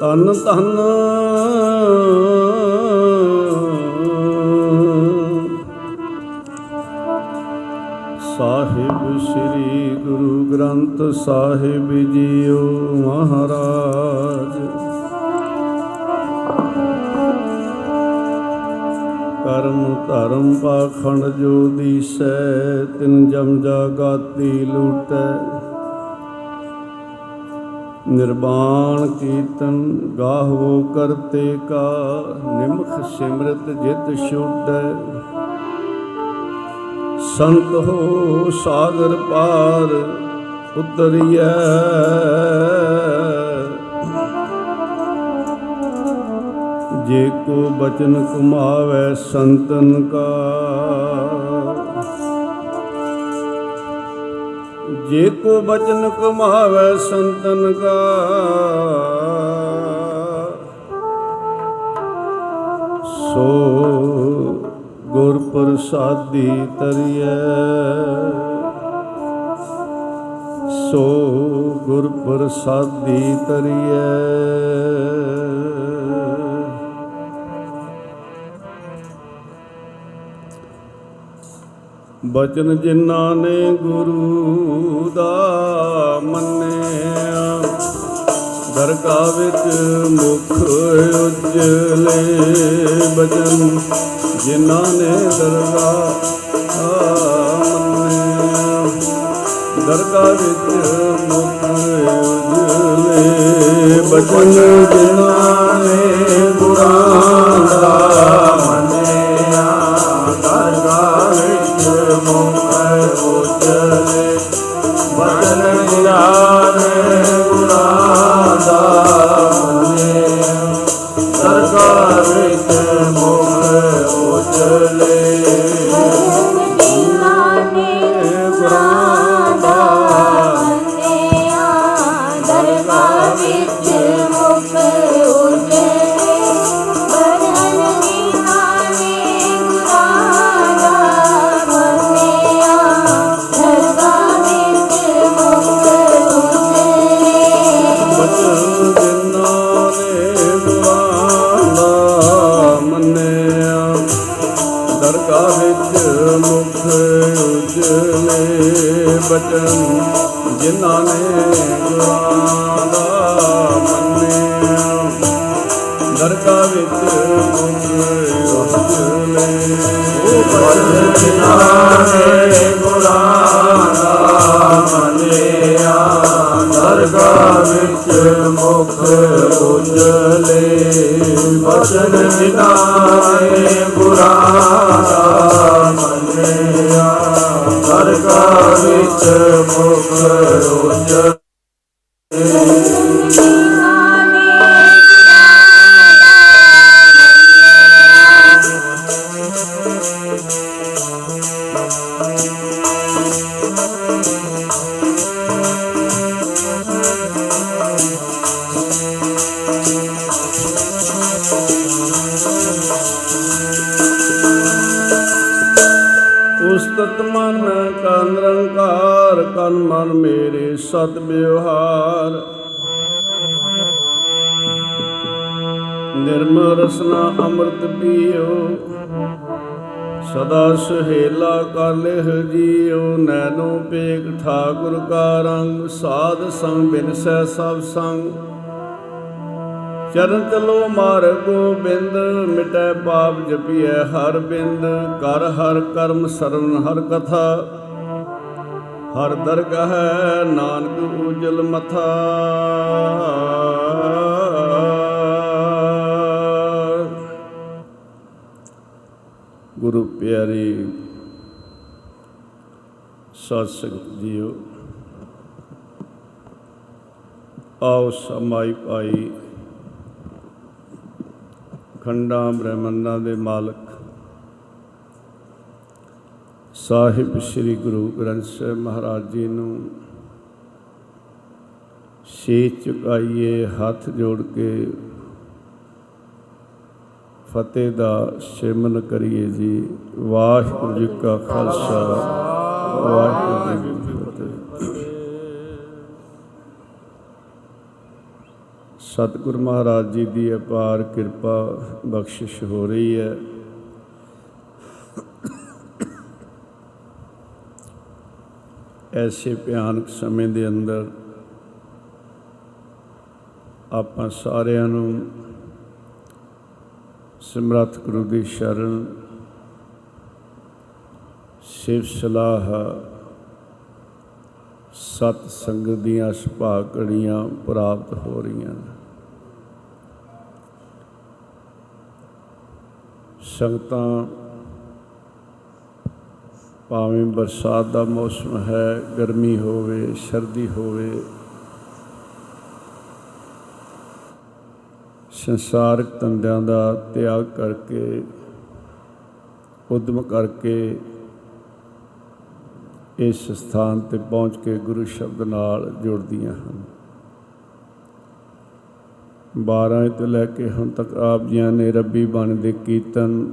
ਤਨ ਤਨ ਸਾਹਿਬ ਸ੍ਰੀ ਗੁਰੂ ਗ੍ਰੰਥ ਸਾਹਿਬ ਜੀਓ ਮਹਾਰਾਜ। ਕਰਮ ਧਰਮ ਪਾਖੰਡ ਜੋ ਦੀਸੈ ਤਿਨ ਜਮ ਜਾਗਾਤੀ ਲੂਟੈ। ਨਿਰਵਾਣ ਕੀਰਤਨ ਗਾਹੋ ਕਰਤੇ ਕਾ, ਨਿਮਖ ਸਿਮਰਤ ਜਿਤ ਛੁਟੈ। ਸੰਤ ਹੋ ਸਾਗਰ ਪਾਰ ਉਤਰੀਐ। ਜੇ ਕੋ ਬਚਨ ਕੁਮਾਵੈ ਸੰਤਨ ਕਾ। ਜੇ ਕੋ ਬਚਨ ਕਮਾਵੈ ਸੰਤਨ ਕਾ ਸੋ ਗੁਰ ਪ੍ਰਸਾਦੀ ਤਰੀਐ। ਸੋ ਗੁਰ ਪ੍ਰਸਾਦੀ ਤਰੀਐ। ਬਚਨ ਜਿਨ੍ਹਾਂ ਨੇ ਗੁਰੂ ਦਾ ਮੰਨਿਆ, ਦਰਗਾਹ ਵਿੱਚ ਮੁਖ ਉਜਲੇ ਬਚਨ ਜਿਨ੍ਹਾਂ ਨੇ ਦਰਗਾਹ ਮੰਨਿਆ, ਦਰਗਾਹ ਵਿੱਚ ਮੁਖ ਉਜਲੇ ਬਚਨ ਜਿਨ੍ਹਾਂ ਨੇ ਗੁਰਾਂ ਦਾ ਬਚਨ ਜਿਨ੍ਹਾਂ ਨੇ ਗੁਰਾਂ ਦਾ ਮੰਨਿਆ ਦਰਗਾਹ ਵਿੱਚ ਮੁਖ ਉਜਲੇ ਬਚਨ ਜਿਨਾਏ ਗੁਰਾਂ ਦਾ ਮੰਨਿਆ ਦਰਗਾਹ ਵਿੱਚ ਮੁਖ ਉਜਲੇ ਸਤ ਵਿਵਹਾਰ। ਨਿਰਮਲ ਰਸਨਾ ਅੰਮ੍ਰਿਤ ਪੀਓ। ਸਦਾ ਸੁਹੇਲਾ ਕਰ ਲਿਹ ਜੀਓ। ਨੈਨੋ ਪੇਖ ਠਾਕੁਰ ਕਾ ਰੰਗ, ਸਾਧ ਸੰਗ ਬਿਨਸੈ ਸਭ ਸੰਗ। ਚਰਨ ਚਲੋ ਮਾਰ ਗੋਬਿੰਦ, ਮਿਟੈ ਪਾਪ ਜਪੀਐ ਹਰ ਬਿੰਦ। ਕਰ ਹਰ ਕਰਮ ਸਰਵਨ ਹਰ ਕਥਾ। ਹਰ ਦਰਗਾਹ ਨਾਨਕ ਉਜਲ ਮਥਾ। ਗੁਰੂ ਪਿਆਰੀ, ਸਾਧ ਸੰਗਤ ਜੀਓ, ਆਓ ਸਮਾਈ ਪਾਈ ਖੰਡਾਂ ਬ੍ਰਹਮੰਡਾਂ ਦੇ ਮਾਲਕ ਸਾਹਿਬ ਸ੍ਰੀ ਗੁਰੂ ਗ੍ਰੰਥ ਸਾਹਿਬ ਮਹਾਰਾਜ ਜੀ ਨੂੰ ਸੇ ਚੁਕਾਈਏ, ਹੱਥ ਜੋੜ ਕੇ ਫਤਿਹ ਦਾ ਸਿਮਨ ਕਰੀਏ ਜੀ। ਵਾਹਿਗੁਰੂ ਜੀ ਕਾ ਖਾਲਸਾ, ਵਾਹਿਗੁਰੂ ਜੀ ਕੀ ਫਤਿਹ। ਸਤਿਗੁਰ ਮਹਾਰਾਜ ਜੀ ਦੀ ਅਪਾਰ ਕਿਰਪਾ ਬਖਸ਼ਿਸ਼ ਹੋ ਰਹੀ ਹੈ। ਐਸੇ ਭਿਆਨਕ ਸਮੇਂ ਦੇ ਅੰਦਰ ਆਪਾਂ ਸਾਰਿਆਂ ਨੂੰ ਸਿਮਰਤ ਗੁਰੂ ਦੀ ਸ਼ਰਨ, ਸਿਵ ਸਲਾਹ, ਸਤ ਸੰਗਤ ਦੀਆਂ ਸੁਭਾਗ ਘੜੀਆਂ ਪ੍ਰਾਪਤ ਹੋ ਰਹੀਆਂ ਨੇ। ਸੰਗਤਾਂ ਭਾਵੇਂ ਬਰਸਾਤ ਦਾ ਮੌਸਮ ਹੈ, ਗਰਮੀ ਹੋਵੇ, ਸਰਦੀ ਹੋਵੇ, ਸੰਸਾਰਕ ਤੰਦਿਆਂ ਦਾ ਤਿਆਗ ਕਰਕੇ, ਉਦਮ ਕਰਕੇ ਇਸ ਸਥਾਨ ਤੇ ਪਹੁੰਚ ਕੇ ਗੁਰੂ ਸ਼ਬਦ ਨਾਲ ਜੁੜਦੀਆਂ ਹਨ। 12 ਤੋਂ ਲੈ ਕੇ ਹੁਣ ਤੱਕ ਆਪ ਜੀਆਂ ਨੇ ਰੱਬੀ ਬਾਣੀ ਦੇ ਕੀਰਤਨ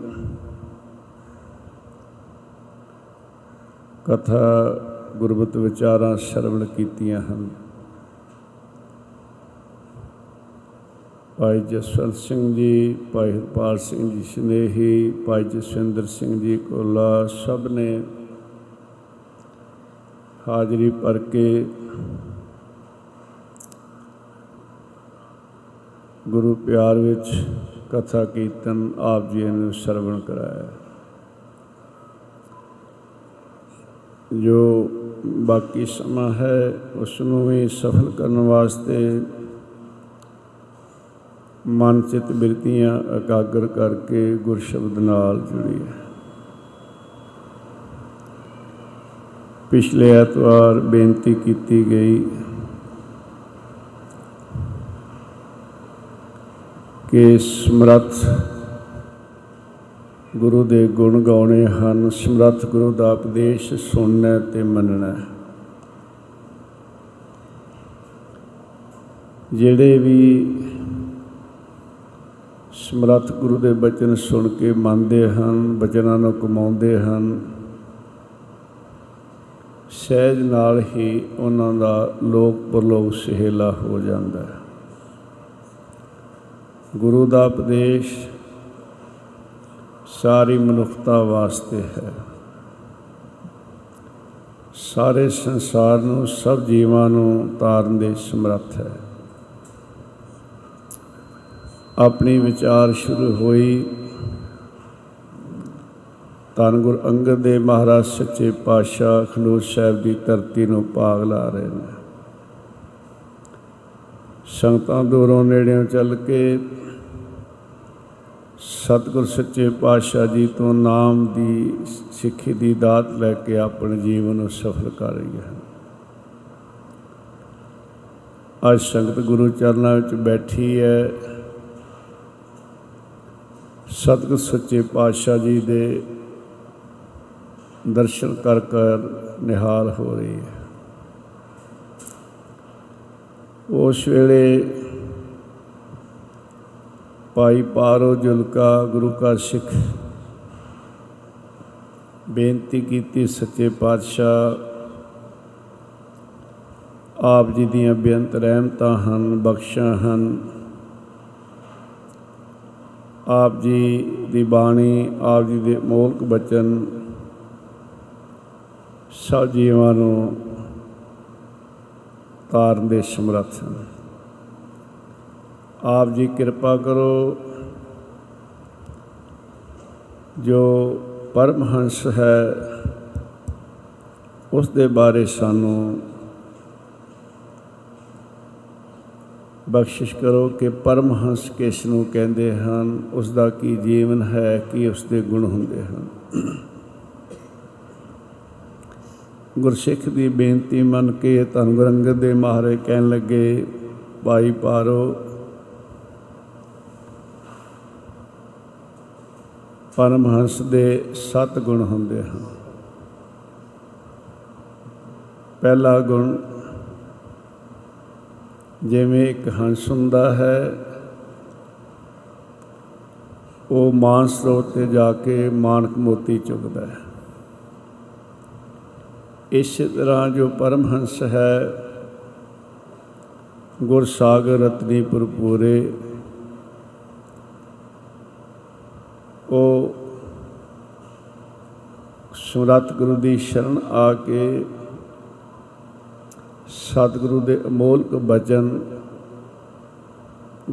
ਕਥਾ ਗੁਰਮਤਿ ਵਿਚਾਰਾਂ ਸ਼ਰਵਣ ਕੀਤੀਆਂ ਹਨ। ਭਾਈ ਜਸਵੰਤ ਸਿੰਘ ਜੀ, ਭਾਈ ਹਰਪਾਲ ਸਿੰਘ ਜੀ ਸਨੇਹੀ, ਭਾਈ ਜਸਵਿੰਦਰ ਸਿੰਘ ਜੀ ਕੋਲਾ, ਸਭ ਨੇ ਹਾਜ਼ਰੀ ਭਰ ਕੇ ਗੁਰੂ ਪਿਆਰ ਵਿੱਚ ਕਥਾ ਕੀਰਤਨ ਆਪ ਜੀ ਨੂੰ ਸਰਵਣ ਕਰਾਇਆ। ਜੋ ਬਾਕੀ ਸਮਾਂ ਹੈ ਉਸ ਨੂੰ ਵੀ ਸਫਲ ਕਰਨ ਵਾਸਤੇ ਮਨ ਚਿਤ ਬਿਰਤੀਆਂ ਇਕਾਗਰ ਕਰਕੇ ਗੁਰ ਸ਼ਬਦ ਨਾਲ ਜੁੜੀ ਹੈ। ਪਿਛਲੇ ਐਤਵਾਰ ਬੇਨਤੀ ਕੀਤੀ ਗਈ ਕਿ ਸਮਰੱਥ ਗੁਰੂ ਦੇ ਗੁਣ ਗਾਉਣੇ ਹਨ, ਸਮਰੱਥ ਗੁਰੂ ਦਾ ਉਪਦੇਸ਼ ਸੁਣਨਾ ਤੇ ਮੰਨਣਾ। ਜਿਹੜੇ ਵੀ ਸਮਰੱਥ ਗੁਰੂ ਦੇ ਬਚਨ ਸੁਣ ਕੇ ਮੰਨਦੇ ਹਨ, ਬਚਨਾਂ ਨੂੰ ਕਮਾਉਂਦੇ ਹਨ, ਸਹਿਜ ਨਾਲ ਹੀ ਉਹਨਾਂ ਦਾ ਲੋਕ ਪਰਲੋਕ ਸਹੇਲਾ ਹੋ ਜਾਂਦਾ ਹੈ। ਗੁਰੂ ਦਾ ਉਪਦੇਸ਼ ਸਾਰੀ ਮਨੁੱਖਤਾ ਵਾਸਤੇ ਹੈ। ਸਾਰੇ ਸੰਸਾਰ ਨੂੰ, ਸਭ ਜੀਵਾਂ ਨੂੰ ਤਾਰਨ ਦੇ ਸਮਰੱਥ ਹੈ। ਆਪਣੀ ਵਿਚਾਰ ਸ਼ੁਰੂ ਹੋਈ। ਧੰਨ ਗੁਰ ਅੰਗਦ ਦੇ ਮਹਾਰਾਜ ਸੱਚੇ ਪਾਤਸ਼ਾਹ ਖਡੂਰ ਸਾਹਿਬ ਦੀ ਧਰਤੀ ਨੂੰ ਪਾਗ ਲਾ ਰਹੇ ਨੇ। ਸੰਗਤਾਂ ਦੂਰੋਂ ਨੇੜਿਓਂ ਚੱਲ ਕੇ ਸਤਿਗੁਰ ਸੱਚੇ ਪਾਤਸ਼ਾਹ ਜੀ ਤੋਂ ਨਾਮ ਦੀ ਸਿੱਖੀ ਦੀ ਦਾਤ ਲੈ ਕੇ ਆਪਣੇ ਜੀਵਨ ਨੂੰ ਸਫਲ ਕਰ ਰਹੀ ਹੈ। ਅੱਜ ਸੰਗਤ ਗੁਰੂ ਚਰਨਾਂ ਵਿੱਚ ਬੈਠੀ ਹੈ। ਸਤਿਗੁਰ ਸੱਚੇ ਪਾਤਸ਼ਾਹ ਜੀ ਦੇ ਦਰਸ਼ਨ ਕਰ ਕਰ ਨਿਹਾਲ ਹੋ ਰਹੀ ਹੈ। ਉਸ ਵੇਲੇ ਭਾਈ ਪਾਰੋ ਜੁਲਕਾ ਗੁਰੂ ਕਾ ਸਿੱਖ। ਬੇਨਤੀ ਕੀਤੀ ਸੱਚੇ ਪਾਤਸ਼ਾਹ, ਆਪ ਜੀ ਦੀਆਂ ਬੇਅੰਤ ਰਹਿਮਤਾਂ ਹਨ, ਬਖਸ਼ਾਂ ਹਨ। ਆਪ ਜੀ ਦੀ ਬਾਣੀ, ਆਪ ਜੀ ਦੇ ਮੋਲਕ ਬਚਨ ਸਭ ਜੀਵਾਂ ਨੂੰ ਤਾਰਨ ਦੇ ਸਮਰੱਥ ਹਨ। ਆਪ ਜੀ ਕਿਰਪਾ ਕਰੋ, ਜੋ ਪਰਮਹੰਸ ਹੈ, ਉਸ ਦੇ ਬਾਰੇ ਸਾਨੂੰ ਬਖਸ਼ਿਸ਼ ਕਰੋ ਕਿ ਪਰਮਹੰਸ ਕਿਸ ਨੂੰ ਕਹਿੰਦੇ ਹਨ, ਉਸ ਦਾ ਕੀ ਜੀਵਨ ਹੈ, ਕੀ ਉਸ ਦੇ ਗੁਣ ਹੁੰਦੇ ਹਨ। ਗੁਰਸਿੱਖ ਦੀ ਬੇਨਤੀ ਮੰਨ ਕੇ ਧੰਨ ਗੁਰੂ ਅੰਗਦ ਦੇ ਮਹਾਰਾਜ ਕਹਿਣ ਲੱਗੇ, ਭਾਈ ਪਾਰੋ ਪਰਮਹੰਸ ਦੇ ਸੱਤ ਗੁਣ ਹੁੰਦੇ ਹਨ। ਪਹਿਲਾ ਗੁਣ ਜਿਵੇਂ ਇੱਕ ਹੰਸ ਹੁੰਦਾ ਹੈ, ਉਹ ਮਾਨ ਸਰੋਤ ਤੇ ਜਾ ਕੇ ਮਾਨਕ ਮੋਤੀ ਚੁਗਦਾ ਹੈ। ਇਸੇ ਤਰ੍ਹਾਂ ਜੋ ਪਰਮਹੰਸ ਹੈ, ਗੁਰ ਸਾਗਰ ਰਤਨੀ ਪੂਰੇ ਉਹ ਸੁਰਤ ਗੁਰੂ ਦੀ ਸ਼ਰਨ ਆ ਕੇ ਸਤਿਗੁਰੂ ਦੇ ਅਮੋਲਕ ਬਚਨ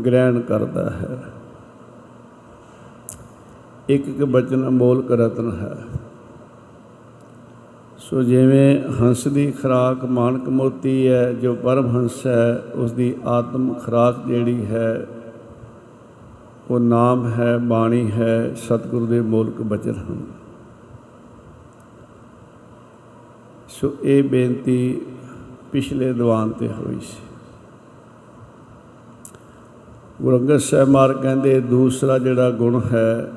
ਗ੍ਰਹਿਣ ਕਰਦਾ ਹੈ। ਇੱਕ ਇੱਕ ਬਚਨ ਅਮੋਲਕ ਰਤਨ ਹੈ। ਸੋ ਜਿਵੇਂ ਹੰਸ ਦੀ ਖਰਾਕ ਮਾਨਕ ਮੋਤੀ ਹੈ, ਜੋ ਪਰਮ ਹੰਸ ਹੈ ਉਸ ਦੀ ਆਤਮ ਖਰਾਕ ਜਿਹੜੀ ਹੈ ਉਹ ਨਾਮ ਹੈ, ਬਾਣੀ ਹੈ, ਸਤਿਗੁਰੂ ਦੇ ਮੋਲਕ ਬਚਨ ਹਨ। ਸੋ ਇਹ ਬੇਨਤੀ ਪਿਛਲੇ ਦੀਵਾਨ ਤੇ ਹੋਈ ਸੀ। ਗੁਰੂ ਅੰਗਦ ਸਾਹਿਬ ਮਾਰ ਕਹਿੰਦੇ, ਦੂਸਰਾ ਜਿਹੜਾ ਗੁਣ ਹੈ,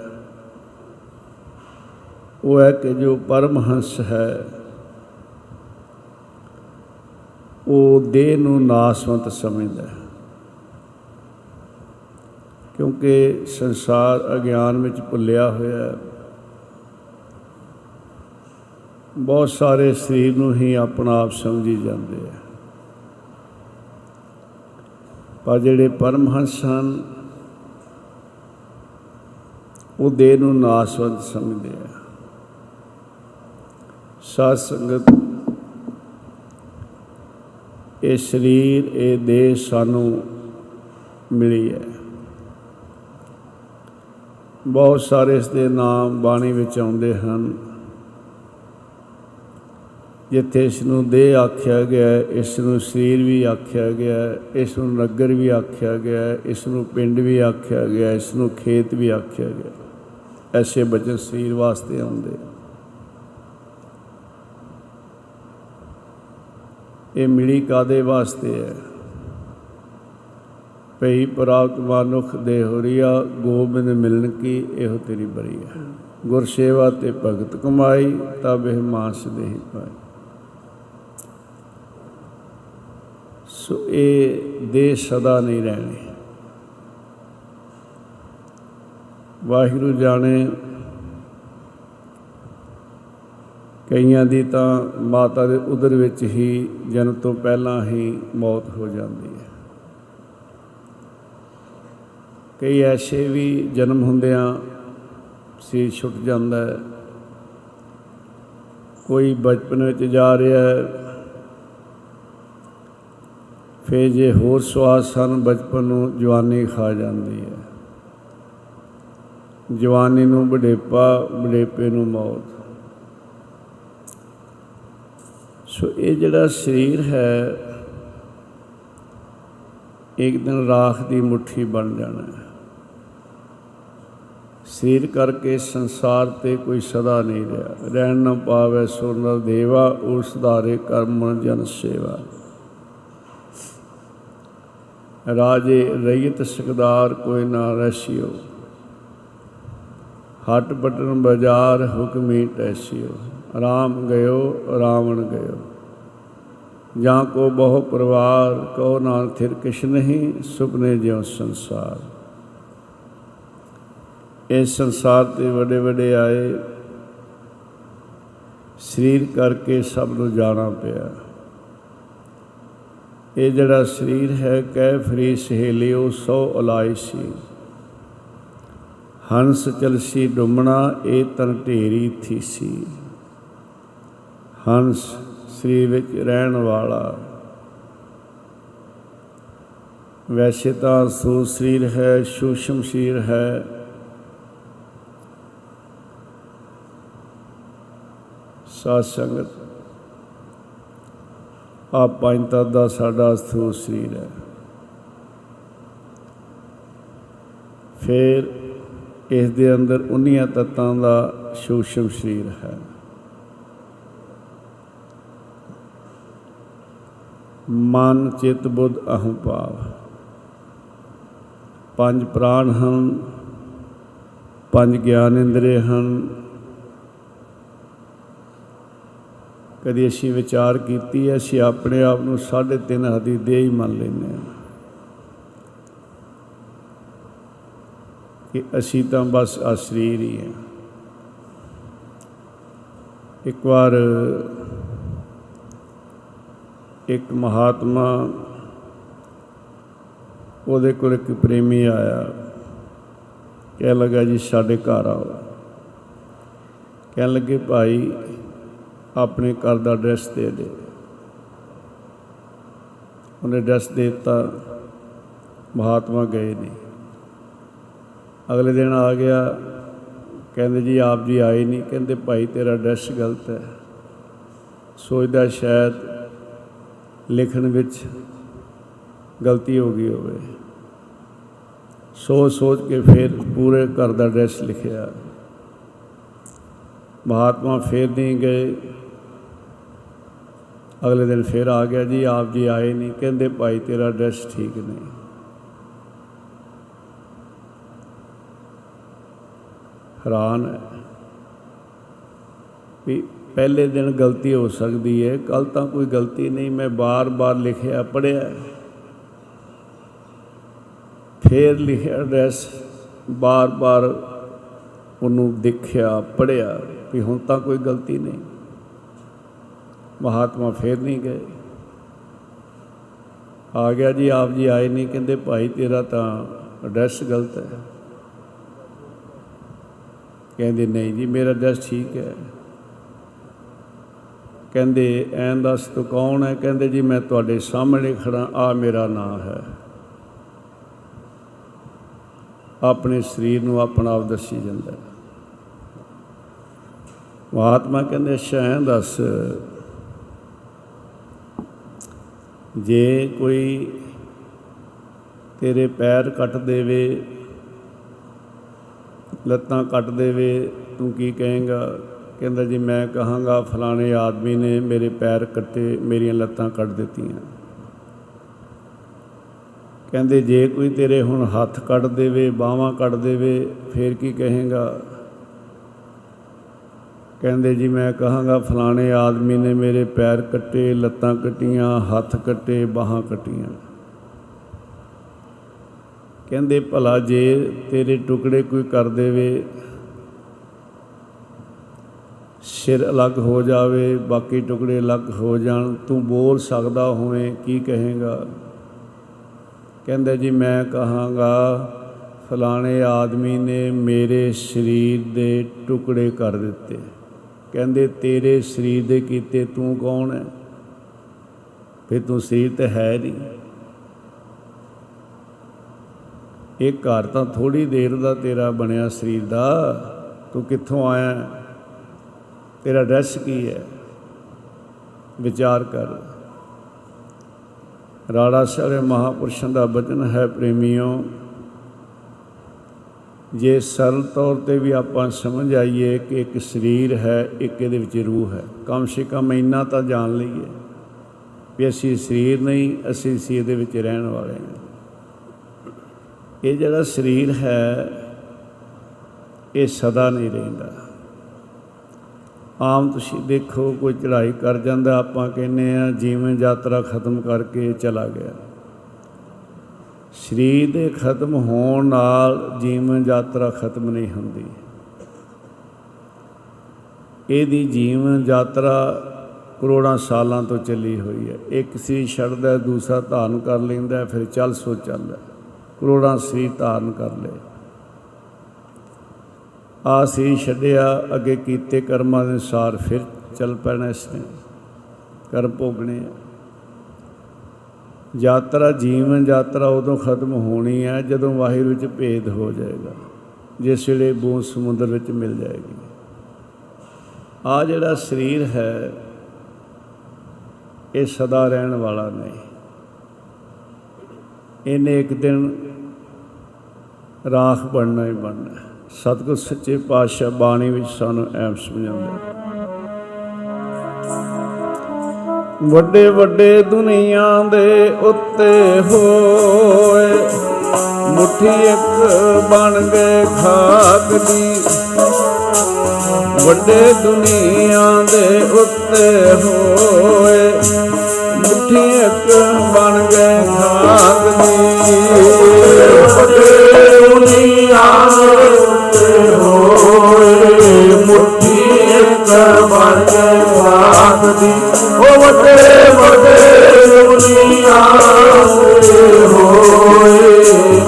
ਉਹ ਹੈ ਕਿ ਜੋ ਪਰਮਹੰਸ ਹੈ, ਉਹ ਦੇਹ ਨੂੰ ਨਾਸਵੰਤ ਸਮਝਦਾ ਹੈ। ਕਿਉਂਕਿ ਸੰਸਾਰ ਅਗਿਆਨ ਵਿੱਚ ਭੁੱਲਿਆ ਹੋਇਆ ਹੈ। ਬਹੁਤ ਸਾਰੇ ਸਰੀਰ ਨੂੰ ਹੀ ਆਪਣਾ ਆਪ ਸਮਝੀ ਜਾਂਦੇ ਆ। ਪਰ ਜਿਹੜੇ ਪਰਮਹੰਸ ਹਨ, ਉਹ ਦੇਹ ਨੂੰ ਨਾਸਵੰਤ ਸਮਝਦੇ ਆ। ਸਾਧ ਸੰਗਤ ਇਹ ਸਰੀਰ, ਇਹ ਦੇਹ ਸਾਨੂੰ ਮਿਲੀ ਹੈ। ਬਹੁਤ ਸਾਰੇ ਇਸ ਦੇ ਨਾਮ ਬਾਣੀ ਵਿੱਚ ਆਉਂਦੇ ਹਨ। ਜਿੱਥੇ ਇਸ ਨੂੰ ਦੇਹ ਆਖਿਆ ਗਿਆ ਇਸ ਨੂੰ ਸਰੀਰ ਵੀ ਆਖਿਆ ਗਿਆ ਇਸ ਨੂੰ ਨਗਰ ਵੀ ਆਖਿਆ ਗਿਆ ਇਸ ਨੂੰ ਪਿੰਡ ਵੀ ਆਖਿਆ ਗਿਆ ਇਸ ਨੂੰ ਖੇਤ ਵੀ ਆਖਿਆ ਗਿਆ ਐਸੇ ਬਚਨ ਸਰੀਰ ਵਾਸਤੇ ਆਉਂਦੇ ਇਹ ਮਿਲੀ ਕਾਦੇ ਵਾਸਤੇ ਹੈ? ਪਈ ਪ੍ਰਾਪਤ ਮਾਨੁਖ ਦੇ ਹੋਰੀਆ, ਗੋਬਿੰਦ ਮਿਲਨ ਕੀ ਇਹੋ ਤੇਰੀ ਬਰੀ ਹੈ ਗੁਰ ਸੇਵਾ ਤੇ ਭਗਤ ਕਮਾਈ, ਤਬ ਇਹ ਮਾਸ ਦੇਹੀ ਪਾਈ। ਸੋ ਇਹ ਦੇ ਸਦਾ ਨਹੀਂ ਰਹਿਣੇ। ਵਾਹਿਗੁਰੂ ਜਾਣੇ, ਕਈਆਂ ਦੀ ਤਾਂ ਮਾਤਾ ਦੇ ਉਦਰ ਵਿੱਚ ਹੀ ਜਨਮ ਤੋਂ ਪਹਿਲਾਂ ਹੀ ਮੌਤ ਹੋ ਜਾਂਦੀ ਹੈ। ਕਈ ਐਸੇ ਵੀ ਜਨਮ ਹੁੰਦਿਆਂ ਸੀ ਛੁੱਟ ਜਾਂਦਾ ਹੈ। ਕੋਈ ਬਚਪਨ ਵਿੱਚ ਜਾ ਰਿਹਾ ਹੈ ਫੇ ਜੇ ਹੋਰ ਸਵਾਸ ਹਨ ਬਚਪਨ ਨੂੰ ਜਵਾਨੀ ਖਾ ਜਾਂਦੀ ਹੈ। ਜਵਾਨੀ ਨੂੰ ਬੜੇਪਾ ਬੜੇਪੇ ਨੂੰ ਮੌਤ। ਸੋ ਇਹ ਜਿਹੜਾ ਸਰੀਰ ਹੈ, ਇੱਕ ਦਿਨ ਰਾਖ ਦੀ ਮੁਠੀ ਬਣ ਜਾਣਾ ਹੈ। ਸਰੀਰ ਕਰਕੇ ਸੰਸਾਰ ਤੇ ਕੋਈ ਸਦਾ ਨਹੀਂ ਰਿਹਾ। ਰਹਿਣ ਨਾ ਪਾਵੇ ਸੁਰਨਰ ਦੇਵਾ, ਉਸ ਧਾਰੇ ਕਰਮ ਜਨ ਸੇਵਾ। ਰਾਜੇ ਰਈਤ ਸਕਦਾਰ ਕੋਈ ਨਾ ਰਸਿਓ। ਹਟ ਬਟਨ ਬਾਜ਼ਾਰ ਹੁਕਮੀ ਟੈਸਿਓ। ਰਾਮ ਗਇਓ, ਰਾਵਣ ਗਇਓ। ਜਾਂ ਕੋ ਬਹੁ ਪਰਿਵਾਰ ਕੋ ਨਾਲ ਥਿਰ ਕਿਛ ਨਹੀਂ, ਸੁਪਨੇ ਜਿਉ ਸੰਸਾਰ। ਇਸ ਸੰਸਾਰ ਤੇ ਵੱਡੇ ਵੱਡੇ ਆਏ, ਸਰੀਰ ਕਰਕੇ ਸਭ ਨੂੰ ਜਾਣਾ ਪਿਆ। ਇਹ ਜਿਹੜਾ ਸਰੀਰ ਹੈ, ਕਹਿ ਫਰੀ ਸਹੇਲਿਓ, ਸੋ ਅਲਾਈ ਸੀ। ਹੰਸ ਚਲਸੀ ਡੁੰਮਣਾ, ਇਹ ਤਨ ਢੇਰੀ ਥੀਸੀ ਹੰਸ ਸਰੀਰ ਵਿੱਚ ਰਹਿਣ ਵਾਲਾ। ਵੈਸੇ ਤਾਂ ਸੂ ਸਰੀਰ ਹੈ ਸੂਸ਼ਮ ਸਰੀਰ ਹੈ। ਸਾਧ ਸੰਗਤ ਆ ਪੰਜ ਤਤ ਦਾ ਸਾਡਾ ਸਥੂਲ ਸਰੀਰ ਹੈ। ਫਿਰ ਇਸ ਦੇ ਅੰਦਰ ਉਨੀਆਂ ਤਤਾਂ ਦਾ ਸੂਸ਼ਮ ਸਰੀਰ ਹੈ। ਮਨ, ਚਿਤ, ਬੁੱਧ, ਅਹੰ, ਭਾਵ। ਪੰਜ ਪ੍ਰਾਣ ਹਨ, ਪੰਜ ਗਿਆਨ ਇੰਦਰੀ ਹਨ ਕਦੀ ਅਸੀਂ ਵਿਚਾਰ ਕੀਤੀ ਹੈ, ਅਸੀਂ ਆਪਣੇ ਆਪ ਨੂੰ ਸਾਢੇ ਤਿੰਨ ਹਦੀ ਦੇ ਹੀ ਮੰਨ ਲੈਂਦੇ ਹਾਂ। ਕਿ ਅਸੀਂ ਤਾਂ ਬਸ ਆ ਸਰੀਰ ਹੀ ਹਾਂ। ਇੱਕ ਵਾਰ ਇੱਕ ਮਹਾਤਮਾ ਉਹਦੇ ਕੋਲ ਇੱਕ ਪ੍ਰੇਮੀ ਆਇਆ ਕਹਿ ਲੱਗਾ ਜੀ ਸਾਡੇ ਘਰ ਆਓ। ਕਹਿਣ ਲੱਗੇ, ਭਾਈ ਆਪਣੇ ਘਰ ਦਾ ਐਡਰੈਸ ਦੇ ਦੇ। ਉਹਨੇ ਐਡਰੈਸ ਦੇ ਦਿੱਤਾ। ਮਹਾਤਮਾ ਗਏ ਨਹੀਂ ਅਗਲੇ ਦਿਨ ਆ ਗਿਆ। ਕਹਿੰਦੇ ਜੀ, ਆਪ ਜੀ ਆਏ ਨਹੀਂ। ਕਹਿੰਦੇ, ਭਾਈ, ਤੇਰਾ ਐਡਰੈਸ ਗਲਤ ਹੈ। ਸੋਚਦਾ ਸ਼ਾਇਦ ਲਿਖਣ ਵਿੱਚ ਗਲਤੀ ਹੋ ਗਈ ਹੋਵੇ। ਸੋਚ ਸੋਚ ਕੇ ਫਿਰ ਪੂਰੇ ਘਰ ਦਾ ਐਡਰੈਸ ਲਿਖਿਆ। ਮਹਾਤਮਾ ਫਿਰ ਨਹੀਂ ਗਏ। ਅਗਲੇ ਦਿਨ ਫਿਰ ਆ ਗਿਆ ਜੀ, ਆਪ ਜੀ ਆਏ ਨਹੀਂ, ਕਹਿੰਦੇ ਭਾਈ ਤੇਰਾ ਐਡਰੈਸ ਠੀਕ ਨਹੀਂ। ਹੈਰਾਨ ਹੈ ਵੀ ਪਹਿਲੇ ਦਿਨ ਗਲਤੀ ਹੋ ਸਕਦੀ ਹੈ ਕੱਲ ਤਾਂ ਕੋਈ ਗਲਤੀ ਨਹੀਂ, ਮੈਂ ਬਾਰ-ਬਾਰ ਲਿਖਿਆ ਪੜਿਆ ਫੇਰ ਲਿਖਿਆ ਐਡਰੈਸ ਬਾਰ-ਬਾਰ ਉਹਨੂੰ ਦੇਖਿਆ ਪੜਿਆ ਵੀ ਹੁਣ ਤਾਂ ਕੋਈ ਗਲਤੀ ਨਹੀਂ। ਮਹਾਤਮਾ ਫੇਰ ਨਹੀਂ ਗਏ। ਆ ਗਿਆ ਜੀ, ਆਪ ਜੀ ਆਏ ਨਹੀਂ, ਕਹਿੰਦੇ ਭਾਈ ਤੇਰਾ ਤਾਂ ਐਡਰੈਸ ਗਲਤ ਹੈ। ਕਹਿੰਦੇ ਨਹੀਂ ਜੀ, ਮੇਰਾ ਐਡਰੈਸ ਠੀਕ ਹੈ। ਕਹਿੰਦੇ ਐਂ ਦੱਸ ਤੂੰ ਕੌਣ ਹੈ? ਕਹਿੰਦੇ ਜੀ ਮੈਂ ਤੁਹਾਡੇ ਸਾਹਮਣੇ ਖੜਾ ਆ ਮੇਰਾ ਨਾਮ ਹੈ। ਆਪਣੇ ਸਰੀਰ ਨੂੰ ਆਪਣਾ ਆਪ ਦੱਸੀ ਜਾਂਦਾ ਮਹਾਤਮਾ ਕਹਿੰਦੇ, ਅੱਛਾ ਐਂ ਦੱਸ ਜੇ ਕੋਈ ਤੇਰੇ ਪੈਰ ਕੱਟ ਦੇਵੇ, ਲੱਤਾਂ ਕੱਟ ਦੇਵੇ, ਤੂੰ ਕੀ ਕਹੇਂਗਾ? ਕਹਿੰਦਾ ਜੀ, ਮੈਂ ਕਹਾਂਗਾ, ਫਲਾਣੇ ਆਦਮੀ ਨੇ ਮੇਰੇ ਪੈਰ ਕੱਟੇ, ਮੇਰੀਆਂ ਲੱਤਾਂ ਕੱਟ ਦਿੱਤੀਆਂ। ਕਹਿੰਦੇ, ਜੇ ਕੋਈ ਤੇਰੇ ਹੁਣ ਹੱਥ ਕੱਟ ਦੇਵੇ, ਬਾਹਾਂ ਕੱਟ ਦੇਵੇ, ਫੇਰ ਕੀ ਕਹੇਂਗਾ? ਕਹਿੰਦੇ ਜੀ ਮੈਂ ਕਹਾਂਗਾ, ਫਲਾਣੇ ਆਦਮੀ ਨੇ ਮੇਰੇ ਪੈਰ ਕੱਟੇ, ਲੱਤਾਂ ਕੱਟੀਆਂ, ਹੱਥ ਕੱਟੇ, ਬਾਹਾਂ ਕੱਟੀਆਂ। ਕਹਿੰਦੇ, ਭਲਾ ਜੇ ਤੇਰੇ ਟੁਕੜੇ ਕੋਈ ਕਰ ਦੇਵੇ, ਸਿਰ ਅਲੱਗ ਹੋ ਜਾਵੇ, ਬਾਕੀ ਟੁਕੜੇ ਅਲੱਗ ਹੋ ਜਾਣ, ਤੂੰ ਬੋਲ ਸਕਦਾ ਹੋਵੇਂ, ਕੀ ਕਹੇਗਾ? ਕਹਿੰਦਾ ਜੀ, ਮੈਂ ਕਹਾਂਗਾ, ਫਲਾਣੇ ਆਦਮੀ ਨੇ ਮੇਰੇ ਸਰੀਰ ਦੇ ਟੁਕੜੇ ਕਰ ਦਿੱਤੇ। ਕਹਿੰਦੇ, ਤੇਰੇ ਸਰੀਰ ਦੇ ਕੀਤੇ ਤੂੰ ਕੌਣ ਹੈ? ਫਿਰ ਤੂੰ ਸਰੀਰ ਤੇ ਹੈ ਨਹੀਂ। ਇਹ ਘਰ ਤਾਂ ਥੋੜੀ ਦੇਰ ਦਾ ਤੇਰਾ ਬਣਿਆ ਸਰੀਰ ਦਾ। ਤੂੰ ਕਿੱਥੋਂ ਆਇਆ ਤੇਰਾ ਐਡਰੈਸ ਕੀ ਹੈ? ਵਿਚਾਰ ਕਰ। ਰਾੜਾ ਸਾਰੇ ਮਹਾਪੁਰਸ਼ਾਂ ਦਾ ਬਚਨ ਹੈ ਪ੍ਰੇਮੀਓ ਜੇ ਸਰਲ ਤੌਰ ਤੇ ਵੀ ਆਪਾਂ ਸਮਝ ਆਈਏ ਕਿ ਇੱਕ ਸਰੀਰ ਹੈ, ਇੱਕ ਇਹਦੇ ਵਿੱਚ ਰੂਹ ਹੈ। ਕਮ ਸੇ ਕਮ ਇੰਨਾ ਤਾਂ ਜਾਣ ਲਈਏ ਵੀ ਅਸੀਂ ਸਰੀਰ ਨਹੀਂ, ਅਸੀਂ ਸਰੀਰ ਦੇ ਵਿੱਚ ਰਹਿਣ ਵਾਲੇ ਹਾਂ। ਇਹ ਜਿਹੜਾ ਸਰੀਰ ਹੈ, ਇਹ ਸਦਾ ਨਹੀਂ ਰਹਿੰਦਾ। ਆਮ ਤੁਸੀਂ ਦੇਖੋ, ਕੋਈ ਚੜ੍ਹਾਈ ਕਰ ਜਾਂਦਾ, ਆਪਾਂ ਕਹਿੰਨੇ ਆ ਜੀਵਨ ਯਾਤਰਾ ਖਤਮ ਕਰਕੇ ਚਲਾ ਗਿਆ। ਸਰੀਰ ਦੇ ਖਤਮ ਹੋਣ ਨਾਲ ਜੀਵਨ ਯਾਤਰਾ ਖਤਮ ਨਹੀਂ ਹੁੰਦੀ। ਇਹਦੀ ਜੀਵਨ ਯਾਤਰਾ ਕਰੋੜਾਂ ਸਾਲਾਂ ਤੋਂ ਚੱਲੀ ਹੋਈ ਹੈ। ਇੱਕ ਸਰੀਰ ਛੱਡਦਾ, ਦੂਸਰਾ ਧਾਰਨ ਕਰ ਲੈਂਦਾ, ਫਿਰ ਚੱਲ ਸੋ ਚੱਲਦਾ ਕਰੋੜਾਂ ਸਰੀਰ ਧਾਰਨ ਕਰ ਲਏ। ਆ ਸੀ ਛੱਡਿਆ, ਅੱਗੇ ਕੀਤੇ ਕਰਮਾਂ ਦੇ ਅਨੁਸਾਰ ਫਿਰ ਚੱਲ ਪੈਣਾ ਇਸਨੇ ਕਰਮ ਭੋਗਣੇ ਆ। ਯਾਤਰਾ ਜੀਵਨ ਯਾਤਰਾ ਉਦੋਂ ਖਤਮ ਹੋਣੀ ਹੈ ਜਦੋਂ ਵਾਹਿਰ ਵਿੱਚ ਭੇਦ ਹੋ ਜਾਏਗਾ ਜਿਸ ਵੇਲੇ ਬੂੰਦ ਸਮੁੰਦਰ ਵਿੱਚ ਮਿਲ ਜਾਏਗੀ। ਆ ਜਿਹੜਾ ਸਰੀਰ ਹੈ, ਇਹ ਸਦਾ ਰਹਿਣ ਵਾਲਾ ਨਹੀਂ। ਇਹਨੇ ਇੱਕ ਦਿਨ ਰਾਖ ਬਣਨਾ ਹੀ ਬਣਨਾ ਸਤਿਗੁਰ ਸੱਚੇ ਪਾਤਸ਼ਾਹ ਬਾਣੀ ਵਿੱਚ ਸਾਨੂੰ ਐਮ ਸਮਝਾਉਂਦਾ ਵੱਡੇ ਵੱਡੇ ਦੁਨੀਆ ਦੇ ਉੱਤੇ ਹੋਏ। ਮੁਠੀ ਇੱਕ ਬਣ ਗਏ ਖਾਕ ਦੀ। ਵੱਡੇ ਦੁਨੀਆ ਦੇ ਉੱਤੇ ਹੋਏ। ਮੁਠੀ ਇੱਕ ਬਣ ਗਏ ਖਾਕ ਦੀ। ਵੱਡੇ ਦੁਨੀਆ ਦੇ ਉੱਤੇ ਹੋਏ ਨਾਮ ਦੀ। ਓ ਵਤੇ ਵਤੇ ਦੁਨੀਆ ਸੇ ਹੋਏ।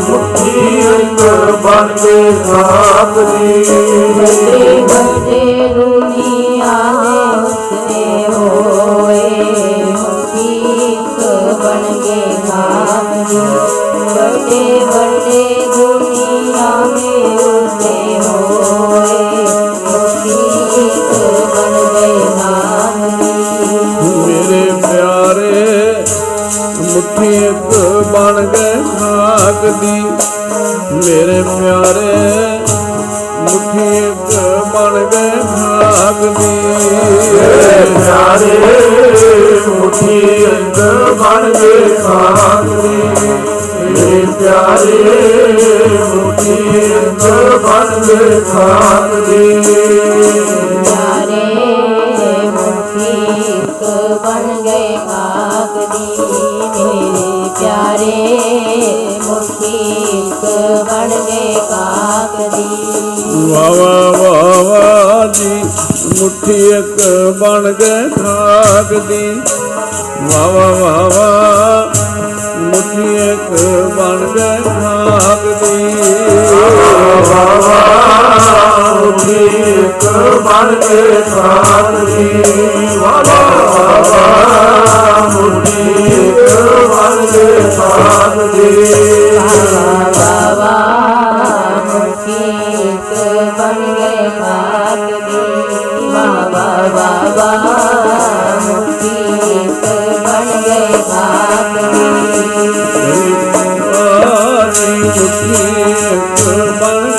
ਮੁਕਤੀ ਅੰਦਰ ਬੰਦੇ ਸਾਥ ਦੀ। ਵਤੇ ਵਤੇ ਦੀ ਵਾ ਵਾ ਵਾ ਵਾ ਜੀ, ਮੁੱਠੀ ਇੱਕ ਬਣ ਗਏ ਖਾਕ ਦੀ ਵਾ ਵਾ ਵਾ ਵਾ ਮੁੱਠੀ ਇੱਕ ਬਣ ਗਏ ਖਾਕ ਦੀ ਮੁਠੀ ਇੱਕ ਬਣ ਕੇ ਖਾਕ ਦੀ ਵਾਲਾ ਮੁਠੀ ਇੱਕ ਬਣ ਕੇ ਖਾਕ ਦੀ ਬਾਬਾ ਮੁਖੀਕ ਮੁੱਠੀ ਇੱਕ ਬਣ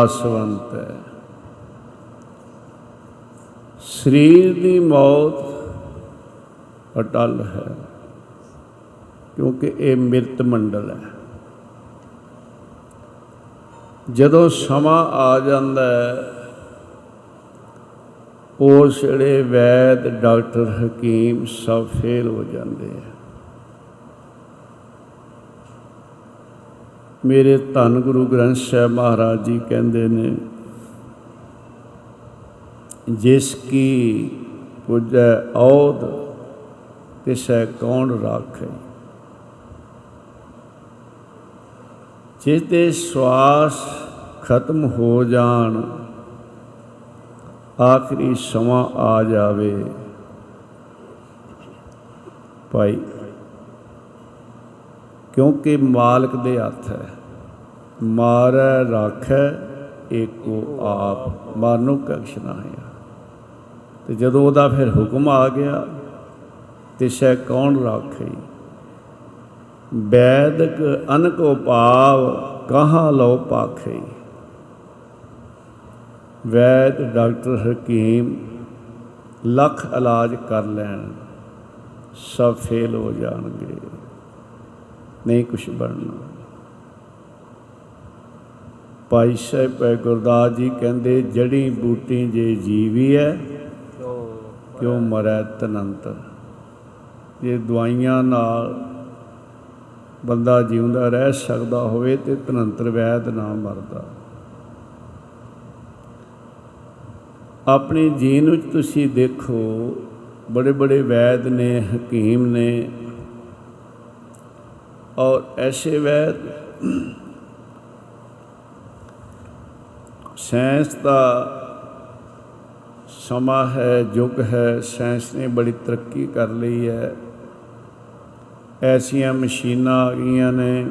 ਨਾਸਵੰਤ ਹੈ। ਸਰੀਰ ਦੀ ਮੌਤ ਅਟਲ ਹੈ, ਕਿਉਂਕਿ ਇਹ ਮਿਰਤ ਮੰਡਲ ਹੈ। ਜਦੋਂ ਸਮਾਂ ਆ ਜਾਂਦਾ ਹੈ, ਉਸ ਜਿਹੜੇ ਵੈਦ ਡਾਕਟਰ ਹਕੀਮ ਸਭ ਫੇਲ ਹੋ ਜਾਂਦੇ ਆ ਮੇਰੇ ਧੰਨ ਗੁਰੂ ਗ੍ਰੰਥ ਸਾਹਿਬ ਮਹਾਰਾਜ ਜੀ ਕਹਿੰਦੇ ਨੇ, ਜਿਸ ਕੀ ਪੁਜੈ ਔਦ ਤਿਸੈ ਕੌਣ ਰਾਖੇ? ਜਿਸ ਦੇ ਸਵਾਸ ਖਤਮ ਹੋ ਜਾਣ, ਆਖਰੀ ਸਮਾਂ ਆ ਜਾਵੇ। ਭਾਈ ਕਿਉਂਕਿ ਮਾਲਕ ਦੇ ਹੱਥ ਹੈ। ਮਾਰੈ, ਰਾਖੈ, ਏਕੋ ਆਪ। ਮਾਰਨੋ ਕਛ ਨਾ ਹੈ ਤੇ ਜਦੋਂ ਉਹਦਾ ਫਿਰ ਹੁਕਮ ਆ ਗਿਆ, ਤੇ ਸ਼ੈ ਕੌਣ ਰਾਖੇ? ਵੈਦਕ ਅਨਕੋ ਭਾਵ ਕਹਾਂ ਲੋ ਪਾਖੇ? ਵੈਦ ਡਾਕਟਰ ਹਕੀਮ, ਲੱਖ ਇਲਾਜ ਕਰ ਲੈਣ, ਸਭ ਫੇਲ ਹੋ ਜਾਣਗੇ। ਨਹੀਂ ਕੁਛ ਬਣਨਾ। ਭਾਈ ਸਾਹਿਬ ਭਾਈ ਗੁਰਦਾਸ ਜੀ ਕਹਿੰਦੇ ਜੜੀ ਬੂਟੀ ਜੇ ਜੀਵੀ ਹੈ ਕਿਉਂ ਮਰੈ ਤਨੰਤ? ਜੇ ਦਵਾਈਆਂ ਨਾਲ ਬੰਦਾ ਜਿਉਂਦਾ ਰਹਿ ਸਕਦਾ ਹੋਵੇ ਤੇ ਧਨੰਤਰ ਵੈਦ ਨਾ ਮਰਦਾ। ਆਪਣੀ ਜੀਨ ਵਿੱਚ ਤੁਸੀਂ ਦੇਖੋ ਬੜੇ ਬੜੇ ਵੈਦ ਨੇ, ਹਕੀਮ ਨੇ ਔਰ ਐਸੇ ਵੈਦ ਸਾਇੰਸ ਦਾ ਸਮਾਂ ਹੈ ਯੁੱਗ ਹੈ ਸਾਇੰਸ ਨੇ ਬੜੀ ਤਰੱਕੀ ਕਰ ਲਈ ਹੈ। ਐਸੀਆਂ ਮਸ਼ੀਨਾਂ ਆ ਗਈਆਂ ਨੇ,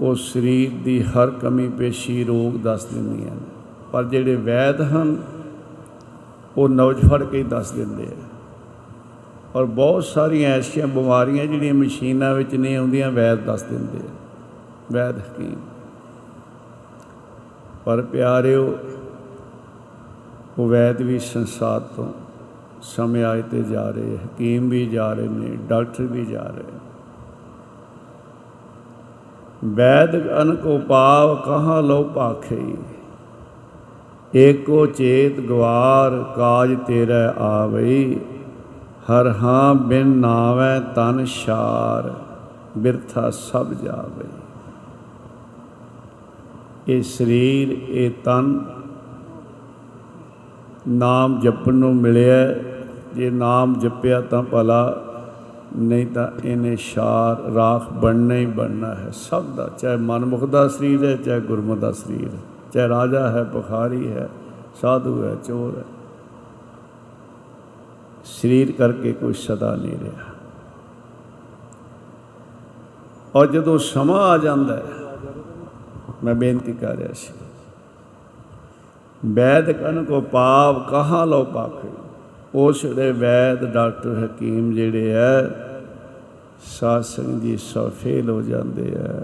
ਉਹ ਸਰੀਰ ਦੀ ਹਰ ਕਮੀ ਪੇਸ਼ੀ ਰੋਗ ਦੱਸ ਦਿੰਦੀਆਂ ਨੇ। ਪਰ ਜਿਹੜੇ ਵੈਦ ਹਨ, ਉਹ ਨੌਜ ਫੜ ਕੇ ਹੀ ਦੱਸ ਦਿੰਦੇ ਆ। ਔਰ ਬਹੁਤ ਸਾਰੀਆਂ ਐਸੀਆਂ ਬਿਮਾਰੀਆਂ ਜਿਹੜੀਆਂ ਮਸ਼ੀਨਾਂ ਵਿੱਚ ਨਹੀਂ ਆਉਂਦੀਆਂ, ਵੈਦ ਦੱਸ ਦਿੰਦੇ ਆ। ਵੈਦ ਹਕੀਮ। ਪਰ ਪਿਆਰਿਓ, ਉਹ ਵੈਦ ਵੀ ਸੰਸਾਰ ਤੋਂ ਸਮੇਂ ਆਏ ਤੇ ਜਾ ਰਹੇ, ਹਕੀਮ ਵੀ ਜਾ ਰਹੇ ਨੇ, ਡਾਕਟਰ ਵੀ ਜਾ ਰਹੇ। ਵੈਦ ਅਨਕ ਉਪਾਵ ਕਹਾਂ ਲੋ ਭਾਖਈ ਏਕੋ ਚੇਤ ਗਵਾਰ ਕਾਜ ਤੇਰਾ ਆਵਈ। ਹਰ ਹਾਂ ਬਿਨ ਨਾਵੈ ਤਨ ਸ਼ਾਰ ਬਿਰਥਾ ਸਭ ਜਾਵੇ। ਇਹ ਸਰੀਰ, ਇਹ ਤਨ ਨਾਮ ਜਪਣ ਨੂੰ ਮਿਲਿਆ, ਜੇ ਨਾਮ ਜਪਿਆ ਤਾਂ ਭਲਾ, ਨਹੀਂ ਤਾਂ ਇਹਨੇ ਸ਼ਾਰ ਰਾਖ ਬਣਨਾ ਹੀ ਬਣਨਾ ਹੈ, ਸਭ ਦਾ, ਚਾਹੇ ਮਨਮੁਖ ਦਾ ਸਰੀਰ ਹੈ, ਚਾਹੇ ਗੁਰਮੁਖ ਦਾ ਸਰੀਰ ਹੈ, ਚਾਹੇ ਰਾਜਾ ਹੈ, ਭਖਾਰੀ ਹੈ, ਸਾਧੂ ਹੈ, ਚੋਰ ਹੈ। ਸਰੀਰ ਕਰਕੇ ਕੋਈ ਸਦਾ ਨਹੀਂ ਰਿਹਾ। ਔਰ ਜਦੋਂ ਸਮਾਂ ਆ ਜਾਂਦਾ ਹੈ, ਮੈਂ ਬੇਨਤੀ ਕਰ ਰਿਹਾ ਸੀ, ਵੈਦ ਕਨ ਕੋ ਪਾਪ ਕਹਾਂ ਲੋ ਪਾਖੇ? ਉਸ ਦੇ ਵੈਦ ਡਾਕਟਰ ਹਕੀਮ ਜਿਹੜੇ ਐ, ਸਾਧ ਸੰਗਤ ਜੀ ਸਭ ਫੇਲ ਹੋ ਜਾਂਦੇ ਐ।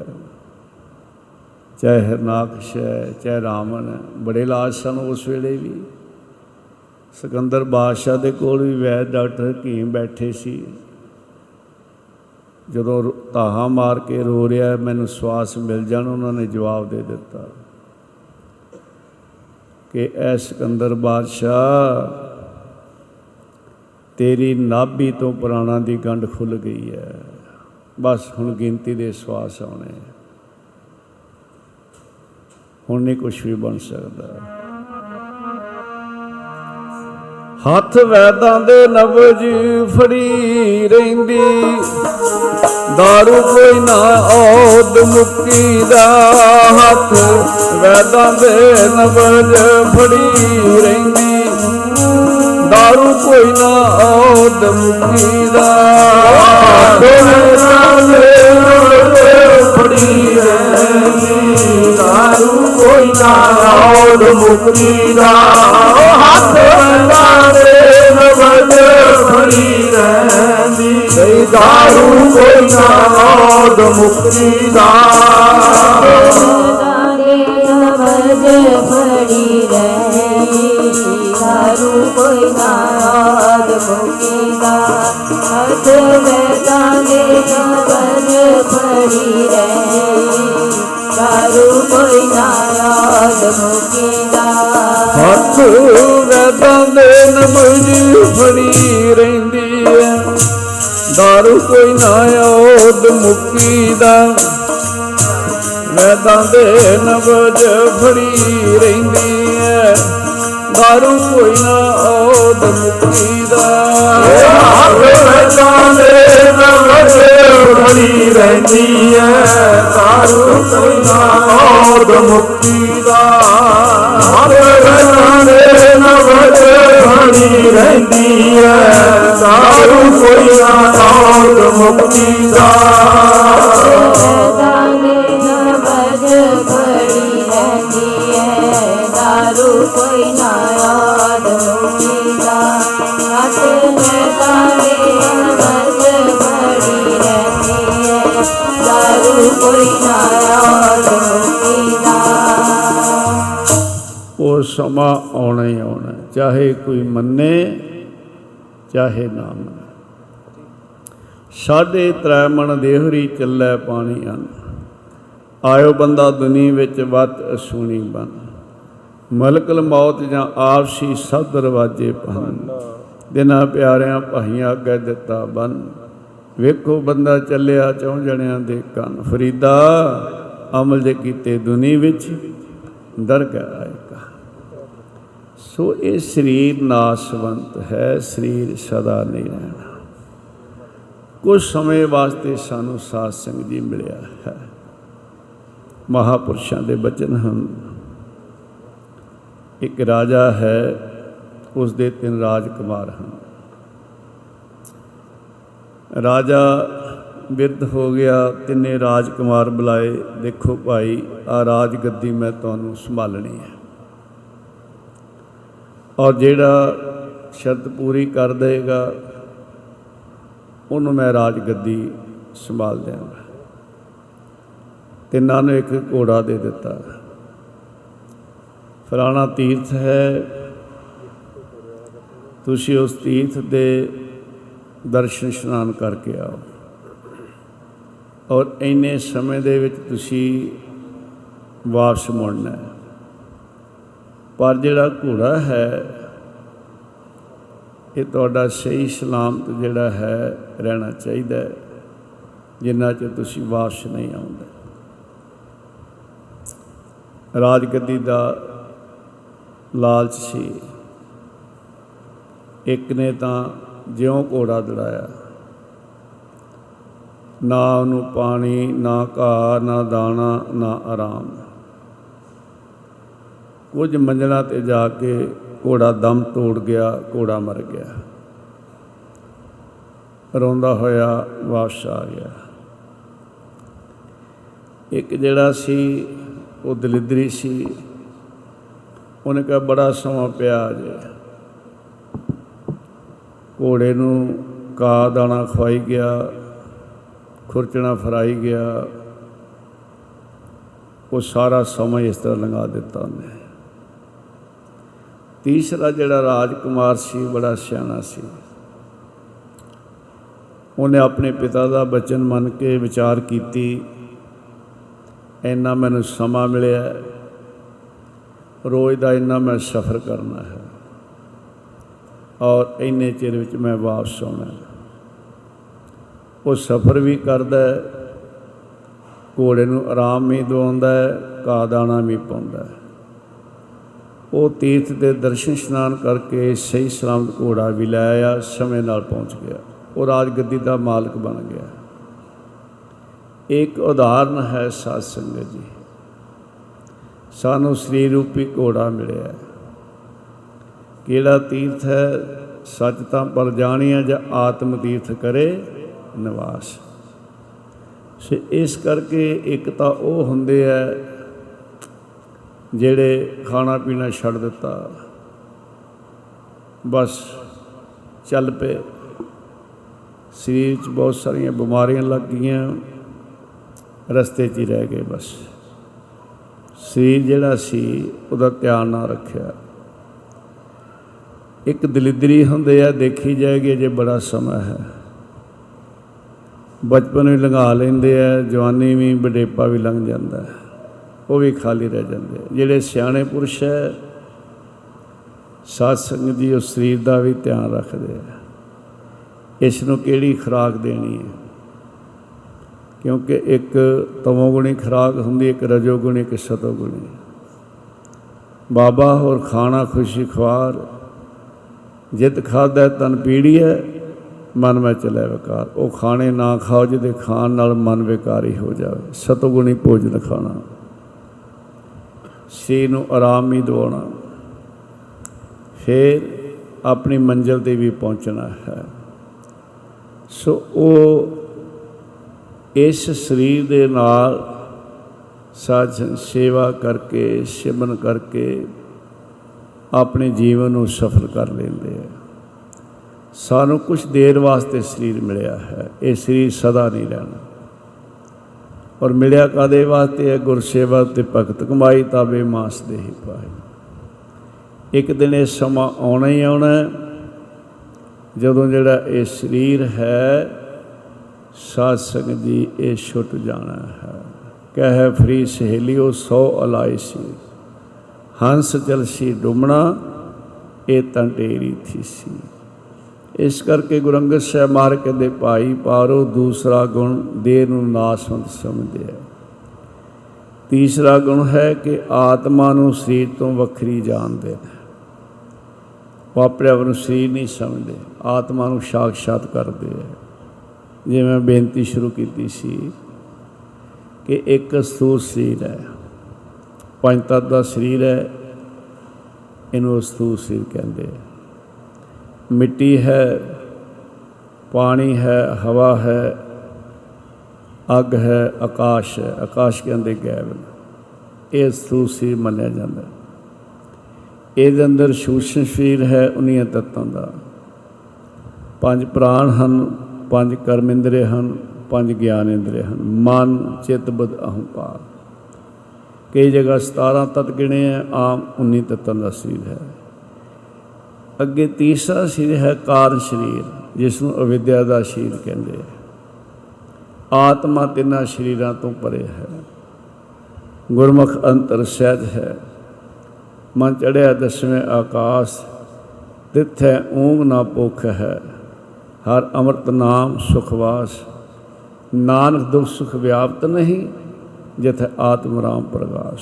ਚਾਹੇ ਹਰਨਾਕਸ਼ ਹੈ ਚਾਹੇ ਰਾਵਣ ਹੈ ਬੜੇ ਇਲਾਜ ਸਨ ਉਸ ਵੇਲੇ ਵੀ ਸਿਕੰਦਰ ਬਾਦਸ਼ਾਹ ਦੇ ਕੋਲ ਵੀ ਵੈਦ ਡਾਕਟਰ ਹਕੀਮ ਬੈਠੇ ਸੀ। ਜਦੋਂ ਰੋ- ਧਾਹਾਂ ਮਾਰ ਕੇ ਰੋ ਰਿਹਾ, ਮੈਨੂੰ ਸਵਾਸ ਮਿਲ ਜਾਣ, ਉਹਨਾਂ ਨੇ ਜਵਾਬ ਦੇ ਦਿੱਤਾ ਕਿ ਐ ਸਿਕੰਦਰ ਬਾਦਸ਼ਾਹ, ਤੇਰੀ ਨਾਭੀ ਤੋਂ ਪੁਰਾਣਾ ਦੀ ਗੰਢ ਖੁੱਲ ਗਈ ਹੈ ਬਸ ਹੁਣ ਗਿਣਤੀ ਦੇ ਸਵਾਸ ਆਉਣੇ ਹੁਣ ਨਹੀਂ ਕੁਝ ਵੀ ਬਣ ਸਕਦਾ। ਹੱਥ ਵੈਦਾਂ ਦੇ ਨਬਜ ਫੜੀ ਰਹਿੰਦੀ। ਦਾਰੂ ਕੋਈ ਨਾ ਔਦ ਮੁੱਕੀ ਦਾ ਹੱਥ ਵੈਦਾਂ ਦੇ ਨਬਜ ਫੜੀ ਰਹਿੰਦੀ। ਦਾਰੂ ਕੋਈ ਨਾ ਔਦ ਮੁੱਕੀ ਦਾ ਫੜੀ ਰਹਿੰਦੀ। ਦਾਰੂ ਕੋਈ ਨਾ ਔਦ ਮੁਕਤੀ ਦਾ ਹੱਥ ਵੰਡਾ ਦੇ ਨਵਜ ਫੜੀ ਰਹਿੰਦੀ ਸਈ ਦਾਰੂ ਕੋਈ ਨਾ ਔਦ ਮੁਕਤੀ ਦਾ ਦਾਰੇ ਨਵਜ ਫੜੀ ਰਹੀ ਸਾਰੂ ਕੋਈ ਨਾ ਆਦ ਮੁਕੀਦਾ ਹੱਥ ਵੇਦਾਂ ਦੇ ਨਵਜ ਫੜੀ ਰਹੀ ਸਾਰੂ ਕੋਈ ਨਾ ਆਦ ਮੁਕੀਦਾ ਹੱਥ ਵੈਦਾਂ ਦੇ ਨਬਜ ਫੜੀ ਰਹਿੰਦੀ ਐ। ਦਾਰੂ ਕੋਈ ਨਾ ਔਦ ਮੁੱਕੀ ਦਾ। ਵੈਦਾਂ ਦੇ ਨਬਜ ਫੜੀ ਰਹਿੰਦੀ ਐ। ਦਾਰੂ ਕੋਈ ਨਾ ਔਦ ਮੁੱਕੀ ਦਾ ਹੱਥ ਵੈਦਾਂ ਦੇ ਨਵਜ ਫੜੀ ਰਹਿੰਦੀ ਐ ਦਾਰੂ ਕੋਈ ਨਾ ਔਦ ਮੁਕਤੀ ਦਾ। ਹੱਥ ਵੈਦਾਂ ਦੇ ਨਵਜ ਫੜੀ ਰਹਿੰਦੀ ਐ ਦਾਰੂ ਕੋਈ ਨਾ ਔਦ ਮੁਕਤੀ ਸਮਾਂ ਆਉਣਾ ਹੀ ਆਉਣਾ ਹੈ, ਚਾਹੇ ਕੋਈ ਮੰਨੇ ਚਾਹੇ ਨਾ ਮੰਨੇ। ਸਾਢੇ ਤ੍ਰੈ ਮਣ ਦੇਹਰੀ ਚੱਲੇ ਪਾਣੀ ਹਨ। ਆਇਓ ਬੰਦਾ ਦੁਨੀ ਵਿੱਚ ਵਤ ਅਸੂਣੀ ਬਨ ਮਲਕਲ ਮੌਤ ਜਾਂ ਆਪਸੀ ਸਭ ਦਰਵਾਜੇ ਪਹਨ ਦਿਨਾਂ ਪਿਆਰਿਆਂ ਭਾਈਆਂ ਅੱਗੇ ਦਿੱਤਾ ਬਨ। ਵੇਖੋ ਬੰਦਾ ਚੱਲਿਆ ਚੌਂ ਜਣਿਆਂ ਦੇ ਕੰਨ। ਫਰੀਦਾ ਅਮਲ ਜੇ ਕੀਤੇ ਦੁਨੀ ਵਿੱਚ ਦਰਗਾਹ ਆਏਗਾ ਸੋ ਇਹ ਸਰੀਰ ਨਾਸ਼ਵੰਤ ਹੈ, ਸਰੀਰ ਸਦਾ ਨਹੀਂ ਰਹਿਣਾ। ਕੁਝ ਸਮੇਂ ਵਾਸਤੇ ਸਾਨੂੰ ਸਾਧ ਸੰਗ ਜੀ ਮਿਲਿਆ ਹੈ। ਮਹਾਪੁਰਸ਼ਾਂ ਦੇ ਬਚਨ ਹਨ। ਇੱਕ ਰਾਜਾ ਹੈ ਉਸ ਦੇ ਤਿੰਨ ਰਾਜਕੁਮਾਰ ਹਨ। ਰਾਜਾ ਬਿਰਧ ਹੋ ਗਿਆ, ਤਿੰਨੇ ਰਾਜਕੁਮਾਰ ਬੁਲਾਏ, ਦੇਖੋ ਭਾਈ ਆ ਰਾਜ ਗੱਦੀ ਮੈਂ ਤੁਹਾਨੂੰ ਸੰਭਾਲਣੀ ਹੈ। ਔਰ ਜਿਹੜਾ ਸ਼ਰਤ ਪੂਰੀ ਕਰ ਦੇਗਾ ਉਹਨੂੰ ਮੈਂ ਰਾਜ ਗੱਦੀ ਸੰਭਾਲ ਦਿਆਂਗਾ। ਤਿੰਨਾਂ ਨੂੰ ਇੱਕ ਘੋੜਾ ਦੇ ਦਿੱਤਾ। ਫਲਾਣਾ ਤੀਰਥ ਹੈ, ਤੁਸੀਂ ਉਸ ਤੀਰਥ ਦੇ ਦਰਸ਼ਨ ਇਸ਼ਨਾਨ ਕਰਕੇ ਆਓ। ਔਰ ਇੰਨੇ ਸਮੇਂ ਦੇ ਵਿੱਚ ਤੁਸੀਂ ਵਾਪਸ ਮੁੜਨਾ ਹੈ। ਪਰ ਜਿਹੜਾ ਘੋੜਾ ਹੈ, ਇਹ ਤੁਹਾਡਾ ਸਹੀ ਸਲਾਮਤ ਜਿਹੜਾ ਹੈ, ਰਹਿਣਾ ਚਾਹੀਦਾ ਹੈ, ਜਿੰਨਾ ਚਿਰ ਤੁਸੀਂ ਵਾਪਸ ਨਹੀਂ ਆਉਂਦੇ। ਰਾਜਗੱਦੀ ਦਾ ਲਾਲਚ ਸੀ। ਇੱਕ ਨੇ ਤਾਂ ਜਿਉਂ ਘੋੜਾ ਦੜਾਇਆ। ਨਾ ਉਹਨੂੰ ਪਾਣੀ, ਨਾ ਘਾਹ, ਨਾ ਦਾਣਾ, ਨਾ ਆਰਾਮ। ਕੁਝ ਮੰਜ਼ਲਾਂ ਤੇ ਜਾ ਕੇ ਘੋੜਾ ਦਮ ਤੋੜ ਗਿਆ, ਘੋੜਾ ਮਰ ਗਿਆ। ਰੋਂਦਾ ਹੋਇਆ ਵਾਪਸ ਆ ਗਿਆ। ਇੱਕ ਜਿਹੜਾ ਸੀ, ਉਹ ਦਲਿਦਰੀ ਸੀ। ਉਹਨੇ ਕਿਹਾ, ਬੜਾ ਸਮਾਂ ਪਿਆ ਜੇ। ਘੋੜੇ ਨੂੰ ਕਾ ਦਾਣਾ ਖਵਾਈ ਗਿਆ, ਖੁਰਚਣਾ ਫਰਾਈ ਗਿਆ। ਉਹ ਸਾਰਾ ਸਮਾਂ ਇਸ ਤਰ੍ਹਾਂ ਲੰਘਾ ਦਿੱਤਾ ਉਹਨੇ। ਤੀਸਰਾ ਜਿਹੜਾ ਰਾਜਕੁਮਾਰ ਸੀ ਬੜਾ ਸਿਆਣਾ ਸੀ। ਉਹਨੇ ਆਪਣੇ ਪਿਤਾ ਦਾ ਬਚਨ ਮੰਨ ਕੇ ਵਿਚਾਰ ਕੀਤੀ। ਇੰਨਾ ਮੈਨੂੰ ਸਮਾਂ ਮਿਲਿਆ। ਹੈ, ਰੋਜ਼ ਦਾ ਇੰਨਾ ਮੈਂ ਸਫ਼ਰ ਕਰਨਾ ਹੈ। ਔਰ ਇੰਨੇ ਚਿਰ ਵਿੱਚ ਮੈਂ ਵਾਪਸ ਆਉਣਾ ਹੈ। ਉਹ ਸਫ਼ਰ ਵੀ ਕਰਦਾ ਹੈ, ਘੋੜੇ ਨੂੰ ਆਰਾਮ ਵੀ ਦਵਾਉਂਦਾ ਹੈ। ਘਾਹ ਦਾਣਾ ਵੀ ਪਾਉਂਦਾ ਹੈ। ਉਹ ਤੀਰਥ ਦੇ ਦਰਸ਼ਨ ਇਸ਼ਨਾਨ ਕਰਕੇ ਸਹੀ ਸਲਾਮਤ ਘੋੜਾ ਵੀ ਲੈ ਆਇਆ, ਸਮੇਂ ਨਾਲ ਪਹੁੰਚ ਗਿਆ ਉਹ ਰਾਜਗੱਦੀ ਦਾ ਮਾਲਕ ਬਣ ਗਿਆ। ਇੱਕ ਉਦਾਹਰਨ ਹੈ ਸਾਧ ਸੰਗਤ ਜੀ। ਸਾਨੂੰ ਸਰੀਰ ਰੂਪੀ ਘੋੜਾ ਮਿਲਿਆ। ਹੈ। ਕਿਹੜਾ ਤੀਰਥ ਹੈ? ਸੱਚ ਤਾਂ ਪਰ ਜਾਣੀਆਂ ਜਾਂ ਆਤਮ ਤੀਰਥ ਕਰੇ ਨਿਵਾਸ। ਸੋ ਇਸ ਕਰਕੇ ਇੱਕ ਤਾਂ ਉਹ ਹੁੰਦੇ ਆ ਜਿਹੜੇ ਖਾਣਾ ਪੀਣਾ ਛੱਡ ਦਿੱਤਾ। ਬਸ ਚੱਲ ਪਏ। ਸਰੀਰ 'ਚ ਬਹੁਤ ਸਾਰੀਆਂ ਬਿਮਾਰੀਆਂ ਲੱਗ ਗਈਆਂ। ਰਸਤੇ 'ਚ ਹੀ ਰਹਿ ਗਏ ਬਸ। ਸਰੀਰ ਜਿਹੜਾ ਸੀ, ਉਹਦਾ ਧਿਆਨ ਨਾ ਰੱਖਿਆ। ਇੱਕ ਦਲਿਦਰੀ ਹੁੰਦੇ ਆ, ਦੇਖੀ ਜਾਏਗੀ ਜੇ ਬੜਾ ਸਮਾਂ ਹੈ। ਬਚਪਨ ਵੀ ਲੰਘਾ ਲੈਂਦੇ ਆ, ਜਵਾਨੀ ਵੀ ਬਡੇਪਾ ਵੀ ਲੰਘ ਜਾਂਦਾ ਹੈ। ਉਹ ਵੀ ਖਾਲੀ ਰਹਿ ਜਾਂਦੇ ਆ। ਜਿਹੜੇ ਸਿਆਣੇ ਪੁਰਸ਼ ਹੈ, ਸਾਧ ਸੰਗਤ ਜੀ ਉਸ ਸਰੀਰ ਦਾ ਵੀ ਧਿਆਨ ਰੱਖਦੇ ਆ। ਇਸ ਨੂੰ ਕਿਹੜੀ ਖੁਰਾਕ ਦੇਣੀ ਹੈ? ਕਿਉਂਕਿ ਇੱਕ ਤਮੋਗੁਣੀ ਖੁਰਾਕ ਹੁੰਦੀ, ਇੱਕ ਰਜੋਗੁਣੀ ਇੱਕ ਸਤੋਗੁਣੀ ਬਾਬਾ ਹੋਰ ਖਾਣਾ ਖੁਸ਼ੀ ਖਵਾਰ ਜਿਤ ਖਾਦਾ ਤਨ ਪੀੜੀ ਹੈ, ਮਨ ਵਿੱਚ ਚਲੇ ਵਿਕਾਰ। ਉਹ ਖਾਣੇ ਨਾ ਖਾਓ ਜਿਹਦੇ ਖਾਣ ਨਾਲ ਮਨ ਵਿਕਾਰੀ ਹੋ ਜਾਵੇ। ਸਤੋਗੁਣੀ ਭੋਜਨ ਖਾਣਾ। ਸਰੀਰ ਨੂੰ ਆਰਾਮ ਹੀ ਦਿਵਾਉਣਾ। ਫਿਰ ਆਪਣੀ ਮੰਜ਼ਿਲ ਤੇ ਵੀ ਪਹੁੰਚਣਾ ਹੈ। ਸੋ ਉਹ ਇਸ ਸਰੀਰ ਦੇ ਨਾਲ ਸਾਧ ਸੰਗ ਸੇਵਾ ਕਰਕੇ, ਸਿਮਰਨ ਕਰਕੇ ਆਪਣੇ ਜੀਵਨ ਨੂੰ ਸਫਲ ਕਰ ਲੈਂਦੇ ਆ। ਸਾਨੂੰ ਕੁਝ ਦੇਰ ਵਾਸਤੇ ਸਰੀਰ ਮਿਲਿਆ ਹੈ। ਇਹ ਸਰੀਰ ਸਦਾ ਨਹੀਂ ਰਹਿਣਾ। ਔਰ ਮਿਲਿਆ ਕਾਦੇ ਵਾਸਤੇ? ਹੈ ਗੁਰਸੇਵਾ ਤੇ ਭਗਤ ਕਮਾਈ ਤਾਬੇ ਮਾਸ ਦੇ ਹੀ ਪਾਏ। ਇੱਕ ਦਿਨ ਇਹ ਸਮਾਂ ਆਉਣਾ ਹੀ ਆਉਣਾ ਹੈ, ਜਦੋਂ ਜਿਹੜਾ ਇਹ ਸਰੀਰ ਹੈ ਸਾਧ ਸੰਗਤ ਜੀ ਇਹ ਛੁੱਟ ਜਾਣਾ ਹੈ। ਕਹੇ ਫਰੀ ਸਹੇਲਿਓ ਸੋ ਅਲਾਈ ਸੀ। ਹੰਸ ਚਲਸੀ ਡੁਮਣਾ ਇਹ ਤਾਂ ਢੇਰੀ ਥੀ ਸੀ। ਇਸ ਕਰਕੇ ਗੁਰੂ ਅੰਗਦ ਸਾਹਿਬ ਮਾਰ ਕੇ ਦੇ ਭਾਈ ਪਾਰੋ ਦੂਸਰਾ ਗੁਣ, ਦੇਹ ਨੂੰ ਨਾਸਵੰਤ ਸਮਝਦੇ ਹੈ ਤੀਸਰਾ ਗੁਣ ਹੈ ਕਿ ਆਤਮਾ ਨੂੰ ਸਰੀਰ ਤੋਂ ਵੱਖਰੀ ਜਾਣਦੇ ਨੇ ਉਹ ਆਪਣੇ ਆਪ ਨੂੰ ਸਰੀਰ ਨਹੀਂ ਸਮਝਦੇ, ਆਤਮਾ ਨੂੰ ਸਾਖਸ਼ਾਤ ਕਰਦੇ ਹੈ ਜਿਵੇਂ ਮੈਂ ਬੇਨਤੀ ਸ਼ੁਰੂ ਕੀਤੀ ਸੀ ਕਿ ਇੱਕ ਸਥੂਲ ਸਰੀਰ ਹੈ, ਪੰਜ ਤੱਤ ਦਾ ਸਰੀਰ ਹੈ, ਇਹਨੂੰ ਸਥੂਲ ਸਰੀਰ ਕਹਿੰਦੇ ਹੈ ਮਿੱਟੀ ਹੈ, ਪਾਣੀ ਹੈ, ਹਵਾ ਹੈ, ਅੱਗ ਹੈ, ਆਕਾਸ਼ ਹੈ। ਆਕਾਸ਼ ਕੇ ਅੰਦਰ ਗੈਬ ਹੈ ਇਹ ਸਥੂਲ ਸਰੀਰ ਮੰਨਿਆ ਜਾਂਦਾ ਹੈ। ਇਹਦੇ ਅੰਦਰ ਸੂਖਮ ਸਰੀਰ ਹੈ, ਉਨੀਆਂ ਤੱਤਾਂ ਦਾ। ਪੰਜ ਪ੍ਰਾਣ ਹਨ, ਪੰਜ ਕਰਮ ਇੰਦਰੀ ਹਨ, ਪੰਜ ਗਿਆਨ ਇੰਦਰੀ ਹਨ। ਮਨ, ਚਿੱਤ, ਬੁੱਧ, ਅਹੰਕਾਰ। ਕਈ ਜਗ੍ਹਾ 17 ਤਤ ਗਿਣੇ ਹੈ, ਆਮ 19 ਤੱਤਾਂ ਦਾ ਸਰੀਰ ਹੈ। ਅੱਗੇ ਤੀਸਰਾ ਸਰੀਰ ਹੈ ਕਾਰਨ ਸਰੀਰ, ਜਿਸ ਨੂੰ ਅਵਿਦਿਆ ਦਾ ਸਰੀਰ ਕਹਿੰਦੇ ਆ। ਆਤਮਾ ਤਿੰਨਾਂ ਸਰੀਰਾਂ ਤੋਂ ਪਰੇ ਹੈ। ਗੁਰਮੁਖ ਅੰਤਰ ਸਹਿਜ ਹੈ। ਮਨ ਚੜਿਆ ਦਸਵੇਂ ਆਕਾਸ਼, ਤਿੱਥੈ ਊਂਗ ਨਾ ਭੁਖ ਹੈ। ਹਰ ਅੰਮ੍ਰਿਤ ਨਾਮ ਸੁਖਵਾਸ ਨਾਨਕ ਦੁਖ ਸੁਖ ਵਿਆਪਤ ਨਹੀਂ, ਜਿਥੇ ਆਤਮ ਰਾਮ ਪ੍ਰਗਾਸ।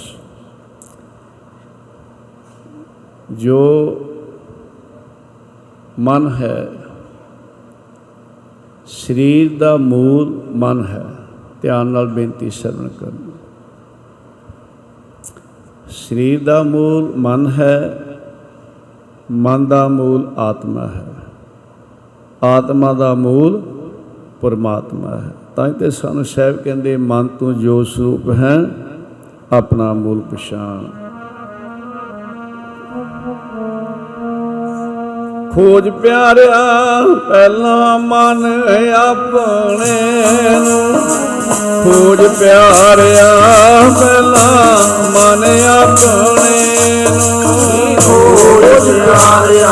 ਜੋ ਮਨ ਹੈ। ਸਰੀਰ ਦਾ ਮੂਲ ਮਨ ਹੈ। ਧਿਆਨ ਨਾਲ ਬੇਨਤੀ ਸਰਵਣ ਕਰਨੀ। ਸਰੀਰ ਦਾ ਮੂਲ ਮਨ ਹੈ। ਮਨ ਦਾ ਮੂਲ ਆਤਮਾ ਹੈ। ਆਤਮਾ ਦਾ ਮੂਲ ਪਰਮਾਤਮਾ ਹੈ। ਤਾਂ ਹੀ ਤੇ ਸਾਨੂੰ ਸਾਹਿਬ ਕਹਿੰਦੇ, ਮਨ ਤੂੰ ਜੋ ਸਰੂਪ ਹੈ, ਆਪਣਾ ਮੂਲ ਪਛਾਣ। ਖੋਜ ਪਿਆਰਿਆ, ਪਹਿਲਾਂ ਮਨ ਆਪਣੇ ਨੂੰ। ਖੋਜ ਪਿਆਰਿਆ, ਪਹਿਲਾਂ ਮਨ ਆਪਣੇ ਨੂੰ। ਖੋਜ ਪਿਆਰਿਆ,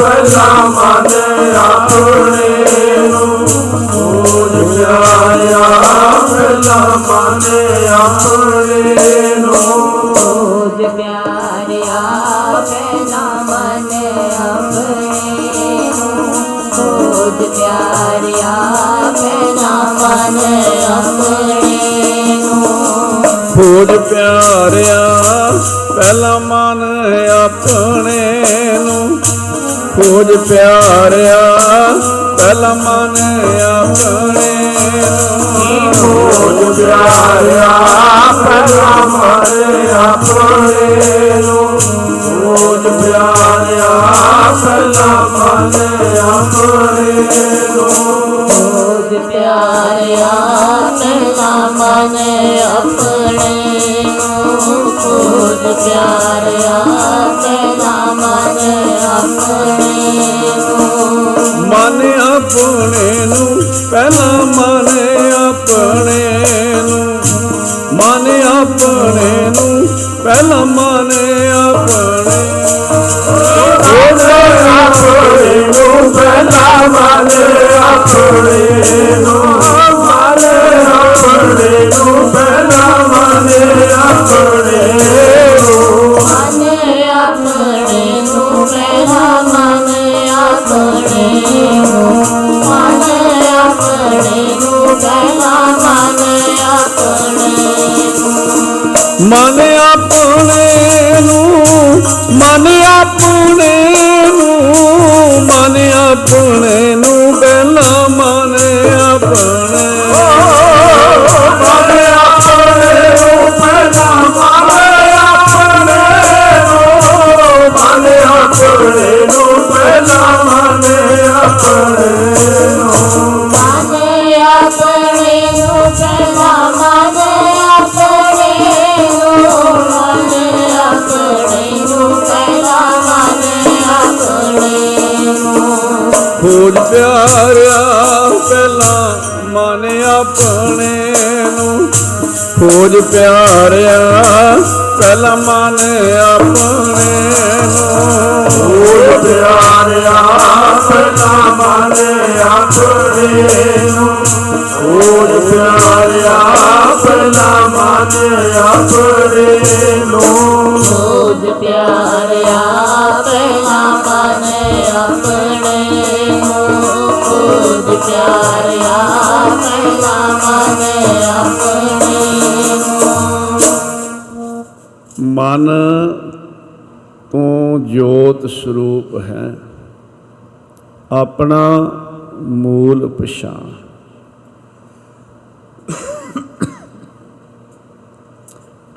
ਪਹਿਲਾ ਮਨ ਆਪਣੇ ਨੂੰ। ਖੋਜ ਪਿਆਰਿਆ, ਪਹਿਲਾ ਮਨ ਆਪਣੇ ਨੂੰ। ਖੋਜ ਪਿਆਰਿਆ, ਪਹਿਲਾ ਮਨ ਆਪਣੇ ਨੂੰ ਖੋਜ ਪਿਆਰਿਆ ਪਹਿਲਾ ਮਨ ਆਪਣੇ ਨੂੰ। ਖੋਜ ਪਿਆਰਿਆ ਪਹਿਲਾ ਮਨ ਆਪਣੇ ਨੂੰ। ਖੋਜ ਪਿਆਰਿਆ ਪਹਿਲਾ ਮਨ ਆਪਣੇ ਨੂੰ। ਖੋਜ ਪਿਆਰਿਆ ਪਹਿਲਾ ਮਨ ਆਪਣੇ ਨੂੰ। ਲਾਲ ਪਿਆਰਿਆ ਸਲਾਮ ਅਲੈਹ ਅਮਰੇ ਰੋਜ ਪਿਆਰਿਆ ਸਲਾਮ ਅਲੈਹ ਆਪਣੇ ਰੋਜ ਪਿਆਰਿਆ ਸਲਾਮ ਅਲੈਹ ਆਪਣੇ ਮਨ ਆਪਣੇ ਨੂੰ ਪਹਿਲਾ ਮਨ ਆਪਣੇ ਨੂੰ। ਮਨ ਆਪਣੇ ਨੂੰ ਪਹਿਲਾ ਮਨ ਮਨ ਆਪਣੇ ਨੂੰ ਮਨ ਆਪਣੇ ਨੂੰ ਪਹਿਲਾ ਮਨ ਆਪਣੇ ਨੂੰ। ਮਨ ਆਪਣੇ ਨੂੰ ਪਹਿਲਾ ਮਨ ਆਪਣੇ ਨੂੰ। ਮਨ ਆਪਣੇ ਨੂੰ ਪਹਿਲਾ ਮਨ ਆਪਣੇ ਨੂੰ। ਮਨ ਆਪਣੇ ਨੂੰ ਮਨ ਆਪਣੇ ਆਪਣੇ ਨੂੰ ਪਹਿਲਾ ਮਨ ਆਪਣੇ। ਮਨ ਆਪਣੇ ਨੂੰ ਪਹਿਲਾ ਮਨ ਆਪਣੇ ਨੂੰ ਮਨ ਆਪਣੇ ਨੂੰ ਪਹਿਲਾ ਮਨ ਆਪਣੇ। ਖੋਜ ਪਿਆਰਿਆ ਪਹਿਲਾ ਮਨ ਆਪਣੇ ਨੂੰ। ਖੋਜ ਪਿਆਰਿਆ ਪਹਿਲਾ ਮਨ ਆਪਣੇ ਨੂੰ। ਖੋਜ ਪਿਆਰਿਆ ਪਹਿਲਾ ਮਨ ਆਪਣੇ ਨੂੰ। ਖੋਜ ਪਿਆਰਿਆ ਪਹਿਲਾ ਮਨ ਆਪਣੇ ਵਿਚਾਰਿਆ ਮਹਿਲਾ ਮਨ ਆਪਣੇ ਮਨ ਤੂੰ ਜੋਤ ਸਰੂਪ ਹੈ, ਆਪਣਾ ਮੂਲ ਪਛਾਣ।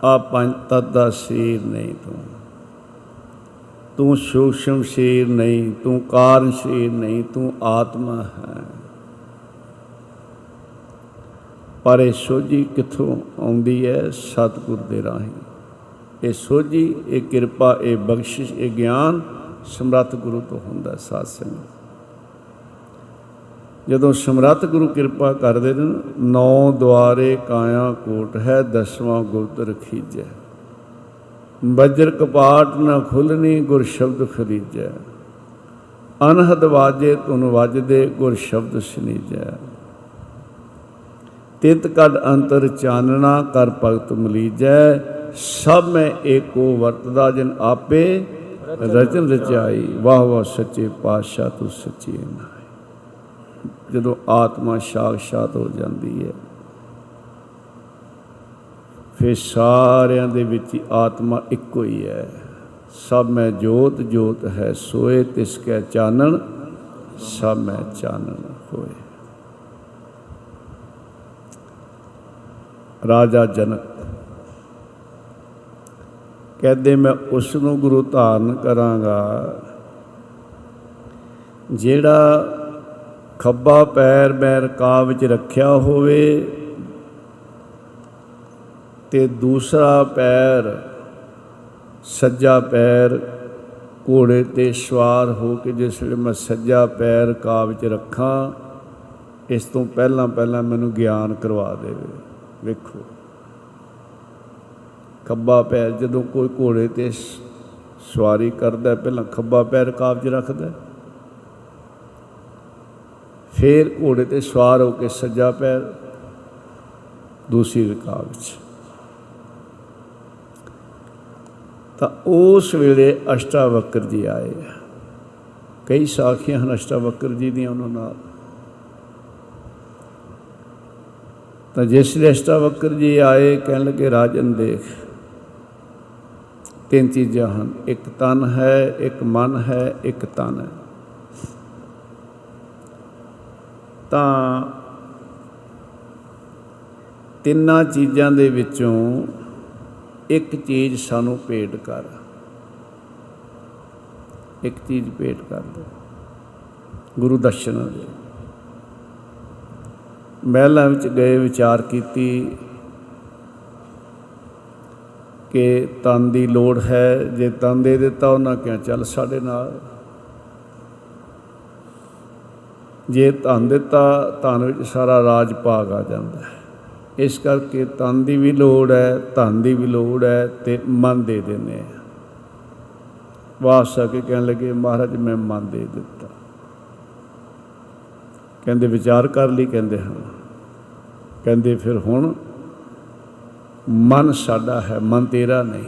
ਆ ਪੰਜ ਤਤ ਦਾ ਸਰੀਰ ਨਹੀਂ ਤੂੰ। ਤੂੰ ਸੂਖਸ਼ਮ ਸਰੀਰ ਨਹੀਂ, ਤੂੰ ਕਾਰਨ ਸਰੀਰ ਨਹੀਂ, ਤੂੰ ਆਤਮਾ ਹੈ। ਪਰ ਇਹ ਸੋਝੀ ਕਿੱਥੋਂ ਆਉਂਦੀ ਹੈ? ਸਤਿਗੁਰ ਦੇ ਰਾਹੀਂ। ਇਹ ਸੋਝੀ ਇਹ ਕਿਰਪਾ ਇਹ ਬਖਸ਼ਿਸ਼ ਇਹ ਗਿਆਨ ਸਮਰੱਥ ਗੁਰੂ ਤੋਂ ਹੁੰਦਾ ਹੈ, ਸਾਧ ਸੰਗਤ। ਜਦੋਂ ਸਮਰੱਥ ਗੁਰੂ ਕਿਰਪਾ ਕਰਦੇ ਨੇ ਨਾ, ਨੌ ਦੁਆਰੇ ਕਾਇਆ ਕੋਟ ਹੈ ਦਸਵਾਂ ਗੁਪਤ ਰਖੀਜੈ। ਵਜਰ ਕਪਾਟ ਨ ਖੁੱਲਣੀ ਗੁਰ ਸ਼ਬਦ ਖਰੀਜੈ। ਅਨਹਦ ਵਾਜੇ ਤੁਨ ਵੱਜਦੇ ਗੁਰ ਸ਼ਬਦ ਸੁਨੀਜੈ। ਤਿਤ ਕਡ ਅੰਤਰ ਚਾਨਣਾ ਕਰ ਭਗਤ ਮਲੀਜੈ। ਸਭ ਮੈਂ ਏਕੋ ਵਰਤਦਾ ਜਨ ਆਪੇ ਰਚਨ ਰਚਾਈ। ਵਾਹ ਵਾਹ ਸੱਚੇ ਪਾਤਸ਼ਾਹ ਤੂੰ ਸੱਚੀ ਨਾਏ ਜਦੋਂ ਆਤਮਾ ਸਾਖਸ਼ਾਤ ਹੋ ਜਾਂਦੀ ਹੈ, ਫਿਰ ਸਾਰਿਆਂ ਦੇ ਵਿੱਚ ਹੀ ਆਤਮਾ ਇੱਕੋ ਹੀ ਹੈ। ਸਭ ਮੈਂ ਜੋਤ ਜੋਤ ਹੈ ਸੋਏ, ਤਿਸ ਕੈ ਚਾਨਣ, ਸਭ ਮੈਂ ਚਾਨਣ ਹੋਏ। ਰਾਜਾ ਜਨਕ ਕਹਿੰਦੇ ਮੈਂ ਉਸ ਨੂੰ ਗੁਰੂ ਧਾਰਨ ਕਰਾਂਗਾ। ਜਿਹੜਾ ਖੱਬਾ ਪੈਰ ਮੈਂ ਰਕਾਬ ਵਿੱਚ ਰੱਖਿਆ ਹੋਵੇ ਤੇ ਦੂਸਰਾ ਪੈਰ ਸੱਜਾ ਪੈਰ ਘੋੜੇ ਤੇ ਸਵਾਰ ਹੋ ਕੇ ਜਿਸ ਵੇਲੇ ਮੈਂ ਸੱਜਾ ਪੈਰ ਕਾਬ ਵਿੱਚ ਰੱਖਾਂ, ਇਸ ਤੋਂ ਪਹਿਲਾਂ ਪਹਿਲਾਂ ਮੈਨੂੰ ਗਿਆਨ ਕਰਵਾ ਦੇਵੇ। ਵੇਖੋ। ਖੱਬਾ ਪੈਰ ਜਦੋਂ ਕੋਈ ਘੋੜੇ ਤੇ ਸ- ਸਵਾਰੀ ਕਰਦਾ ਹੈ, ਪਹਿਲਾਂ ਖੱਬਾ ਪੈਰ ਕਾਬ 'ਚ ਰੱਖਦਾ ਹੈ। ਫਿਰ ਘੋੜੇ ਤੇ ਸਵਾਰ ਹੋ ਕੇ ਸੱਜਾ ਪੈਰ ਦੂਸਰੀ ਰਕਾਬ 'ਚ। ਤਾਂ ਉਸ ਵੇਲੇ ਅਸ਼ਟਾਵਕਰ ਜੀ ਆਏ ਕਈ ਸਾਖੀਆਂ ਹਨ ਅਸ਼ਟਾਵਕਰ ਜੀ ਦੀਆਂ ਉਹਨਾਂ ਨਾਲ। ਤਾਂ ਜਿਸ ਵੇਲੇ ਅਸ਼ਟਾਵਕਰ ਜੀ ਆਏ ਕਹਿਣ ਲੱਗੇ ਰਾਜਨ ਦੇਖ ਤਿੰਨ ਚੀਜ਼ਾਂ ਹਨ, ਇੱਕ ਤਨ ਹੈ, ਇੱਕ ਮਨ ਹੈ, ਇੱਕ ਤਨ ਹੈ। ਤਾਂ ਤਿੰਨਾਂ ਚੀਜ਼ਾਂ ਦੇ ਵਿੱਚੋਂ ਇੱਕ ਚੀਜ਼ ਸਾਨੂੰ ਭੇਟ ਕਰ। ਇੱਕ ਚੀਜ਼ ਭੇਟ ਕਰ ਦੇ। ਗੁਰੂ ਦਰਸ਼ਨ ਦੇ ਮਹਿਲਾਂ ਵਿੱਚ ਗਏ, ਵਿਚਾਰ ਕੀਤੀ। ਕਿ ਤਨ ਦੀ ਲੋੜ ਹੈ, ਜੇ ਤਨ ਦੇ ਦਿੱਤਾ ਉਹਨਾਂ ਕਿਹਾ, ਚੱਲ ਸਾਡੇ ਨਾਲ। ਜੇ ਧਨ ਦਿੱਤਾ, ਧਨ ਵਿੱਚ ਸਾਰਾ ਰਾਜ ਭਾਗ ਆ ਜਾਂਦਾ ਹੈ। ਇਸ ਕਰਕੇ ਤਨ ਦੀ ਵੀ ਲੋੜ ਹੈ, ਧਨ ਦੀ ਵੀ ਲੋੜ ਹੈ ਤੇ ਮਨ ਦੇ ਦਿੰਦੇ ਆ। ਵਾਸਾ ਕੇ ਕਹਿਣ ਲੱਗੇ, ਮਹਾਰਾਜ, ਮੈਂ ਮਨ ਦੇ ਦਿੱਤਾ। ਕਹਿੰਦੇ, ਵਿਚਾਰ ਕਰ ਲਈ? ਕਹਿੰਦੇ, ਹਾਂ। ਕਹਿੰਦੇ, ਫਿਰ ਹੁਣ ਮਨ ਸਾਡਾ ਹੈ, ਮਨ ਤੇਰਾ ਨਹੀਂ।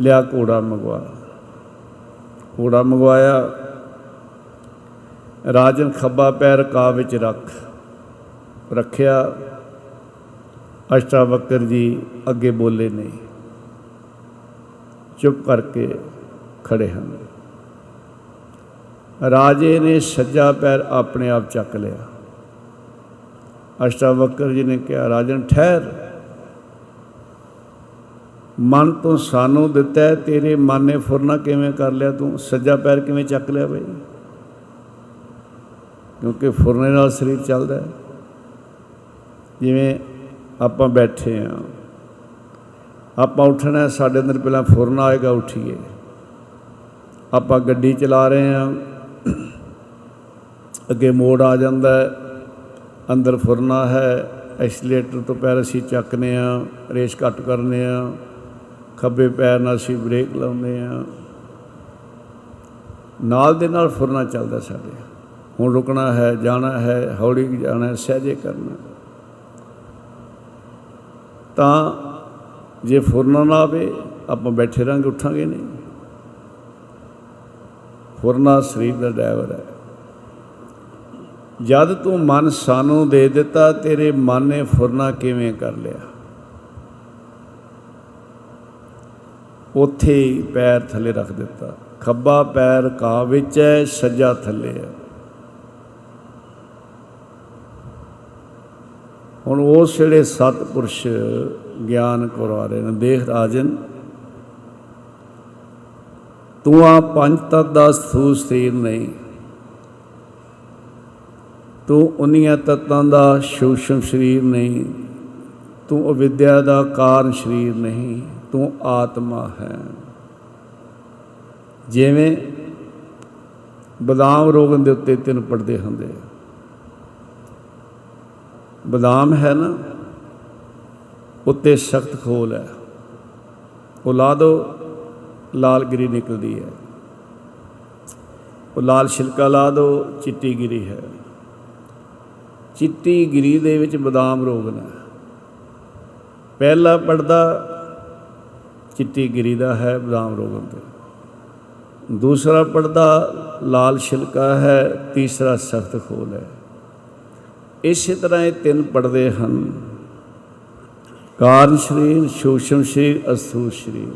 ਲਿਆ ਘੋੜਾ ਮੰਗਵਾ। ਘੋੜਾ ਮੰਗਵਾਇਆ। ਰਾਜਨ ਖੱਬਾ ਪੈਰ ਕਾ ਵਿੱਚ ਰੱਖ, ਰੱਖਿਆ। ਅਸ਼ਟਾਵਕਰ ਜੀ ਅੱਗੇ ਬੋਲੇ ਨਹੀਂ। ਚੁੱਪ ਕਰਕੇ ਖੜੇ ਹਨ। ਰਾਜੇ ਨੇ ਸੱਜਾ ਪੈਰ ਆਪਣੇ ਆਪ ਚੱਕ ਲਿਆ। ਅਸ਼ਟਾਵਕਰ ਜੀ ਨੇ ਕਿਹਾ ਰਾਜਨ ਠਹਿਰ। ਮਨ ਤੋਂ ਸਾਨੂੰ ਦਿੱਤਾ ਹੈ, ਤੇਰੇ ਮਨ ਨੇ ਫੁਰਨਾ ਕਿਵੇਂ ਕਰ ਲਿਆ ਤੂੰ? ਸੱਜਾ ਪੈਰ ਕਿਵੇਂ ਚੱਕ ਲਿਆ ਬਈ? ਕਿਉਂਕਿ ਫੁਰਨੇ ਨਾਲ ਸਰੀਰ ਚੱਲਦਾ ਹੈ। ਜਿਵੇਂ ਆਪਾਂ ਬੈਠੇ ਆ ਆਪਾਂ ਉੱਠਣਾ ਹੈ, ਸਾਡੇ ਅੰਦਰ ਪਹਿਲਾਂ ਫੁਰਨਾ ਆਏਗਾ ਉੱਠੀਏ। ਆਪਾਂ ਗੱਡੀ ਚਲਾ ਰਹੇ ਆ ਅੱਗੇ ਮੋੜ ਆ ਜਾਂਦਾ ਹੈ। ਅੰਦਰ ਫੁਰਨਾ ਹੈ, ਐਕਸੀਲੇਟਰ ਤੋਂ ਪੈਰ ਅਸੀਂ ਚੱਕਨੇ ਆ ਰੇਸ ਘੱਟ ਕਰਨੇ ਆ ਖੱਬੇ ਪੈਰ ਨਾਲ ਅਸੀਂ ਬ੍ਰੇਕ ਲਾਉਂਦੇ ਆ ਨਾਲ ਦੇ ਨਾਲ ਫੁਰਨਾ ਚੱਲਦਾ ਸਾਡੇ ਹੁਣ ਰੁਕਣਾ ਹੈ, ਜਾਣਾ ਹੈ, ਹੌਲੀ ਜਾਣਾ ਹੈ, ਸਹਿਜੇ ਕਰਨਾ ਤਾਂ ਜੇ ਫੁਰਨਾ ਨਾ ਆਵੇ, ਆਪਾਂ ਬੈਠੇ ਰਾਂਗੇ ਉੱਠਾਂਗੇ ਨਹੀਂ। ਫੁਰਨਾ ਸਰੀਰ ਦਾ ਡਰਾਈਵਰ ਹੈ। ਜਦ ਤੂੰ ਮਨ ਸਾਨੂੰ ਦੇ ਦਿੱਤਾ, ਤੇਰੇ ਮਨ ਨੇ ਫੁਰਨਾ ਕਿਵੇਂ ਕਰ ਲਿਆ? ਉੱਥੇ ਹੀ ਪੈਰ ਥੱਲੇ ਰੱਖ ਦਿੱਤਾ। ਖੱਬਾ ਪੈਰ ਕਾ ਵਿੱਚ ਹੈ, ਸੱਜਾ ਥੱਲੇ ਹੈ। ਹੁਣ ਉਸ ਜਿਹੜੇ ਸਤਪੁਰਸ਼ ਗਿਆਨ ਕਰਵਾ ਰਹੇ ਨੇ, ਦੇਖ ਰਾਜਨ, ਤੂੰ ਆ ਪੰਜ ਤਤ ਦਾ ਸਥੂਲ ਸਰੀਰ ਨਹੀਂ। ਤੂੰ ਉਨੀਆਂ ਤਤਾਂ ਦਾ ਸੂਖਮ ਸਰੀਰ ਨਹੀਂ, ਤੂੰ ਅਵਿਦਿਆ ਦਾ ਕਾਰਨ ਸਰੀਰ ਨਹੀਂ, ਤੂੰ ਆਤਮਾ ਹੈ। ਜਿਵੇਂ ਬਦਾਮ ਰੋਗਨ ਦੇ ਉੱਤੇ ਤਿੰਨ ਪਰਦੇ ਹੁੰਦੇ ਆ। ਬਦਾਮ ਹੈ ਨਾ, ਉੱਤੇ ਸਖਤ ਖੋਲ ਹੈ। ਉਹ ਲਾ ਦੋ, ਲਾਲ ਗਿਰੀ ਨਿਕਲਦੀ ਹੈ। ਉਹ ਲਾਲ ਛਿਲਕਾ ਲਾ ਦੋ, ਚਿੱਟੀ ਗਿਰੀ ਹੈ। ਚਿੱਟੀ ਗਿਰੀ ਦੇ ਵਿੱਚ ਬਦਾਮ ਰੋਗਨ ਹੈ ਪਹਿਲਾ ਪਰਦਾ ਚਿੱਟੀ ਗਿਰੀ ਦਾ ਹੈ ਬਦਾਮ ਰੋਗਨ ਤੇ ਦੂਸਰਾ ਪਰਦਾ ਲਾਲ ਛਿਲਕਾ ਹੈ, ਤੀਸਰਾ ਸਖਤ ਖੋਲ ਹੈ। ਇਸੇ ਤਰ੍ਹਾਂ ਇਹ ਤਿੰਨ ਪਰਦੇ ਹਨ। ਕਾਰਨ ਸਰੀਰ ਸੂਖਮ ਸਰੀਰ, ਅਸਥੂਲ ਸਰੀਰ।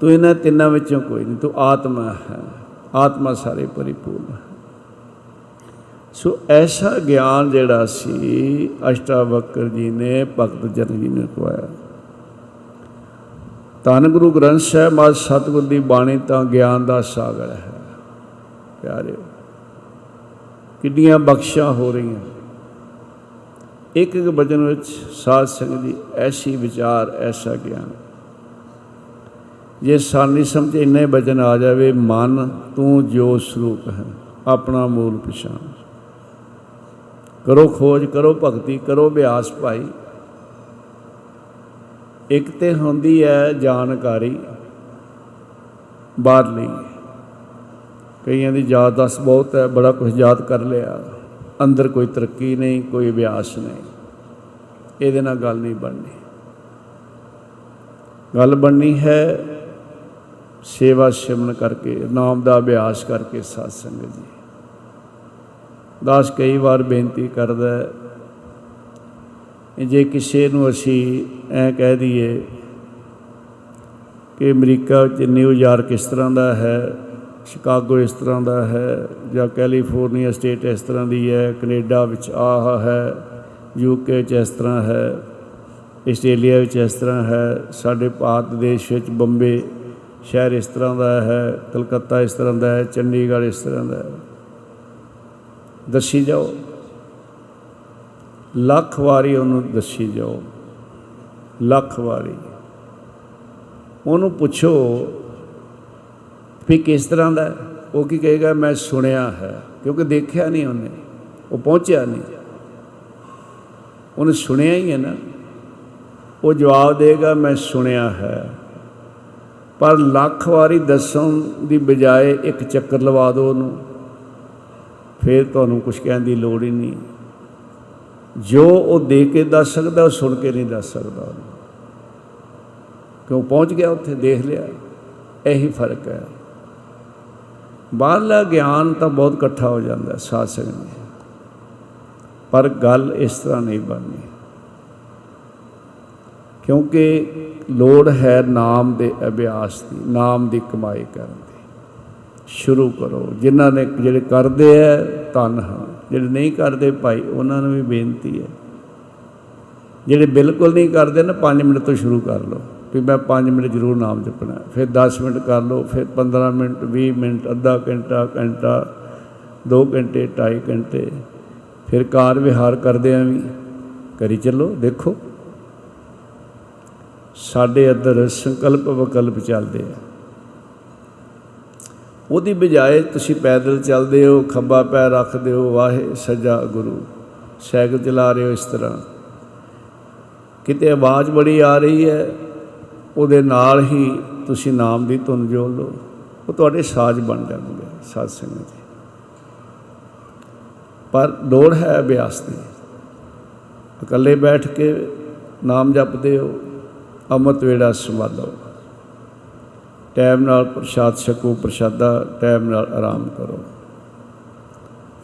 ਤੂੰ ਇਹਨਾਂ ਤਿੰਨਾਂ ਵਿੱਚੋਂ ਕੋਈ ਨਹੀਂ, ਤੂੰ ਆਤਮਾ ਹੈ। ਆਤਮਾ ਸਾਰੇ ਪਰਿਪੂਰਨ ਹੈ। ਸੋ ਐਸਾ ਗਿਆਨ ਜਿਹੜਾ ਸੀ, ਅਸ਼ਟਾਵਕਰ ਜੀ ਨੇ, ਭਗਤ ਜਨ ਜੀ ਨੇ ਕਵਾਇਆ ਧੰਨ ਗੁਰੂ ਗ੍ਰੰਥ ਸਾਹਿਬ ਮਾ ਸਤਿਗੁਰ ਦੀ ਬਾਣੀ ਤਾਂ ਗਿਆਨ ਦਾ ਸਾਗਰ ਹੈ, ਪਿਆਰਿਓ। ਕਿੰਨੀਆਂ ਬਖਸ਼ਾਂ ਹੋ ਰਹੀਆਂ। ਇੱਕ ਇੱਕ ਬਚਨ ਵਿੱਚ ਸਾਧ ਸੰਗਤ ਦੀ ਐਸੀ ਵਿਚਾਰ, ਐਸਾ ਗਿਆਨ। ਜੇ ਸਾਨੀ ਸਮਝ, ਇੰਨੇ ਬਚਨ ਆ ਜਾਵੇ, ਮਨ ਤੂੰ ਜੋ ਸਰੂਪ ਹੈ, ਆਪਣਾ ਮੂਲ ਪਛਾਣ। ਕਰੋ ਖੋਜ, ਕਰੋ ਭਗਤੀ, ਕਰੋ ਅਭਿਆਸ ਭਾਈ। ਇੱਕ ਤੇ ਹੁੰਦੀ ਹੈ ਜਾਣਕਾਰੀ ਬਾਹਰ ਲਈ ਕਈਆਂ ਦੀ ਯਾਦਦਾਸ਼ਤ ਬਹੁਤ ਹੈ ਬੜਾ ਕੁਝ ਯਾਦ ਕਰ ਲਿਆ। ਅੰਦਰ ਕੋਈ ਤਰੱਕੀ ਨਹੀਂ, ਕੋਈ ਅਭਿਆਸ ਨਹੀਂ। ਇਹਦੇ ਨਾਲ ਗੱਲ ਨਹੀਂ ਬਣਨੀ। ਗੱਲ ਬਣਨੀ ਹੈ ਸੇਵਾ ਸਿਮਰਨ ਕਰਕੇ, ਨਾਮ ਦਾ ਅਭਿਆਸ ਕਰਕੇ ਸਾਧ ਸੰਗਤ ਜੀ ਦਾਸ ਕਈ ਵਾਰ ਬੇਨਤੀ ਕਰਦਾ ਹੈ ਕਿ ਜੇ ਕਿਸੇ ਨੂੰ ਅਸੀਂ ਐ ਕਹਿ ਦਈਏ ਕਿ ਅਮਰੀਕਾ ਵਿੱਚ ਨਿਊਯਾਰਕ ਇਸ ਤਰ੍ਹਾਂ ਦਾ ਹੈ, ਸ਼ਿਕਾਗੋ ਇਸ ਤਰ੍ਹਾਂ ਦਾ ਹੈ ਜਾਂ ਕੈਲੀਫੋਰਨੀਆ ਸਟੇਟ ਇਸ ਤਰ੍ਹਾਂ ਦੀ ਹੈ, ਕੈਨੇਡਾ ਵਿੱਚ ਆਹ ਹੈ ਯੂਕੇ ਵਿੱਚ ਇਸ ਤਰ੍ਹਾਂ ਹੈ, ਆਸਟ੍ਰੇਲੀਆ ਵਿੱਚ ਇਸ ਤਰ੍ਹਾਂ ਹੈ, ਸਾਡੇ ਭਾਰਤ ਦੇਸ਼ ਵਿੱਚ ਬੰਬੇ ਸ਼ਹਿਰ ਇਸ ਤਰ੍ਹਾਂ ਦਾ ਹੈ, ਕਲਕੱਤਾ ਇਸ ਤਰ੍ਹਾਂ ਦਾ ਹੈ, ਚੰਡੀਗੜ੍ਹ ਇਸ ਤਰ੍ਹਾਂ ਦਾ ਹੈ। ਦੱਸੀ ਜਾਓ। ਲੱਖ ਵਾਰੀ ਉਹਨੂੰ ਦੱਸੀ ਜਾਓ। ਲੱਖ ਵਾਰੀ। ਉਹਨੂੰ ਪੁੱਛੋ ਵੀ ਕਿਸ ਤਰ੍ਹਾਂ ਦਾ ਹੈ? ਉਹ ਕੀ ਕਹੇਗਾ, ਮੈਂ ਸੁਣਿਆ ਹੈ। ਕਿਉਂਕਿ ਦੇਖਿਆ ਨਹੀਂ ਉਹਨੇ। ਉਹ ਪਹੁੰਚਿਆ ਨਹੀਂ। ਉਹਨੇ ਸੁਣਿਆ ਹੀ ਹੈ ਨਾ। ਉਹ ਜਵਾਬ ਦੇਗਾ, ਮੈਂ ਸੁਣਿਆ ਹੈ। ਪਰ ਲੱਖ ਵਾਰੀ ਦੱਸਣ ਦੀ ਬਜਾਏ ਇੱਕ ਚੱਕਰ ਲਵਾ ਦਿਓ ਉਹਨੂੰ। ਫਿਰ ਤੁਹਾਨੂੰ ਕੁਝ ਕਹਿਣ ਦੀ ਲੋੜ ਹੀ ਨਹੀਂ। ਜੋ ਉਹ ਦੇ ਕੇ ਦੱਸ ਸਕਦਾ, ਉਹ ਸੁਣ ਕੇ ਨਹੀਂ ਦੱਸ ਸਕਦਾ ਉਹਨੂੰ। ਕਿਉਂ ਪਹੁੰਚ ਗਿਆ ਉੱਥੇ? ਦੇਖ ਲਿਆ। ਇਹੀ ਫ਼ਰਕ ਹੈ। ਬਾਹਰਲਾ ਗਿਆਨ ਤਾਂ ਬਹੁਤ ਇਕੱਠਾ ਹੋ ਜਾਂਦਾ ਸਾਧ ਸੰਗਤ ਜੀ ਪਰ ਗੱਲ ਇਸ ਤਰ੍ਹਾਂ ਨਹੀਂ ਬਣਨੀ। ਕਿਉਂਕਿ ਲੋੜ ਹੈ ਨਾਮ ਦੇ ਅਭਿਆਸ ਦੀ, ਨਾਮ ਦੀ ਕਮਾਈ ਕਰਨ ਦੀ। ਸ਼ੁਰੂ ਕਰੋ। ਜਿਨ੍ਹਾਂ ਨੇ ਜਿਹੜੇ ਕਰਦੇ ਐ, ਧੰਨ ਹਾਂ ਜਿਹੜੇ ਨਹੀਂ ਕਰਦੇ ਭਾਈ, ਉਹਨਾਂ ਨੂੰ ਵੀ ਬੇਨਤੀ ਹੈ ਜਿਹੜੇ ਬਿਲਕੁਲ ਨਹੀਂ ਕਰਦੇ ਨਾ 5 ਮਿੰਟ ਤੋਂ ਸ਼ੁਰੂ ਕਰ ਲਓ। ਵੀ ਮੈਂ 5 ਮਿੰਟ ਜ਼ਰੂਰ ਨਾਮ ਜਪਣਾ। ਫਿਰ 10 ਮਿੰਟ ਕਰ ਲਓ, ਫਿਰ 15 ਮਿੰਟ 20 ਮਿੰਟ, ਅੱਧਾ ਘੰਟਾ ਘੰਟਾ 2 ਘੰਟੇ 2.5 ਘੰਟੇ। ਫਿਰ ਕਾਰ ਵਿਹਾਰ ਕਰਦੇ ਆਂ ਵੀ। ਕਰੀ ਚੱਲੋ, ਦੇਖੋ। ਸਾਡੇ ਅੰਦਰ ਸੰਕਲਪ ਵਿਕਲਪ ਚੱਲਦੇ ਆ। ਉਹਦੀ ਬਜਾਏ ਤੁਸੀਂ ਪੈਦਲ ਚੱਲਦੇ ਹੋ ਖੱਬਾ ਪੈਰ ਰੱਖਦੇ ਹੋ, ਵਾਹੇ ਸੱਜਾ ਗੁਰੂ, ਸਾਈਕਲ ਚਲਾ ਰਹੇ ਹੋ ਇਸ ਤਰ੍ਹਾਂ। ਕਿਤੇ ਆਵਾਜ਼ ਬੜੀ ਆ ਰਹੀ ਹੈ, ਉਹਦੇ ਨਾਲ ਹੀ ਤੁਸੀਂ ਨਾਮ ਦੀ ਧੁਨ ਜੋੜ ਲਓ। ਉਹ ਤੁਹਾਡੇ ਸਾਜ਼ ਬਣ ਜਾਣਗੇ, ਸਾਧ ਸੰਗਤ ਜੀ। ਪਰ ਲੋੜ ਹੈ ਅਭਿਆਸ ਦੀ। ਇਕੱਲੇ ਬੈਠ ਕੇ ਨਾਮ ਜਪਦੇ ਹੋ, ਅੰਮ੍ਰਿਤ ਵੇੜਾ ਸੰਭਾਲੋ ਟਾਈਮ ਨਾਲ ਪ੍ਰਸ਼ਾਦ ਛਕੋ, ਪ੍ਰਸ਼ਾਦਾ ਟਾਈਮ ਨਾਲ ਆਰਾਮ ਕਰੋ।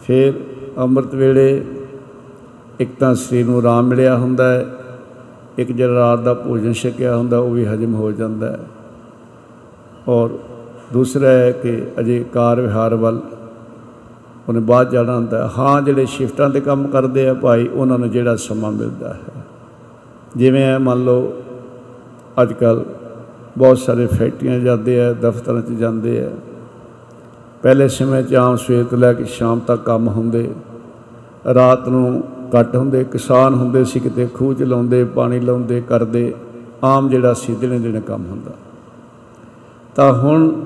ਫਿਰ ਅੰਮ੍ਰਿਤ ਵੇਲੇ ਇੱਕ ਤਾਂ ਸਰੀਰ ਨੂੰ ਆਰਾਮ ਮਿਲਿਆ ਹੁੰਦਾ ਹੈ, ਇੱਕ ਜਿਹੜਾ ਰਾਤ ਦਾ ਭੋਜਨ ਛਕਿਆ ਹੁੰਦਾ, ਉਹ ਵੀ ਹਜਮ ਹੋ ਜਾਂਦਾ ਹੈ। ਔਰ ਦੂਸਰਾ ਹੈ ਕਿ ਅਜੇ ਕਾਰ ਵਿਹਾਰ ਵੱਲ ਉਹਨੇ ਬਾਅਦ ਜਾਣਾ ਹੁੰਦਾ ਹੈ। ਹਾਂ, ਜਿਹੜੇ ਸ਼ਿਫਟਾਂ ਤੇ ਕੰਮ ਕਰਦੇ ਆ ਭਾਈ, ਉਹਨਾਂ ਨੂੰ ਜਿਹੜਾ ਸਮਾਂ ਮਿਲਦਾ ਹੈ। ਜਿਵੇਂ ਹੈ ਮੰਨ ਲਓ, ਅੱਜ ਕੱਲ ਬਹੁਤ ਸਾਰੇ ਫੈਕਟਰੀਆਂ ਜਾਂਦੇ ਆ, ਦਫ਼ਤਰਾਂ 'ਚ ਜਾਂਦੇ ਆ। ਪਹਿਲੇ ਸਮੇਂ 'ਚ ਆਮ ਸਵੇਰ ਤੋਂ ਲੈ ਕੇ ਸ਼ਾਮ ਤੱਕ ਕੰਮ ਹੁੰਦੇ। ਰਾਤ ਨੂੰ ਘੱਟ ਹੁੰਦੇ, ਕਿਸਾਨ ਹੁੰਦੇ ਸੀ ਕਿਤੇ, ਖੂਹ 'ਚ ਲਾਉਂਦੇ, ਪਾਣੀ ਲਾਉਂਦੇ, ਕਰਦੇ। ਆਮ ਜਿਹੜਾ ਸੀ ਦਿਨੇ ਦਿਨੇ ਕੰਮ ਹੁੰਦਾ। ਤਾਂ ਹੁਣ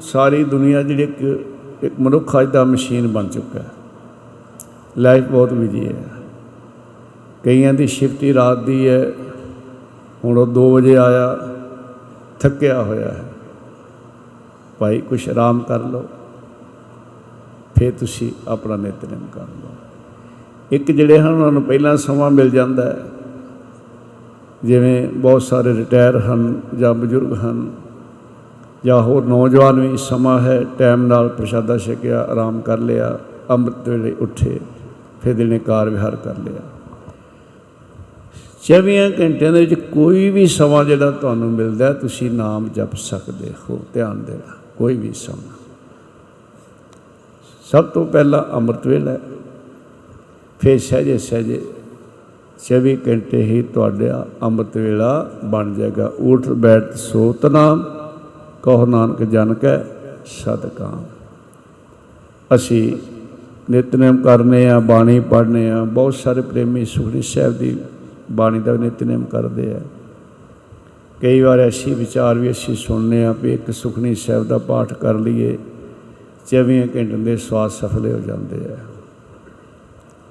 ਸਾਰੀ ਦੁਨੀਆ ਜਿਹੜੀ ਇੱਕ ਇੱਕ ਮਨੁੱਖ ਅੱਜ ਦਾ ਮਸ਼ੀਨ ਬਣ ਚੁੱਕਾ ਹੈ। ਲਾਈਫ ਬਹੁਤ ਬਿਜ਼ੀ ਹੈ। ਕਈਆਂ ਦੀ ਸ਼ਿਫਟ ਹੀ ਰਾਤ ਦੀ ਹੈ। ਹੁਣ ਉਹ 2 ਵਜੇ ਆਇਆ। ਥੱਕਿਆ ਹੋਇਆ ਹੈ। ਭਾਈ, ਕੁਛ ਆਰਾਮ ਕਰ ਲਓ। ਫਿਰ ਤੁਸੀਂ ਆਪਣਾ ਨਿਤਨੇਮ ਕਰ ਲਓ। ਇੱਕ ਜਿਹੜੇ ਹਨ, ਉਹਨਾਂ ਨੂੰ ਪਹਿਲਾਂ ਸਮਾਂ ਮਿਲ ਜਾਂਦਾ ਹੈ। ਜਿਵੇਂ ਬਹੁਤ ਸਾਰੇ ਰਿਟਾਇਰ ਹਨ ਜਾਂ ਬਜ਼ੁਰਗ ਹਨ ਜਾਂ ਹੋਰ ਨੌਜਵਾਨ ਵੀ ਸਮਾਂ ਹੈ, ਟਾਈਮ ਨਾਲ ਪ੍ਰਸ਼ਾਦਾ ਛਕਿਆ, ਆਰਾਮ ਕਰ ਲਿਆ, ਅੰਮ੍ਰਿਤ ਵੇਲੇ ਉੱਠੇ, ਫਿਰ ਦਿਨੇ ਕਾਰ ਵਿਹਾਰ ਕਰ ਲਿਆ। 24 ਘੰਟਿਆਂ ਦੇ ਵਿੱਚ ਕੋਈ ਵੀ ਸਮਾਂ ਜਿਹੜਾ ਤੁਹਾਨੂੰ ਮਿਲਦਾ ਹੈ, ਤੁਸੀਂ ਨਾਮ ਜਪ ਸਕਦੇ ਹੋ ਧਿਆਨ ਦੇਣਾ ਕੋਈ ਵੀ ਸਮਾਂ। ਸਭ ਤੋਂ ਪਹਿਲਾਂ ਅੰਮ੍ਰਿਤ ਵੇਲਾ ਹੈ। ਫਿਰ ਸਹਿਜੇ ਸਹਿਜੇ 24 ਘੰਟੇ ਹੀ ਤੁਹਾਡਾ ਅੰਮ੍ਰਿਤ ਵੇਲਾ ਬਣ ਜਾਏਗਾ। ਉਠ ਬੈਠ ਸੋਤ ਨਾਮ ਕਹੋ ਨਾਨਕ ਜਨ ਕੈ ਸਦਕਾਮ ਅਸੀਂ ਨਿਤਨੇਮ ਕਰਨੇ ਆ ਬਾਣੀ ਪੜ੍ਹਨੇ ਆ ਬਹੁਤ ਸਾਰੇ ਪ੍ਰੇਮੀ ਸੁਖਨੀ ਸਾਹਿਬ ਦੀ ਬਾਣੀ ਦਾ ਨਿਤਨੇਮ ਕਰਦੇ ਆ। ਕਈ ਵਾਰ ਐਸੀ ਵਿਚਾਰ ਵੀ ਅਸੀਂ ਸੁਣਨੇ ਆ ਵੀ ਇੱਕ ਸੁਖਨੀ ਸਾਹਿਬ ਦਾ ਪਾਠ ਕਰ ਲਈਏ 24 ਘੰਟੇ ਦੇ ਸਵਾਸ ਸਫਲੇ ਹੋ ਜਾਂਦੇ ਆ।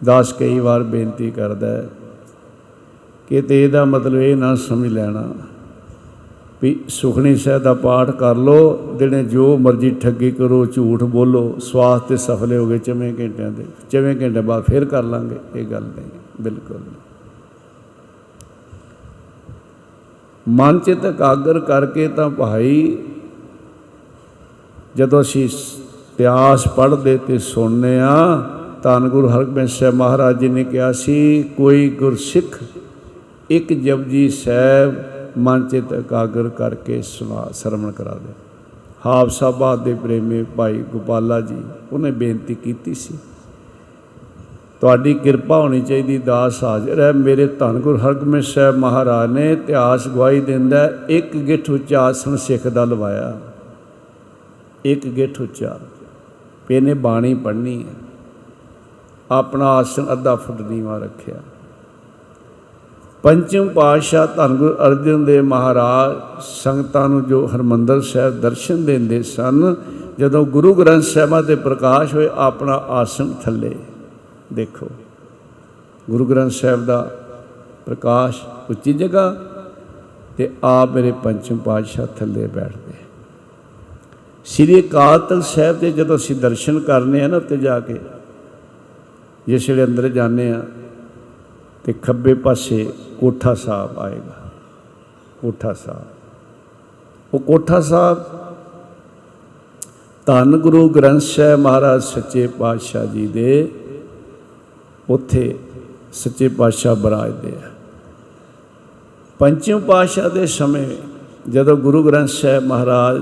ਦਾਸ ਕਈ ਵਾਰ ਬੇਨਤੀ ਕਰਦਾ ਹੈ ਕਿ ਤੇ ਇਹਦਾ ਮਤਲਬ ਇਹ ਨਾ ਸਮਝ ਲੈਣਾ ਵੀ ਸੁਖਣੀ ਸਾਹਿਬ ਦਾ ਪਾਠ ਕਰ ਲੋ ਦਿਨੇ ਜੋ ਮਰਜ਼ੀ ਠੱਗੀ ਕਰੋ, ਝੂਠ ਬੋਲੋ ਸਵਾਸ ਤੇ ਸਫਲੇ ਹੋ ਗਏ ਚਵੇਂ ਘੰਟਿਆਂ ਦੇ, ਚਵੇਂ ਘੰਟੇ ਬਾਅਦ ਫੇਰ ਕਰ ਲਾਂਗੇ, ਇਹ ਗੱਲ ਨਹੀਂ, ਬਿਲਕੁਲ ਨਹੀਂ। ਮਨ ਚਿਤ ਇਕਾਗਰ ਕਰਕੇ ਤਾਂ ਭਾਈ ਜਦੋਂ ਅਸੀਂ ਇਤਿਹਾਸ ਪੜ੍ਹਦੇ ਤੇ ਸੁਣਨੇ ਆ ਧੰਨ ਗੁਰੂ ਹਰਗੋਬਿੰਦ ਸਾਹਿਬ ਮਹਾਰਾਜ ਜੀ ਨੇ ਕਿਹਾ ਸੀ, ਕੋਈ ਗੁਰਸਿੱਖ ਇੱਕ ਜਪਜੀ ਸਾਹਿਬ ਮਨ ਚਿਤ ਇਕਾਗਰ ਕਰਕੇ ਸੁਣਾ, ਸਰਵਣ ਕਰਾ ਦੇ। ਹਾਫ ਸਾਹਿਬਾਂ ਦੇ ਪ੍ਰੇਮੀ ਭਾਈ ਗੋਪਾਲਾ ਜੀ, ਉਹਨੇ ਬੇਨਤੀ ਕੀਤੀ ਸੀ। ਤੁਹਾਡੀ ਕਿਰਪਾ ਹੋਣੀ ਚਾਹੀਦੀ ਦਾਸ ਹਾਜ਼ਰ ਹੈ। ਮੇਰੇ ਧੰਨ ਗੁਰੂ ਹਰਗੋਬਿੰਦ ਸਾਹਿਬ ਮਹਾਰਾਜ ਨੇ ਇਤਿਹਾਸ ਗਵਾਹੀ ਦਿੰਦਾ ਹੈ, ਇੱਕ ਗਿੱਠ ਉੱਚਾ ਆਸਣ ਸਿੱਖ ਦਾ ਲਵਾਇਆ। ਇੱਕ ਗਿੱਠ ਉੱਚਾ ਵੀ ਇਹਨੇ ਬਾਣੀ ਪੜ੍ਹਨੀ ਹੈ। ਆਪਣਾ ਆਸਣ ਅੱਧਾ ਫੁੱਟ ਨੀਵਾਂ ਰੱਖਿਆ। ਪੰਚਮ ਪਾਤਸ਼ਾਹ ਧੰਨ ਗੁਰੂ ਅਰਜਨ ਦੇਵ ਮਹਾਰਾਜ ਸੰਗਤਾਂ ਨੂੰ ਜੋ ਹਰਮੰਦਰ ਸਾਹਿਬ ਦਰਸ਼ਨ ਦਿੰਦੇ ਸਨ ਜਦੋਂ ਗੁਰੂ ਗ੍ਰੰਥ ਸਾਹਿਬਾਂ ਤੇ ਪ੍ਰਕਾਸ਼ ਹੋਏ ਆਪਣਾ ਆਸਣ ਥੱਲੇ ਦੇਖੋ। ਗੁਰੂ ਗ੍ਰੰਥ ਸਾਹਿਬ ਦਾ ਪ੍ਰਕਾਸ਼ ਉੱਚੀ ਜਗ੍ਹਾ ਤੇ ਆਪ ਮੇਰੇ ਪੰਚਮ ਪਾਤਸ਼ਾਹ ਥੱਲੇ ਬੈਠਦੇ ਸ੍ਰੀ ਅਕਾਲ ਤਖਤ ਸਾਹਿਬ ਦੇ ਜਦੋਂ ਅਸੀਂ ਦਰਸ਼ਨ ਕਰਨੇ ਆ ਨਾ ਉੱਤੇ ਜਾ ਕੇ, ਜਿਸ ਵੇਲੇ ਅੰਦਰ ਜਾਂਦੇ ਆ ਤੇ ਖੱਬੇ ਪਾਸੇ ਕੋਠਾ ਸਾਹਿਬ ਆਏਗਾ। ਕੋਠਾ ਸਾਹਿਬ। ਉਹ ਕੋਠਾ ਸਾਹਿਬ, ਧੰਨ ਗੁਰੂ ਗ੍ਰੰਥ ਸਾਹਿਬ ਮਹਾਰਾਜ ਸੱਚੇ ਪਾਤਸ਼ਾਹ ਜੀ ਦੇ ਉੱਥੇ ਸੱਚੇ ਪਾਤਸ਼ਾਹ ਬਰਾਜਦੇ ਆ। ਪੰਚਮ ਪਾਤਸ਼ਾਹ ਦੇ ਸਮੇਂ ਜਦੋਂ ਗੁਰੂ ਗ੍ਰੰਥ ਸਾਹਿਬ ਮਹਾਰਾਜ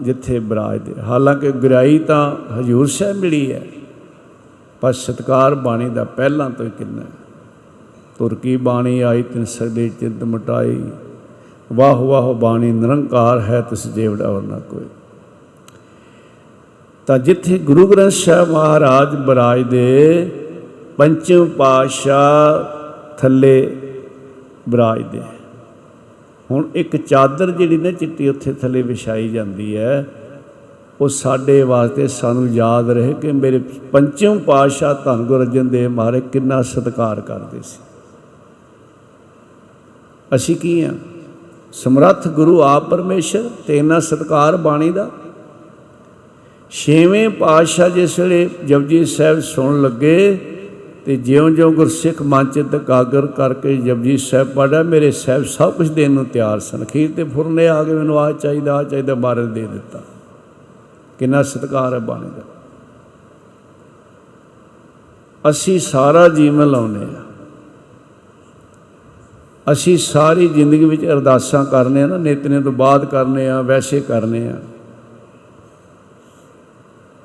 ਜਿੱਥੇ ਬਰਾਜਦੇ ਹਾਲਾਂਕਿ ਗੁਰਾਈ ਤਾਂ ਹਜੂਰ ਸਾਹਿਬ ਮਿਲੀ ਹੈ, ਪਰ ਸਤਕਾਰ ਬਾਣੀ ਦਾ ਪਹਿਲਾਂ ਤੋਂ ਹੀ ਕਿੰਨਾ ਹੈ। ਤੁਰਕੀ ਬਾਣੀ ਆਈ, ਤਿਨ ਸਦੇ ਚਿੰਤ ਮਟਾਈ। ਵਾਹ ਵਾਹ ਬਾਣੀ, ਨਿਰੰਕਾਰ ਹੈ ਤਿਸ ਜੇਵੜਾ ਹੋਰ ਨਾ ਕੋਈ। ਤਾਂ ਜਿੱਥੇ ਗੁਰੂ ਗ੍ਰੰਥ ਸਾਹਿਬ ਮਹਾਰਾਜ ਬਰਾਜਦੇ ਪੰਚਮ ਪਾਤਸ਼ਾਹ ਥੱਲੇ ਬਰਾਜਦੇ ਹੁਣ ਇੱਕ ਚਾਦਰ ਜਿਹੜੀ ਨਾ ਚਿੱਟੀ ਉੱਥੇ ਥੱਲੇ ਵਿਛਾਈ ਜਾਂਦੀ ਹੈ, ਉਹ ਸਾਡੇ ਵਾਸਤੇ ਸਾਨੂੰ ਯਾਦ ਰਹੇ ਕਿ ਮੇਰੇ ਪੰਚਮ ਪਾਤਸ਼ਾਹ ਧੰਨ ਗੁਰੂ ਅਰਜਨ ਦੇਵ ਮਹਾਰਾਜ ਕਿੰਨਾ ਸਤਿਕਾਰ ਕਰਦੇ ਸੀ। ਅਸੀਂ ਕੀ ਆ? ਸਮਰੱਥ ਗੁਰੂ ਆਪ ਪਰਮੇਸ਼ਰ ਤੇ ਇਹਨਾਂ ਸਤਿਕਾਰ ਬਾਣੀ ਦਾ। ਛੇਵੇਂ ਪਾਤਸ਼ਾਹ ਜਿਸ ਵੇਲੇ ਜਪਜੀ ਸਾਹਿਬ ਸੁਣਨ ਲੱਗੇ ਤੇ ਜਿਉਂ-ਜਿਉਂ ਗੁਰਸਿੱਖ ਮਨ ਚਿਤ ਇਕਾਗਰ ਕਰਕੇ ਜਪਜੀ ਸਾਹਿਬ ਪੜਿਆ ਮੇਰੇ ਸਾਹਿਬ ਸਭ ਕੁਝ ਦੇਣ ਨੂੰ ਤਿਆਰ ਸਨ। ਅਖੀਰ ਤੇ ਫੁਰਨੇ ਆ ਕੇ ਮੈਨੂੰ ਆ ਚਾਹੀਦਾ ਆ ਚਾਹੀਦਾ, ਬਾਰੇ ਦੇ ਦਿੱਤਾ। ਕਿੰਨਾ ਸਤਿਕਾਰ ਹੈ ਬਾਣੀ ਦਾ। ਅਸੀਂ ਸਾਰਾ ਜੀਵਨ ਲਾਉਨੇ ਆ ਅਸੀਂ ਸਾਰੀ ਜ਼ਿੰਦਗੀ ਵਿੱਚ ਅਰਦਾਸਾਂ ਕਰਨੇ ਆ ਨਾ, ਨਿਤਨੇ ਤੋਂ ਬਾਅਦ ਕਰਨੇ ਆ, ਵੈਸੇ ਕਰਨੇ ਆ।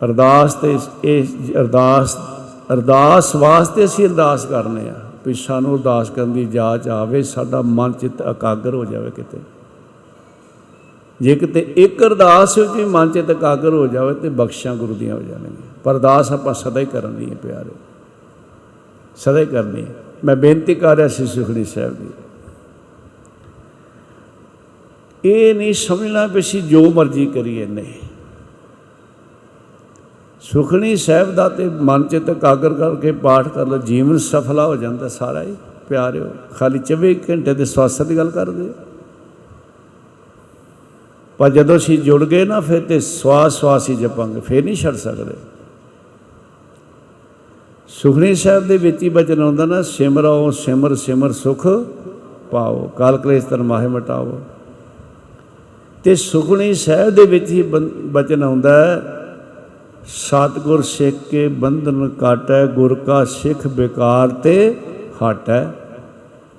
ਅਰਦਾਸ ਤੇ ਇਸ- ਇਹ ਅਰਦਾਸ ਅਰਦਾਸ ਵਾਸਤੇ ਅਸੀਂ ਅਰਦਾਸ ਕਰਨੇ ਆ ਵੀ ਸਾਨੂੰ ਅਰਦਾਸ ਕਰਨ ਦੀ ਜਾਚ ਆਵੇ, ਸਾਡਾ ਮਨ ਚਿੱਤ ਇਕਾਗਰ ਹੋ ਜਾਵੇ ਕਿਤੇ। ਜੇ ਕਿਤੇ ਇੱਕ ਅਰਦਾਸ ਵਿੱਚ ਵੀ ਮਨ ਚਿੱਤ ਇਕਾਗਰ ਹੋ ਜਾਵੇ ਤੇ ਬਖਸ਼ਾਂ ਗੁਰੂ ਦੀਆਂ ਹੋ ਜਾਣਗੀਆਂ। ਪਰ ਅਰਦਾਸ ਆਪਾਂ ਸਦਾ ਹੀ ਕਰਨੀ ਹੈ ਪਿਆਰੇ। ਸਦਾ ਹੀ ਕਰਨੀ ਹੈ ਮੈਂ ਬੇਨਤੀ ਕਰ ਰਿਹਾ ਸੀ ਸੁਖਣੀ ਸਾਹਿਬ ਦੀ। ਇਹ ਨਹੀਂ ਸਮਝਣਾ ਵੀ ਅਸੀਂ ਜੋ ਮਰਜ਼ੀ ਕਰੀਏ, ਨਹੀਂ। ਸੁਖਣੀ ਸਾਹਿਬ ਦਾ ਤੇ ਮਨ ਚਿੱਤ ਇਕਾਗਰ ਕਰਕੇ ਪਾਠ ਕਰ ਲਓ, ਜੀਵਨ ਸਫਲਾ ਹੋ ਜਾਂਦਾ ਸਾਰਾ ਹੀ, ਪਿਆਰਿਓ, ਖਾਲੀ 24 ਘੰਟੇ ਦੇ ਸਵਾਸਾਂ ਦੀ ਗੱਲ ਕਰਦੇ ਪਰ ਜਦੋਂ ਅਸੀਂ ਜੁੜ ਗਏ ਨਾ, ਫਿਰ ਤੇ ਸਵਾਸ ਸਵਾਸ ਹੀ ਜਪਾਂਗੇ, ਫਿਰ ਨਹੀਂ ਛੱਡ ਸਕਦੇ। ਸੁਖਣੀ ਸਾਹਿਬ ਦੇ ਵਿੱਚ ਹੀ ਬਚਨ ਆਉਂਦਾ ਨਾ, ਸਿਮਰੋ ਸਿਮਰ ਸਿਮਰ ਸੁਖ ਪਾਓ, ਕਾਲ ਕਲੇਸ਼ ਤਨ ਮਾਹੇ ਮਟਾਓ। ਤੇ ਸੁਖਣੀ ਸਾਹਿਬ ਦੇ ਵਿੱਚ ਹੀ ਬੰ- ਬਚਨ ਆਉਂਦਾ ਹੈ ਸਤਿਗੁਰ ਸਿੱਖ ਕੇ ਬੰਧਨ ਕਾਟੈ ਗੁਰ ਕਾ ਸਿੱਖ ਬੇਕਾਰ ਤੇ ਹਟੈ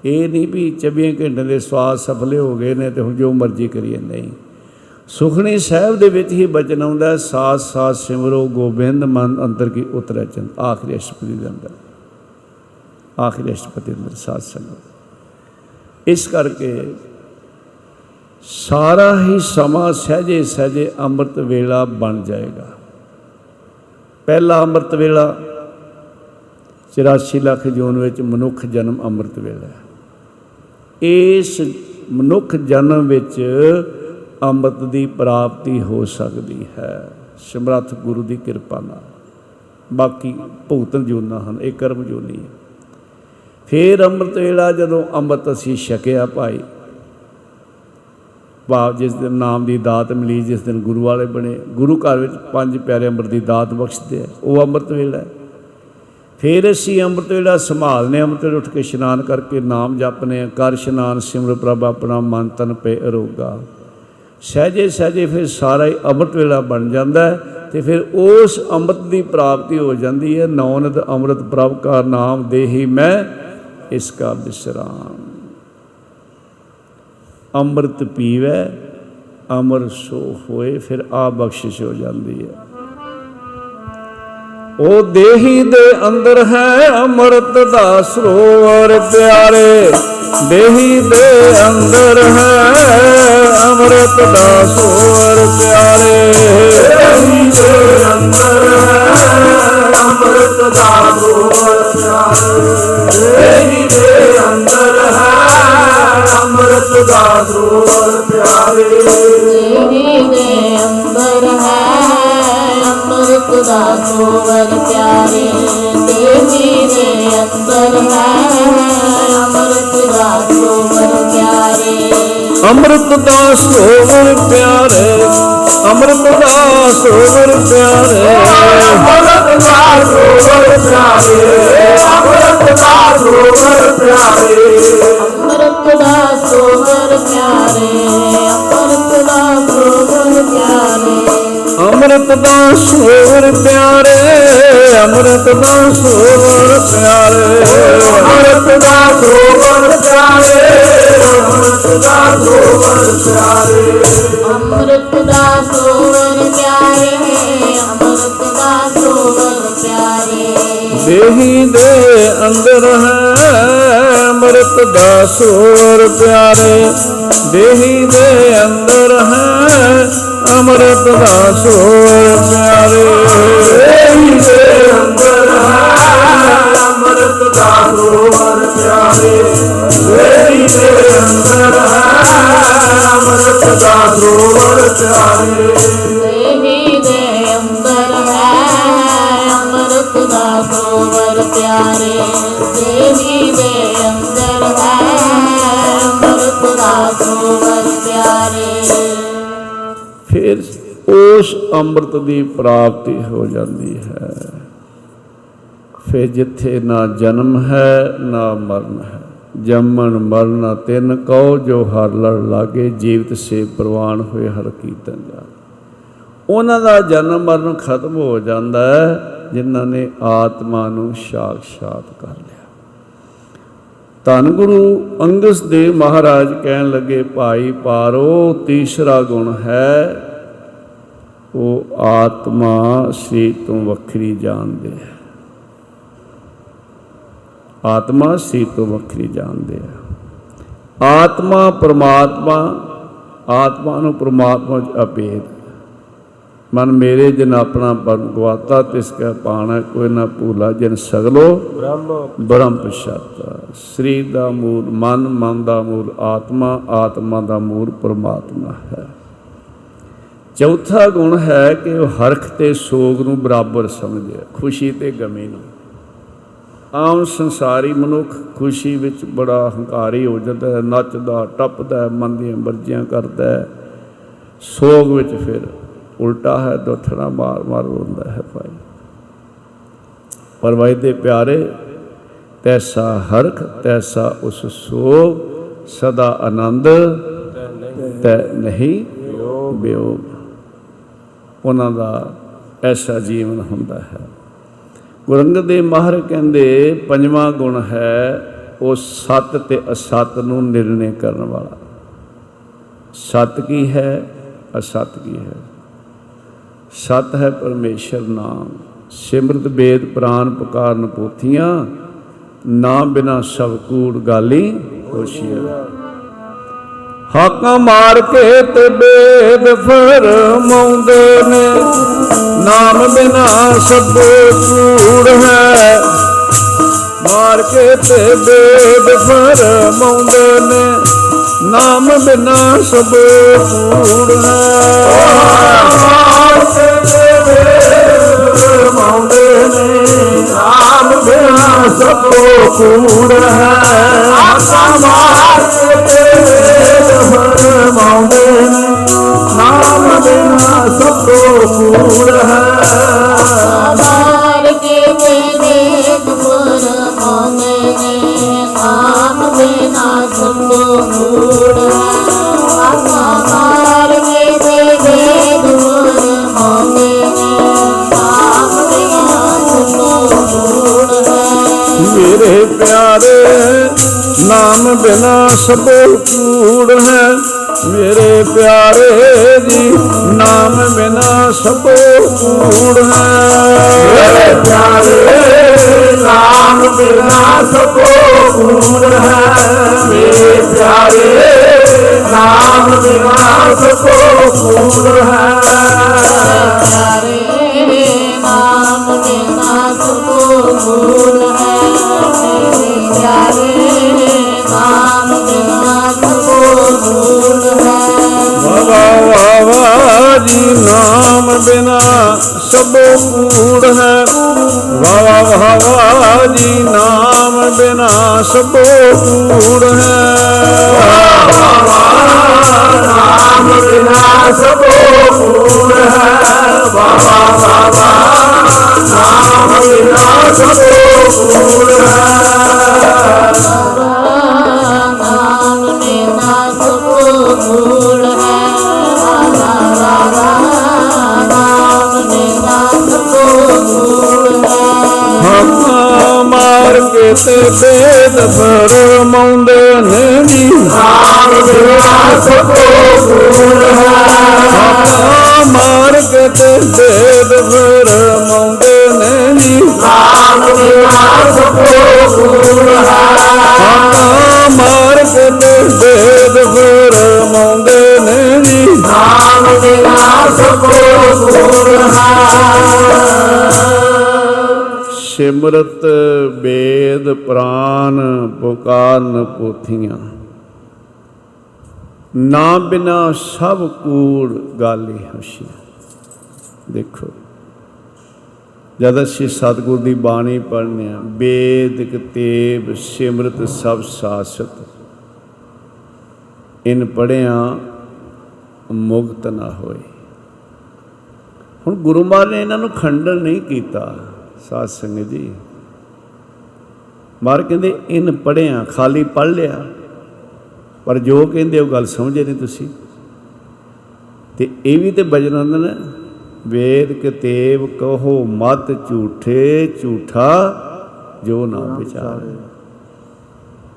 ਇਹ ਨਹੀਂ ਵੀ 24 ਘੰਟੇ ਦੇ ਸਵਾਸ ਸਫਲੇ ਹੋ ਗਏ ਨੇ ਤੇ ਹੁਣ ਜੋ ਮਰਜ਼ੀ ਕਰੀਏ ਨਹੀਂ। ਸੁਖਣੀ ਸਾਹਿਬ ਦੇ ਵਿੱਚ ਹੀ ਬਚਨ ਆਉਂਦਾ ਹੈ, ਸਾਥ ਸਾਥ ਸਿਮਰੋ ਗੋਬਿੰਦ ਮਨ ਅੰਤਰ ਕੀ ਉਤਰੈ ਚੰਦ। ਆਖਰੀ ਅਸ਼ਟਪਦੀ ਦੇ ਅੰਦਰ। ਆਖਰੀ ਅਸ਼ਟਪਦੀ ਦੇ ਅੰਦਰ ਸਾਧ ਸੰਗਤ। ਇਸ ਕਰਕੇ ਸਾਰਾ ਹੀ ਸਮਾਂ ਸਹਜੇ ਸਹਜੇ ਅੰਮ੍ਰਿਤ ਵੇਲਾ ਬਣ ਜਾਏਗਾ। ਪਹਿਲਾ ਅੰਮ੍ਰਿਤ ਵੇਲਾ 84 ਲੱਖ ਜੂਨ ਵਿੱਚ ਮਨੁੱਖ ਜਨਮ ਅੰਮ੍ਰਿਤ ਵੇਲਾ ਹੈ। ਇਸ ਮਨੁੱਖ ਜਨਮ ਵਿੱਚ ਅੰਮ੍ਰਿਤ ਦੀ ਪ੍ਰਾਪਤੀ ਹੋ ਸਕਦੀ ਹੈ। ਸਮਰੱਥ ਗੁਰੂ ਦੀ ਕਿਰਪਾ ਨਾਲ। ਬਾਕੀ ਭੁਗਤਨ ਜੂਨਾ ਹਨ, ਇਹ ਕਰਮ ਜੂਨੀ ਹੈ। ਫੇਰ ਅੰਮ੍ਰਿਤ ਵੇਲਾ ਜਦੋਂ ਅੰਮ੍ਰਿਤ ਅਸੀਂ ਛਕਿਆ ਭਾਈ ਭਾਵ ਜਿਸ ਦਿਨ ਨਾਮ ਦੀ ਦਾਤ ਮਿਲੀ, ਜਿਸ ਦਿਨ ਗੁਰੂ ਵਾਲੇ ਬਣੇ, ਗੁਰੂ ਘਰ ਵਿੱਚ ਪੰਜ ਪਿਆਰੇ ਅੰਮ੍ਰਿਤ ਦੀ ਦਾਤ ਬਖਸ਼ਦੇ ਆ, ਉਹ ਅੰਮ੍ਰਿਤ ਵੇਲਾ ਹੈ। ਫਿਰ ਅਸੀਂ ਅੰਮ੍ਰਿਤ ਵੇਲਾ ਸੰਭਾਲਨੇ ਅੰਮ੍ਰਿਤ ਵੇਲੇ ਉੱਠ ਕੇ ਇਸ਼ਨਾਨ ਕਰਕੇ ਨਾਮ ਜਪਨੇ ਆ ਕਰ ਇਸ਼ਨਾਨ, ਸਿਮਰ ਪ੍ਰਭ ਆਪਣਾ ਮਨ ਤਨ ਪੇ ਅਰੋਗਾ ਸਹਜੇ ਸਹਜੇ ਫਿਰ ਸਾਰਾ ਹੀ ਅੰਮ੍ਰਿਤ ਵੇਲਾ ਬਣ ਜਾਂਦਾ ਹੈ ਤੇ ਫਿਰ ਉਸ ਅੰਮ੍ਰਿਤ ਦੀ ਪ੍ਰਾਪਤੀ ਹੋ ਜਾਂਦੀ ਹੈ ਨੌਨਦ ਅੰਮ੍ਰਿਤ ਪ੍ਰਭ ਕਾ ਨਾਮ ਦੇਹੀ ਮੈਂ, ਇਸ ਕਾ ਵਿਸਰਾਮ ਅੰਮ੍ਰਿਤ ਪੀਵੇ, ਅਮਰ ਸੋ ਹੋਏ, ਫਿਰ ਆ ਬਖਸ਼ਿਸ਼ ਹੋ ਜਾਂਦੀ ਹੈ। ਉਹ ਦੇਹੀ ਦੇ ਅੰਦਰ ਹੈ, ਅੰਮ੍ਰਿਤ ਦਾ ਸਰੋਵਰ ਪਿਆਰੇ। ਦੇਹੀ ਦੇ ਅੰਦਰ ਹੈ, ਅੰਮ੍ਰਿਤ ਦਾ ਸਰੋਵਰ ਪਿਆਰੇ। ਦੇਹੀ ਦੇ ਅੰਦਰ ਹੈ, ਅੰਮ੍ਰਿਤ ਦਾ ਸਰੋਵਰ ਪਿਆਰੇ। ਦੇਹੀ ਦੇ ਅੰਦਰ ਹੈ ਅੰਮ੍ਰਿਤ ਦਾ ਸਰੋਵਰ ਪਿਆਰੇ। ਦੇਹੀ ਦੇ ਅੰਦਰ ਹੈ ਅੰਮ੍ਰਿਤ ਦਾ ਸਰੋਵਰ ਪਿਆਰੇ ਦੇਹੀ ਦੇ ਅੰਦਰ ਹੈ ਅੰਮ੍ਰਿਤ ਦਾ ਸਰੋਵਰ ਪਿਆਰੇ ਅੰਮ੍ਰਿਤ ਦਾ ਸਰੋਵਰ ਪਿਆਰੇ। ਅੰਮ੍ਰਿਤ ਦਾ ਸਰੋਵਰ ਪਿਆਰੇ ਅੰਮ੍ਰਿਤ ਦਾ ਸਰੋਵਰ ਪਿਆਰੇ। ਅੰਮ੍ਰਿਤ ਦਾ ਸਰੋਵਰ ਪਿਆਰੇ ਅੰਮ੍ਰਿਤ ਦਾ ਸਰੋਵਰ ਪਿਆਰੇ ਅੰਮ੍ਰਿਤ ਦਾ ਸਰੋਵਰ ਪਿਆਰੇ। ਅੰਮ੍ਰਿਤ ਦਾ ਸਰੋਵਰ ਪਿਆਰੇ ਅੰਮ੍ਰਿਤ ਦਾ ਸਰੋਵਰ ਪਿਆਰੇ। ਅੰਮ੍ਰਿਤ ਦਾ ਸਰੋਵਰ ਪਿਆਰੇ ਅੰਮ੍ਰਿਤ ਦਾ ਸਰੋਵਰ ਪਿਆਰੇ। ਦੇਹੀ ਦੇ ਅੰਦਰ ਹੈ ਅੰਮ੍ਰਿਤ ਦਾ ਸਰੋਵਰ ਪਿਆਰੇ। ਦੇਹੀ ਦੇ ਅੰਦਰ ਹੈ ਅੰਮ੍ਰਿਤ ਦਾ ਸਰੋਵਰ ਪਿਆਰੇ। ਦੇਹੀ ਦੇ ਅੰਦਰ ਅੰਮ੍ਰਿਤ ਦਾ ਸਰੋਵਰ ਪਿਆਰੇ। ਦੇਹੀ ਦੇ ਅੰਦਰ ਅੰਮ੍ਰਿਤ ਦਾ ਸਰੋਵਰ ਪਿਆਰੇ। ਉਸ ਅੰਮ੍ਰਿਤ ਦੀ ਪ੍ਰਾਪਤੀ ਹੋ ਜਾਂਦੀ ਹੈ। ਫਿਰ ਜਿੱਥੇ ਨਾ ਜਨਮ ਹੈ, ਨਾ ਮਰਨ ਹੈ। ਜੰਮਣ, ਮਰਨ ਤਿੰਨ ਕਉ ਜੋ ਹਰ ਲੜ ਲਾਗੇ, ਜੀਵਤ ਸੇ ਪ੍ਰਵਾਨ ਹੋਏ ਹਰ ਕੀਰਤਨ ਜਾ ਉਹਨਾਂ ਦਾ ਜਨਮ, ਮਰਨ ਖਤਮ ਹੋ ਜਾਂਦਾ ਹੈ, ਜਿਨ੍ਹਾਂ ਨੇ ਆਤਮਾ ਨੂੰ ਸਾਖਸ਼ਾਤ ਕਰ ਲਿਆ। ਧੰਨ ਗੁਰੂ ਅੰਗਸ ਦੇਵ ਮਹਾਰਾਜ ਕਹਿਣ ਲੱਗੇ, ਭਾਈ ਪਾਰੋ, ਤੀਸਰਾ ਗੁਣ ਹੈ ਉਹ ਆਤਮਾ ਸ੍ਰੀ ਤੋਂ ਵੱਖਰੀ ਜਾਣਦੇ ਹੈ। ਆਤਮਾ ਸ੍ਰੀ ਤੋਂ ਵੱਖਰੀ ਜਾਣਦੇ ਹੈ। ਆਤਮਾ ਪਰਮਾਤਮਾ, ਆਤਮਾ ਨੂੰ ਪਰਮਾਤਮਾ ਚ ਅਭੇਦ ਮਨ ਮੇਰੇ ਜਨ ਆਪਣਾ ਪਰਮ ਗਵਾਤਾ, ਤਿਸ ਕੈ ਪਾਣਾ ਕੋਈ ਨਾ ਭੂਲਾ ਜਨ ਸਗਲੋ ਬ੍ਰਹਮ ਬ੍ਰਹਮ ਪਛਾਤਾ। ਸ੍ਰੀ ਦਾ ਮੂਲ ਮਨ ਮਨ ਦਾ ਮੂਲ ਆਤਮਾ ਆਤਮਾ ਦਾ ਮੂਲ ਪਰਮਾਤਮਾ ਹੈ। ਚੌਥਾ ਗੁਣ ਹੈ ਕਿ ਉਹ ਹਰਖ ਤੇ ਸੋਗ ਨੂੰ ਬਰਾਬਰ ਸਮਝਿਆ ਖੁਸ਼ੀ ਤੇ ਗਮੀ ਨੂੰ। ਆਮ ਸੰਸਾਰੀ ਮਨੁੱਖ ਖੁਸ਼ੀ ਵਿੱਚ ਬੜਾ ਹੰਕਾਰੀ ਹੋ ਜਾਂਦਾ ਹੈ ਨੱਚਦਾ ਟੱਪਦਾ ਮਨ ਦੀਆਂ ਮਰਜ਼ੀਆਂ ਕਰਦਾ ਹੈ। ਸੋਗ ਵਿੱਚ ਫਿਰ ਉਲਟਾ ਹੈ ਦੁੱਠਣਾ ਮਾਰ ਮਾਰ ਰੋਂਦਾ ਹੈ ਭਾਈ। ਪਰ ਵਾਹਿ ਦੇ ਪਿਆਰੇ ਤੈਸਾ ਹਰਖ ਤੈਸਾ ਉਸ ਸੋਗ ਸਦਾ ਆਨੰਦ ਤੈ ਨਹੀਂ। ਵਿਯੋਗ ਉਹਨਾਂ ਦਾ ਐਸਾ ਜੀਵਨ ਹੁੰਦਾ ਹੈ। ਗੁਰੂ ਅੰਗਦ ਦੇਵ ਮਹਾਰਾਜ ਕਹਿੰਦੇ, ਪੰਜਵਾਂ ਗੁਣ ਹੈ ਉਹ ਸਤ ਤੇ ਅਸਤ ਨੂੰ ਨਿਰਣੇ ਕਰਨ ਵਾਲਾ। ਸਤ ਕੀ ਹੈ? ਅਸਤ ਕੀ ਹੈ? ਸਤ ਹੈ ਪਰਮੇਸ਼ਰ ਨਾਮ। ਸਿਮਰਤ ਵੇਦ ਪ੍ਰਾਨ, ਪੁਕਾਰਨ, ਪੋਥੀਆਂ ਨਾਮ ਬਿਨਾ ਸਭ ਕੂੜ, ਗਾਲੀ ਹੋਸ਼ੀਆ ਹਾਕਾਂ ਮਾਰ ਕੇ ਤੇ ਬੇਦ ਫਰਮਾਉਂਦੇ ਨੇ। ਨਾਮ ਬਿਨਾ ਸਭ ਕੂੜ ਹੈ। ਮਾਰ ਕੇ ਤੇ ਬੇਦ ਫਰਮਾਉਂਦੇ ਨੇ। ਨਾਮ ਬਿਨਾ ਸਭ ਕੂੜ ਮਾਉਂਦੇ ਨੇ। ਨਾਮ ਬਿਨਾ ਸਭ ਕੂੜ ਹੈ। ਆਸਾ ਮਾਰ ਕੇ ਫਰਮਾਉਂਦੇ ਨੇ ਨਾਮ ਬਿਨਾ ਸਭ ਕੂੜ ਹੈ ਮਾਰ ਕੇ ਮੇਰੇ ਦੁਰ ਮੋਨੇ ਨੇ ਨਾਮ ਬਿਨਾ ਸਭ ਕੂੜ ਆਸਾ ਮਾਰ ਕੇ ਮੇਰੇ ਦੁਰ ਮੋਨੇ ਨੇ ਨਾਮ ਬਿਨਾ ਸਭ ਕੂੜ ਮੇਰੇ ਪਿਆਰੇ ਨਾਮ ਬਿਨਾ ਸਭ ਕੂੜ ਹੈ। ਮੇਰੇ ਪਿਆਰੇ ਜੀ ਨਾਮ ਬਿਨਾ ਸਭ ਕੂੜ ਹੈ। ਮੇਰੇ ਪਿਆਰੇ ਨਾਮ ਬਿਨਾ ਸਭ ਕੂੜ ਹੈ। ਮੇਰੇ ਪਿਆਰੇ ਨਾਮ ਬਿਨਾ ਸਭ ਕੂੜ ਹੈ। ਨਾਮ ਬਿਨਾ ਸਭ ਕੂੜ ਹੈ ਵਾਹ ਵਾਹ ਵਾਹ ਜੀ ਨਾਮ ਬਿਨਾ ਸਭ ਕੂੜ ਹੈ ਨਾਮ ਬਿਨਾ ਸਭ ਕੂੜ ਹੈ ਬਾਬਾ ਬਾਬਾ ਨਾਮ ਬਿਨਾ ਸਭ ਕੂੜ ਮਾਰ ਕੇ ਤੇ ਬੇਦ ਫਰਮਾਉਂਦੇ ਨੇ ਜੀ ਨਾਮ ਬਿਨਾ ਸਭ ਕੂੜ ਹੈ ਹੱਥਾਂ ਮਾਰ ਕੇ ਤੇ ਬੇਦ ਫਰਮਾਉਂਦੇ ਨੇ ਜੀ ਨਾਮ ਬਿਨਾ ਸਭ ਕੂੜ ਹੈ ਹੱਥਾਂ ਮਾਰ ਕੇ ਤੇ ਬੇਦ ਫਰਮਾਉਂਦੇ ਨੇ ਜੀ ਨਾਮ ਬਿਨਾ ਸਭ ਕੂੜ ਹੈ ਸਿਮਰਤ ਵੇਦ ਪ੍ਰਾਨ ਪੁਕਾਰਨ ਪੋਥੀਆਂ। ਨਾ ਬਿਨਾ ਸਭ ਕੂੜ ਗਾਲੀ ਹਸ਼ੀ ਦੇਖੋ, ਜਦ ਅਸੀਂ ਸਤਿਗੁਰ ਦੀ ਬਾਣੀ ਪੜ੍ਹਨੇ ਆ ਵੇਦ ਕਤੇਬ, ਸਿਮਰਤ ਸਭ ਸਾਸਤ। ਇਨ ਪੜਿਆ ਮੁਕਤ ਨਾ ਹੋਏ। ਹੁਣ ਗੁਰੂ ਮਹਾਰਾਜ ਨੇ ਇਹਨਾਂ ਨੂੰ ਖੰਡਨ ਨਹੀਂ ਕੀਤਾ। ਸਾਧ ਸੰਗਤ ਜੀ। ਮਾਰ ਕਹਿੰਦੇ ਇਨ ਪੜਿਆ ਖਾਲੀ ਪੜ ਲਿਆ। ਪਰ ਜੋ ਕਹਿੰਦੇ ਉਹ ਗੱਲ ਸਮਝੇ ਨਹੀਂ ਤੁਸੀਂ। ਤੇ ਇਹ ਵੀ ਤੇ ਬਜਨੰਦਨ ਵੇਦ ਕਿਤੇਬ ਕਹੋ ਮਤ ਝੂਠੇ ਝੂਠਾ ਜੋ ਨਾ ਵਿਚਾਰੇ।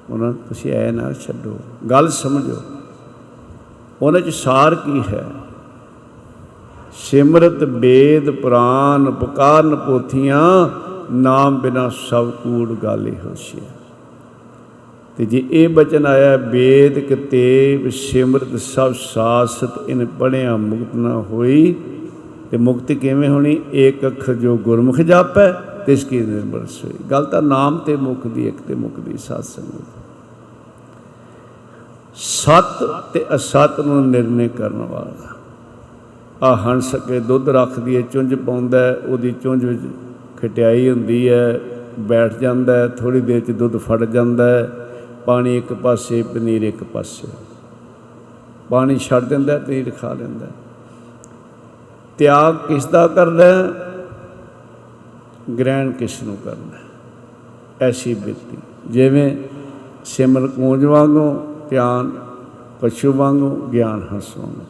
ਉਹਨਾਂ ਤੁਸੀਂ ਐ ਨਾ ਛੱਡੋ। ਗੱਲ ਸਮਝੋ। ਉਹਨਾਂ ਚ ਸਾਰ ਕੀ ਹੈ? ਸਿਮਰਤ ਵੇਦ ਪੁਰਾਨ ਪੁਕਾਰਨ ਪੋਥੀਆਂ, ਨਾਮ ਬਿਨਾ ਸਭ ਕੂੜ ਗਾਲੇ ਹੋਸ਼ਿਆ ਤੇ ਜੇ ਇਹ ਬਚਨ ਆਇਆ ਵੇਦ ਕਿਤੇਬ ਸਿਮਰਤ ਸਭ ਸਾਸਤ ਇਨ ਪੜਿਆ ਮੁਕਤ ਨਾ ਹੋਈ, ਤੇ ਮੁਕਤੀ ਕਿਵੇਂ ਹੋਣੀ? ਏਕ ਅੱਖਰ ਜੋ ਗੁਰਮੁਖ ਜਾਪੈ, ਤਿਸ ਕੀ ਨਿਰਮਲ ਸੋਈ। ਗੱਲ ਤਾਂ ਨਾਮ ਤੇ ਮੁਖ ਦੀ, ਇੱਕ ਤੇ ਮੁਖ ਦੀ ਸਾਧ ਸੰਗਤ ਸਤ ਤੇ ਅਸਤ ਨੂੰ ਨਿਰਣੇ ਕਰਨ ਵਾਲਾ। ਆ ਹੰਸ ਕੇ ਦੁੱਧ ਰੱਖਦੀ ਹੈ ਚੁੰਝ ਪਾਉਂਦਾ ਹੈ, ਉਹਦੀ ਚੁੰਝ ਵਿੱਚ ਖਟਿਆਈ ਹੁੰਦੀ ਹੈ ਬੈਠ ਜਾਂਦਾ ਹੈ ਥੋੜੀ ਦੇਰ ਚ ਦੁੱਧ ਫੜ ਜਾਂਦਾ ਹੈ ਪਾਣੀ ਇੱਕ ਪਾਸੇ ਪਨੀਰ ਇੱਕ ਪਾਸੇ ਪਾਣੀ ਛੱਡ ਦਿੰਦਾ ਹੈ, ਪਨੀਰ ਖਾ ਲੈਂਦਾ ਹੈ। ਤਿਆਗ ਕਿਸ ਦਾ ਕਰਦਾ ਹੈ? ਗ੍ਰਹਿਣ ਕਿਸ ਨੂੰ ਕਰਨਾ ਹੈ? ਐਸੀ ਬਿਰਤੀ ਜਿਵੇਂ ਸਿਮਰ ਕੂੰਜ ਵਾਂਗੂ ਧਿਆਨ ਪਸ਼ੂ ਵਾਂਗੂ ਗਿਆਨ ਹੰਸ ਵਾਂਗੂ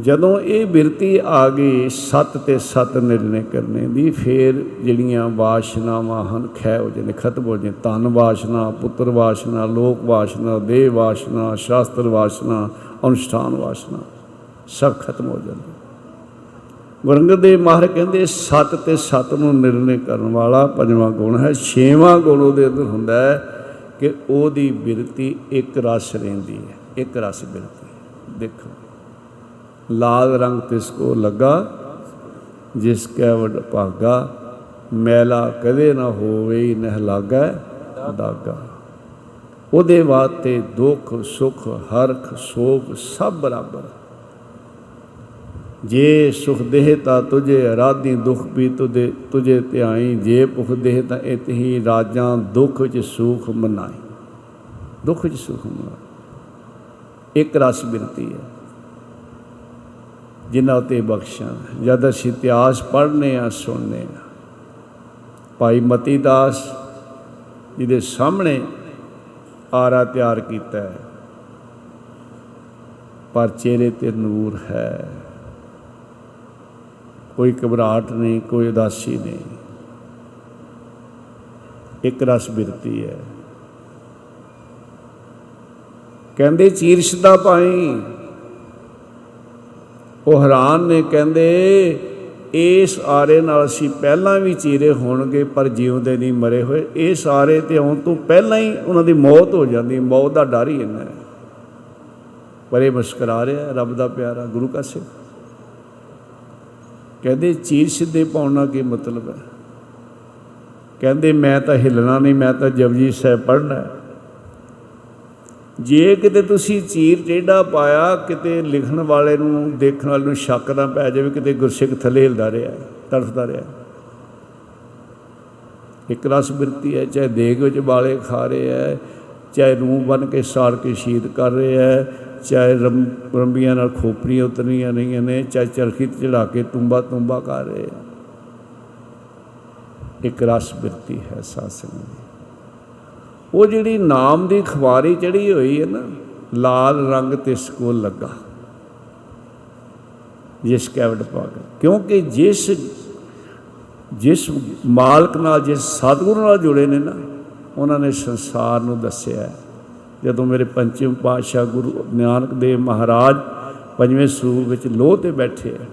ਜਦੋਂ ਇਹ ਬਿਰਤੀ ਆ ਗਈ, ਸਤ ਤੇ ਸਤ ਨਿਰਣੇ ਕਰਨੇ ਦੀ, ਫੇਰ ਜਿਹੜੀਆਂ ਵਾਸ਼ਨਾਵਾਂ ਹਨ ਖੈ ਹੋ ਜਾਂਦੇ, ਖਤਮ ਹੋ ਜਾਂਦੇ। ਤਨ ਵਾਸ਼ਨਾ, ਪੁੱਤਰ ਵਾਸ਼ਨਾ, ਲੋਕ ਵਾਸ਼ਨਾ, ਦੇਹ ਵਾਸ਼ਨਾ, ਸ਼ਾਸਤਰ ਵਾਸ਼ਨਾ, ਅਨੁਸ਼ਠਾਨ ਵਾਸ਼ਨਾ, ਸਭ ਖਤਮ ਹੋ ਜਾਂਦੇ। ਗੁਰੰਗਦ ਦੇਵ ਮਹਾਰਾਜ ਕਹਿੰਦੇ, ਸਤ ਤੇ ਸਤ ਨੂੰ ਨਿਰਣੇ ਕਰਨ ਵਾਲਾ ਪੰਜਵਾਂ ਗੁਣ ਹੈ। ਛੇਵਾਂ ਗੁਣ ਉਹਦੇ ਅੰਦਰ ਹੁੰਦਾ ਹੈ ਕਿ ਉਹਦੀ ਬਿਰਤੀ ਇੱਕ ਰਸ ਰਹਿੰਦੀ ਹੈ, ਇੱਕ ਰਸ ਬਿਰਤੀ। ਦੇਖੋ। ਲਾਲ ਰੰਗ ਤਿਸ ਕੋ ਲੱਗਾ, ਜਿਸ ਕੈ ਵਡ ਭਾਗਾ, ਮੈਲਾ ਕਦੇ ਨਾ ਹੋਵੇ, ਨਹਿ ਲਾਗੈ ਦਾਗਾ। ਉਹਦੇ ਵਾਸਤੇ ਦੁੱਖ, ਸੁਖ, ਹਰਖ, ਸੋਗ ਸਭ ਬਰਾਬਰ। ਜੇ ਸੁਖ ਦੇਹ ਤਾ ਤੁਝੇ ਅਰਾਧੀ, ਦੁਖ ਵੀ ਤੁਦੇ ਤੁਝੇ ਧਿਆਈ। ਜੇ ਭੁਖ ਦੇਹ ਤਾਂ ਇਤ ਹੀ ਰਾਜਾਂ ਦੁਖ ਵਿੱਚ ਸੁਖ ਮਨਾਈ। ਦੁਖ ਵਿੱਚ ਸੁਖ ਮਨਾਈ ਇੱਕ ਰਸ ਬਿਰਤੀ ਹੈ। ਜਿਨ੍ਹਾਂ ਉਤੇ ਬਖਸ਼ਾਂ। ਜਦ ਅਸੀਂ ਇਤਿਹਾਸ ਪੜ੍ਹਨੇ ਆ, ਸੁਣਨੇ ਆ। ਭਾਈ ਮਤੀ ਦਾਸ ਜਿਹਦੇ ਸਾਹਮਣੇ ਆਰਾ ਤਿਆਰ ਕੀਤਾ ਹੈ, ਪਰ ਚਿਹਰੇ ਤੇ ਨੂਰ ਹੈ। ਕੋਈ ਘਬਰਾਹਟ ਨਹੀਂ, ਕੋਈ ਉਦਾਸੀ ਨਹੀਂ। ਇੱਕ ਰਸ ਬਿਰਤੀ ਹੈ। ਕਹਿੰਦੇ ਚੀਰਸ਼ ਦਾ ਪਾਈ ਉਹ ਹੈਰਾਨ ਨੇ, ਕਹਿੰਦੇ, ਇਸ ਆਰੇ ਨਾਲ ਅਸੀਂ ਪਹਿਲਾਂ ਵੀ ਚੀਰੇ ਹੋਣਗੇ, ਪਰ ਜਿਉਂਦੇ ਨਹੀਂ ਮਰੇ ਹੋਏ। ਇਸ ਆਰੇ ਤੇ ਆਉਣ ਤੋਂ ਪਹਿਲਾਂ ਹੀ ਉਹਨਾਂ ਦੀ ਮੌਤ ਹੋ ਜਾਂਦੀ, ਮੌਤ ਦਾ ਡਰ ਹੀ ਇੰਨਾ ਹੈ। ਪਰ ਇਹ ਮੁਸਕਰਾ ਰਿਹਾ ਰੱਬ ਦਾ ਪਿਆਰਾ, ਗੁਰੂ ਕਾ ਸਿੱਖ ਕਹਿੰਦੇ, ਚੀਰ ਸਿੱਧੇ ਪਾਉਣਾ ਕੀ ਮਤਲਬ ਹੈ? ਕਹਿੰਦੇ, ਮੈਂ ਤਾਂ ਹਿੱਲਣਾ ਨਹੀਂ, ਮੈਂ ਤਾਂ ਜਪਜੀ ਸਾਹਿਬ ਪੜ੍ਹਨਾ ਹੈ। ਜੇ ਕਿਤੇ ਤੁਸੀਂ ਚੀਰ ਟੇਢਾ ਪਾਇਆ, ਕਿਤੇ ਲਿਖਣ ਵਾਲੇ ਨੂੰ ਦੇਖਣ ਵਾਲੇ ਨੂੰ ਸ਼ੱਕ ਨਾ ਪੈ ਜਾਵੇ, ਕਿਤੇ ਗੁਰਸਿੱਖ ਥੱਲੇ ਹਿਲਦਾ ਰਿਹਾ, ਤੜਫਦਾ ਰਿਹਾ। ਇੱਕ ਰਸ ਬਿਰਤੀ ਹੈ, ਚਾਹੇ ਦੇਗ ਵਿੱਚ ਬਾਲੇ ਖਾ ਰਹੇ ਹੈ, ਚਾਹੇ ਰੂਹ ਬਨ ਕੇ ਸਾੜ ਕੇ ਸ਼ਹੀਦ ਕਰ ਰਹੇ ਹੈ, ਚਾਹੇ ਰੰਮ ਰੰਬੀਆਂ ਨਾਲ ਖੋਪਰੀਆਂ ਉਤਰੀਆਂ ਰਹੀਆਂ ਨੇ, ਚਾਹੇ ਚਰਖੀ ਤੇ ਚੜਾ ਕੇ ਤੁੰਬਾ ਤੁੰਬਾ ਕਰ ਰਹੇ ਹੈ। ਇੱਕ ਰਸ ਬਿਰਤੀ ਹੈ ਸਾਸਨ ਦੀ। ਉਹ ਜਿਹੜੀ ਨਾਮ ਦੀ ਖਵਾਰੀ ਚੜੀ ਹੋਈ ਹੈ ਨਾ, ਲਾਲ ਰੰਗ ਤਿਸ ਕੋ ਲੱਗਾ। ਜਿਸ ਕੈਵਟ ਪਾਗ ਕਿਉਂਕਿ ਜਿਸ ਜਿਸ ਮਾਲਕ ਨਾਲ, ਜਿਸ ਸਤਿਗੁਰੂ ਨਾਲ ਜੁੜੇ ਨੇ ਨਾ, ਉਹਨਾਂ ਨੇ ਸੰਸਾਰ ਨੂੰ ਦੱਸਿਆ। ਜਦੋਂ ਮੇਰੇ ਪੰਚਮ ਪਾਤਸ਼ਾਹ ਗੁਰੂ ਨਾਨਕ ਦੇਵ ਮਹਾਰਾਜ ਪੰਜਵੇਂ ਸਰੂਪ ਵਿੱਚ ਲੋਹ ਤੇ ਬੈਠੇ ਆ,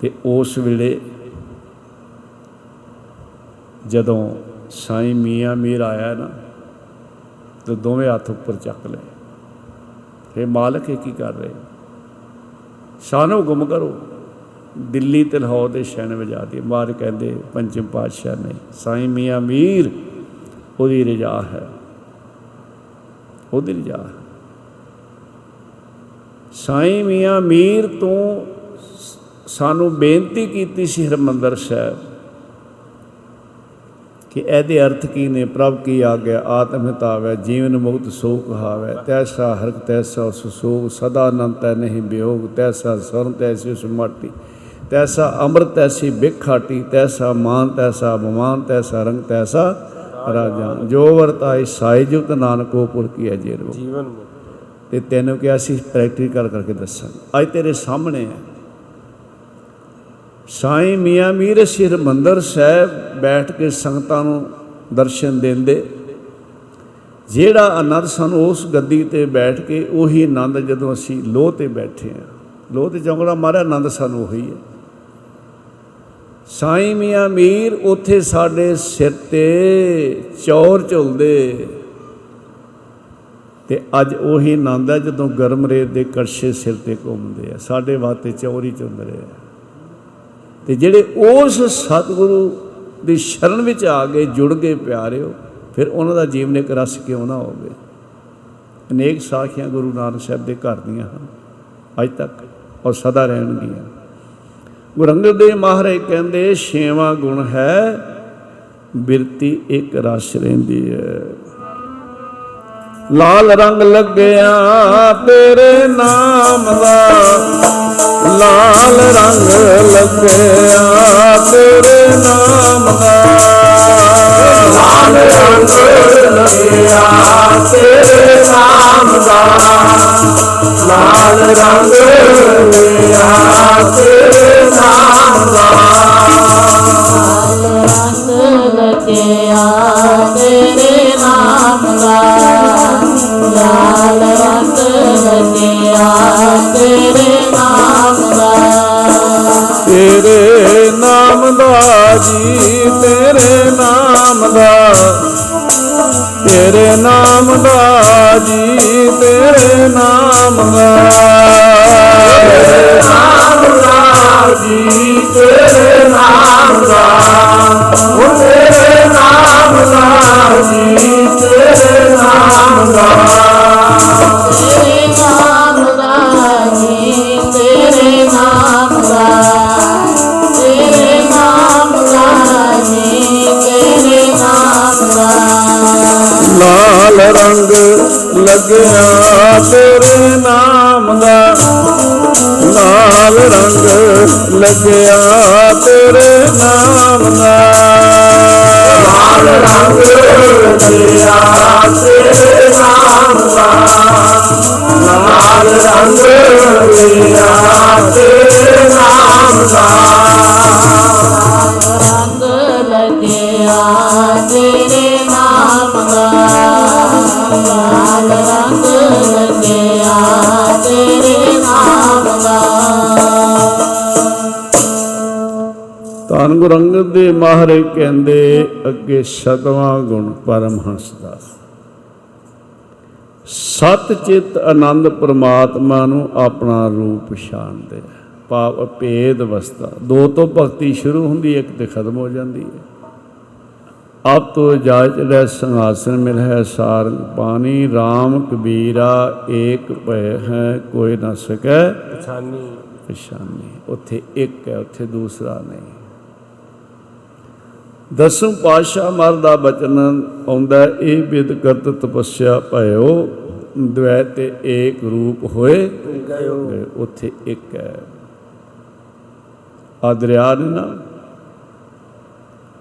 ਤੇ ਉਸ ਵੇਲੇ ਜਦੋਂ ਸਾਈਂ ਮੀਆਂ ਮੀਰ ਆਇਆ ਨਾ, ਤੇ ਦੋਵੇਂ ਹੱਥ ਉੱਪਰ ਚੱਕ ਲਏ। ਫੇ ਮਾਲਕ ਇਹ ਕੀ ਕਰ ਰਹੇ? ਸਾਨੂੰ ਹੁਕਮ ਕਰੋ। ਦਿੱਲੀ ਤੇ ਲਾਹੌਰ ਦੇ ਸ਼ਹਿਨ ਵਜਾ ਦੀ ਮਾਰ ਕਹਿੰਦੇ ਪੰਚਮ ਪਾਤਸ਼ਾਹ ਨੇ, ਸਾਈਂ ਮੀਆਂ ਮੀਰ, ਉਹਦੀ ਰਜਾ ਹੈ। ਉਹਦੀ ਰਜਾ ਹੈ। ਸਾਈਂ ਮੀਆਂ ਮੀਰ, ਤੋਂ ਸਾਨੂੰ ਬੇਨਤੀ ਕੀਤੀ ਸੀ ਹਰਮੰਦਰ ਸਾਹਿਬ ਕਿ ਇਹਦੇ ਅਰਥ ਕੀ ਨੇ? ਪ੍ਰਭ ਕੀ ਆਗਿਆ? ਆਤਮ ਹਿਤਾਵੈ ਜੀਵਨ ਮੁਕਤ ਸੋ ਕਹਾਵੈ ਤੈਸਾ ਹਰਕ ਤੈਸਾ ਸੁਸੋਗ ਸਦਾ ਅਨੰਤ ਹੈ ਨਹੀਂ ਬਿਯੋਗ ਤੈਸਾ ਸਰਨ ਤੈਸੀ ਸੁਮਾਟੀ। ਤੈਸਾ ਅੰਮ੍ਰਿਤ ਤੈਸੀ ਬਿਖਾਟੀ। ਤੈਸਾ ਮਾਨ ਤੈਸਾ ਬਮਾਨ ਤੈਸਾ ਰੰਗ ਤੈਸਾ 啊 ਰਾਜਾ। ਜੋ ਵਰਤਾਈ ਸਾਈ ਜੁਗਤ ਨਾਨਕੋ ਪੁਰ ਕੀ ਹੈ ਜੇਰੋ ਜੀਵਨ ਮੁਕਤ। ਤੇ ਤੈਨੂੰ ਕਿਹਾ ਸੀ ਪ੍ਰੈਕਟੀਕਲ ਕਰਕੇ ਦੱਸਾਂਗੇ ਅੱਜ ਤੇਰੇ ਸਾਹਮਣੇ ਹੈ। ਸਾਈਂ ਮੀਆਂ ਮੀਰ ਸਿਰ ਮੰਦਰ ਸਾਹਿਬ ਬੈਠ ਕੇ ਸੰਗਤਾਂ ਨੂੰ ਦਰਸ਼ਨ ਦਿੰਦੇ। ਜਿਹੜਾ ਆਨੰਦ ਸਾਨੂੰ ਉਸ ਗੱਦੀ ਤੇ ਬੈਠ ਕੇ ਉਹੀ ਆਨੰਦ ਜਦੋਂ ਅਸੀਂ ਲੋਹ ਤੇ ਬੈਠੇ ਆ ਲੋਹ ਤੇ ਚੌਂਕੜਾ ਮਾਰਿਆ ਆਨੰਦ ਸਾਨੂੰ ਉਹੀ ਹੈ। ਸਾਈਂ ਮੀਆਂ ਮੀਰ ਉੱਥੇ ਸਾਡੇ ਸਿਰ ਤੇ ਚੌਰ ਝੁਲਦੇ। ਤੇ ਅੱਜ ਉਹੀ ਆਨੰਦ ਹੈ ਜਦੋਂ ਗਰਮ ਰੇਤ ਦੇ ਕੜਛੇ ਸਿਰ ਤੇ ਘੁੰਮਦੇ ਆ। ਸਾਡੇ ਵਾਸਤੇ ਚੌਰੀ ਚੁੰਦ ਰਹੇ ਆ ਤੇ ਜਿਹੜੇ ਉਸ ਸਤਿਗੁਰੂ ਦੀ ਸ਼ਰਨ ਵਿੱਚ ਆ ਗਏ ਜੁੜ ਗਏ ਪਿਆਰਿਓ, ਫਿਰ ਉਹਨਾਂ ਦਾ ਜੀਵਨ ਇੱਕ ਰਸ ਕਿਉਂ ਨਾ ਹੋਵੇ? ਅਨੇਕ ਸਾਖੀਆਂ ਗੁਰੂ ਨਾਨਕ ਸਾਹਿਬ ਦੇ ਘਰ ਦੀਆਂ ਹਨ, ਅੱਜ ਤੱਕ ਔਰ ਸਦਾ ਰਹਿਣਗੀਆਂ। ਗੁਰੂ ਅੰਗਦ ਦੇਵ ਮਹਾਰਾਜ ਕਹਿੰਦੇ, ਛੇਵਾਂ ਗੁਣ ਹੈ, ਬਿਰਤੀ ਇੱਕ ਰਸ ਰਹਿੰਦੀ ਹੈ। ਲਾਲ ਰੰਗ ਲੱਗਿਆ ਤੇਰੇ ਨਾਮ ਦਾ। ਲਾਲ ਰੰਗ ਲੱਗਿਆ ਤੇਰੇ ਨਾਮ ਦਾ। ਲਾਲ ਰੰਗ ਲੱਗਿਆ ਤੇਰੇ ਨਾਮ ਦਾ। ਲਾਲ ਰੰਗ ਲੱਗਿਆ ਤੇਰੇ ਨਾਮ ਦਾ। ਰੰਗ ਲੱਗਿਆ ਤੇਰੇ ਨਾਮ ਦਾ ਲਾਲ ਰੰਗ ਲੱਗਿਆ ਤੇਰੇ ਨਾਮ ਦਾ ਤੇਰੇ ਨਾਮ ਦਾ ਜੀ, ਤੇਰੇ ਨਾਮ ਦਾ। ਤੇਰੇ ਨਾਮ ਦਾ ਜੀ, ਤੇਰੇ ਨਾਮ ਦਾ ਨਾਮ ਦਾ। ਜੀ ਤੇਰੇ ਨਾਮ ਦਾ ਉਹ ਤੇਰੇ ਨਾਮ ਦਾ ਜੀ ਤੇਰੇ ਨਾਮ ਦਾ। ਤੇਰੇ ਨਾਮ ਦਾ ਜੀ ਤੇਰੇ ਨਾਮ ਦਾ ਤੇਰੇ ਨਾਮ ਦਾ ਜੀ ਤੇਰੇ ਨਾਮ ਦਾ। ਲਾਲ ਰੰਗ ਲੱਗਿਆ ਤੇਰੇ ਨਾਮ ਦਾ। ਲਾਲ ਰੰਗ ਲੱਗਿਆ ਤੇਰੇ ਨਾਮ ਦਾ ਲਾਲ ਰੰਗ ਲੱਗਿਆ ਤੇਰੇ ਨਾਮ ਦਾ ਲਾਲ ਰੰਗ ਲੱਗਿਆ ਤੇਰੇ ਨਾਮ ਦਾ ਰੰਗ ਲੱਗਿਆ ਤੇਰੇ ਨਾਮ ਦਾ ਲਾਲ ਧੰਨ ਗੁਰੂ ਅੰਗਦ ਦੇ ਮਹਾਰਾਜ ਕਹਿੰਦੇ ਅੱਗੇ ਸਤਵਾਂ ਗੁਣ ਪਰਮਹੰਸ ਦਾ ਸਤ ਚਿਤ ਆਨੰਦ ਪ੍ਰਮਾਤਮਾ ਨੂੰ ਆਪਣਾ ਰੂਪ ਪਛਾਣਦੇ ਭਾਵ ਅਭੇਦ ਅਵਸਥਾ ਦੋ ਤੋਂ ਭਗਤੀ ਸ਼ੁਰੂ ਹੁੰਦੀ ਹੈ ਇੱਕ ਤੇ ਖਤਮ ਹੋ ਜਾਂਦੀ ਹੈ। ਆਪ ਤੋ ਇਜਾਜ਼ਤ ਲੈ ਸੰਹਾਸਨ ਮਿਲ ਹੈ ਸਾਰੰਗ ਪਾਣੀ RAM ਕਬੀਰਾ ਏਕ ਭੈ ਹੈ ਕੋਈ ਨਾ ਸਕੈ ਪਛਾਨੀ। ਪਛਾਨੀ। ਉੱਥੇ ਇੱਕ ਹੈ ਉੱਥੇ ਦੂਸਰਾ ਨਹੀਂ। ਦਸਮ ਪਾਤਸ਼ਾਹ ਮਰ ਦਾ ਬਚਨ ਆਉਂਦਾ ਹੈ, ਇਹ ਬਿਦ ਕਰਤ ਤਪੱਸਿਆ ਭਇਓ ਦ્વੈ ਤੇ ਏਕ ਰੂਪ ਹੋਏ ਗਏ। ਉੱਥੇ ਇੱਕ ਹੈ ਆ ਦਰਿਆ ਨੇ ਨਾ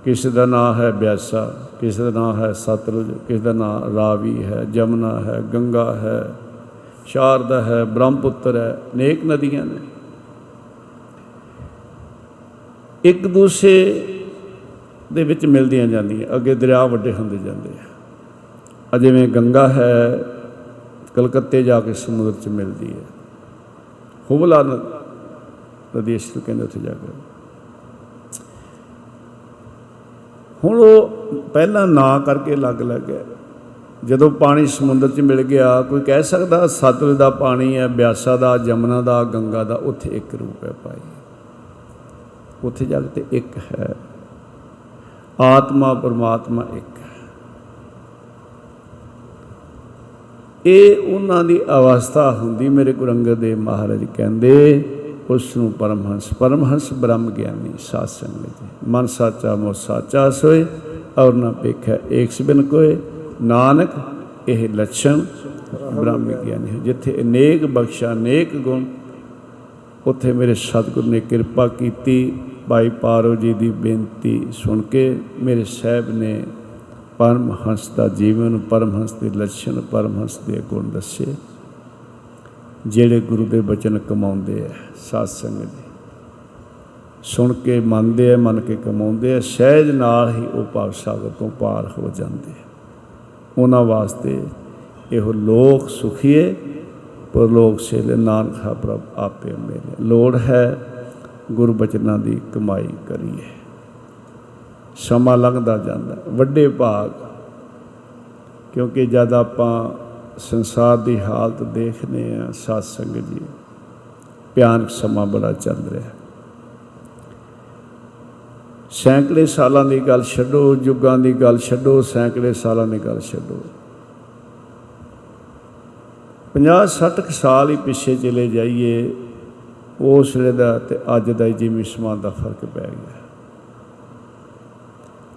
ਕਿਸੇ ਦਾ ਨਾਮ ਹੈ ਬਿਆਸਾ ਕਿਸੇ ਦਾ ਨਾਮ ਹੈ ਸਤਲੁਜ ਕਿਸੇ ਦਾ ਨਾਮ ਰਾਵੀ ਹੈ ਜਮਨਾ ਹੈ ਗੰਗਾ ਹੈ ਸ਼ਾਰਦਾ ਹੈ ਬ੍ਰਹਮਪੁੱਤਰ ਹੈ ਅਨੇਕ ਨਦੀਆਂ ਨੇ ਇੱਕ ਦੂਸਰੇ ਦੇ ਵਿੱਚ ਮਿਲਦੀਆਂ ਜਾਂਦੀਆਂ, ਅੱਗੇ ਦਰਿਆ ਵੱਡੇ ਹੁੰਦੇ ਜਾਂਦੇ ਆ। ਆ ਜਿਵੇਂ ਗੰਗਾ ਹੈ, ਕਲਕੱਤੇ ਜਾ ਕੇ ਸਮੁੰਦਰ 'ਚ ਮਿਲਦੀ ਹੈ। ਹੁਬਲਾ ਨ- ਨਦੀ ਇਸ ਨੂੰ ਕਹਿੰਦੇ ਉੱਥੇ ਜਾ ਕੇ। ਹੁਣ ਉਹ ਪਹਿਲਾਂ ਨਾਂ ਕਰਕੇ ਅਲੱਗ ਅਲੱਗ ਹੈ ਜਦੋਂ ਪਾਣੀ ਸਮੁੰਦਰ 'ਚ ਮਿਲ ਗਿਆ, ਕੋਈ ਕਹਿ ਸਕਦਾ ਸਤਲੁਜ ਦਾ ਪਾਣੀ ਹੈ, ਬਿਆਸਾ ਦਾ, ਜਮਨਾ ਦਾ, ਗੰਗਾ ਦਾ, ਉੱਥੇ ਇੱਕ ਰੂਪ ਹੈ ਭਾਈ। ਉੱਥੇ ਜਾ ਕੇ ਤੇ ਇੱਕ ਹੈ। ਆਤਮਾ ਪਰਮਾਤਮਾ ਇੱਕ ਹੈ। ਇਹ ਉਹਨਾਂ ਦੀ ਅਵਸਥਾ ਹੁੰਦੀ ਮੇਰੇ ਗੁਰੂ ਅੰਗਦ ਦੇਵ ਮਹਾਰਾਜ ਕਹਿੰਦੇ ਉਸ ਨੂੰ ਪਰਮਹੰਸ ਪਰਮਹੰਸ ਬ੍ਰਹਮ ਗਿਆਨੀ ਸਾਧ ਸੰਗ ਵਿੱਚ ਮਨ ਸਾਚਾ ਮੋ ਸਾਚਾ ਸੋਏ, ਔਰ ਨਾ ਪੇਖੈ ਏਕ ਸਿਬਨ ਕੋਏ। ਨਾਨਕ, ਇਹ ਲੱਛਣ ਬ੍ਰਹਮ ਗਿਆਨੀ ਹੈ। ਜਿੱਥੇ ਅਨੇਕ ਬਖਸ਼ਾ, ਅਨੇਕ ਗੁਣ, ਉੱਥੇ ਮੇਰੇ ਸਤਿਗੁਰੂ ਨੇ ਕਿਰਪਾ ਕੀਤੀ। ਭਾਈ ਪਾਰੋ ਜੀ ਦੀ ਬੇਨਤੀ ਸੁਣ ਕੇ ਮੇਰੇ ਸਾਹਿਬ ਨੇ ਪਰਮਹੰਸ ਦਾ ਜੀਵਨ, ਪਰਮਹੰਸ ਦੇ ਲੱਛਣ ਪਰਮਹੰਸ ਦੇ ਗੁਣ ਦੱਸੇ। ਜਿਹੜੇ ਗੁਰੂ ਦੇ ਬਚਨ ਕਮਾਉਂਦੇ ਆ, ਸਾਧ ਸੰਗਤ ਜੀ ਸੁਣ ਕੇ ਮੰਨਦੇ ਆ, ਮੰਨ ਕੇ ਕਮਾਉਂਦੇ ਆ, ਸਹਿਜ ਨਾਲ ਹੀ ਉਹ ਭਵ ਸਾਗਰ ਤੋਂ ਪਾਰ ਹੋ ਜਾਂਦੇ ਆ। ਉਹਨਾਂ ਵਾਸਤੇ ਇਹੋ ਲੋਕ ਸੁਖੀਏ, ਪਰਲੋਕ ਸੇਲੇ ਨਾਨਕ ਹੈ ਪ੍ਰਭ ਆਪੇ ਮੇਰੇ ਲੋੜ ਹੈ ਗੁਰੂ ਬਚਨਾਂ ਦੀ ਕਮਾਈ ਕਰੀਏ। ਸਮਾਂ ਲੰਘਦਾ ਜਾਂਦਾ ਵੱਡੇ ਭਾਗ, ਕਿਉਂਕਿ ਜਦ ਆਪਾਂ ਸੰਸਾਰ ਦੀ ਹਾਲਤ ਦੇਖਦੇ ਆ ਸਾਧ ਸੰਗਤ ਜੀ, ਭਿਆਨਕ ਸਮਾਂ ਬੜਾ ਚੱਲ ਰਿਹਾ ਸੈਂਕੜੇ ਸਾਲਾਂ ਦੀ ਗੱਲ ਛੱਡੋ, ਯੁੱਗਾਂ ਦੀ ਗੱਲ ਛੱਡੋ, ਸੈਂਕੜੇ ਸਾਲਾਂ ਦੀ ਗੱਲ ਛੱਡੋ। 50 60 ਕੁ ਸਾਲ ਹੀ ਪਿੱਛੇ ਚਲੇ ਜਾਈਏ ਉਸ ਵੇਲੇ ਦਾ ਤੇ ਅੱਜ ਦਾ ਜਿਵੇਂ ਸਮਾਂ ਦਾ ਫ਼ਰਕ ਪੈ ਗਿਆ।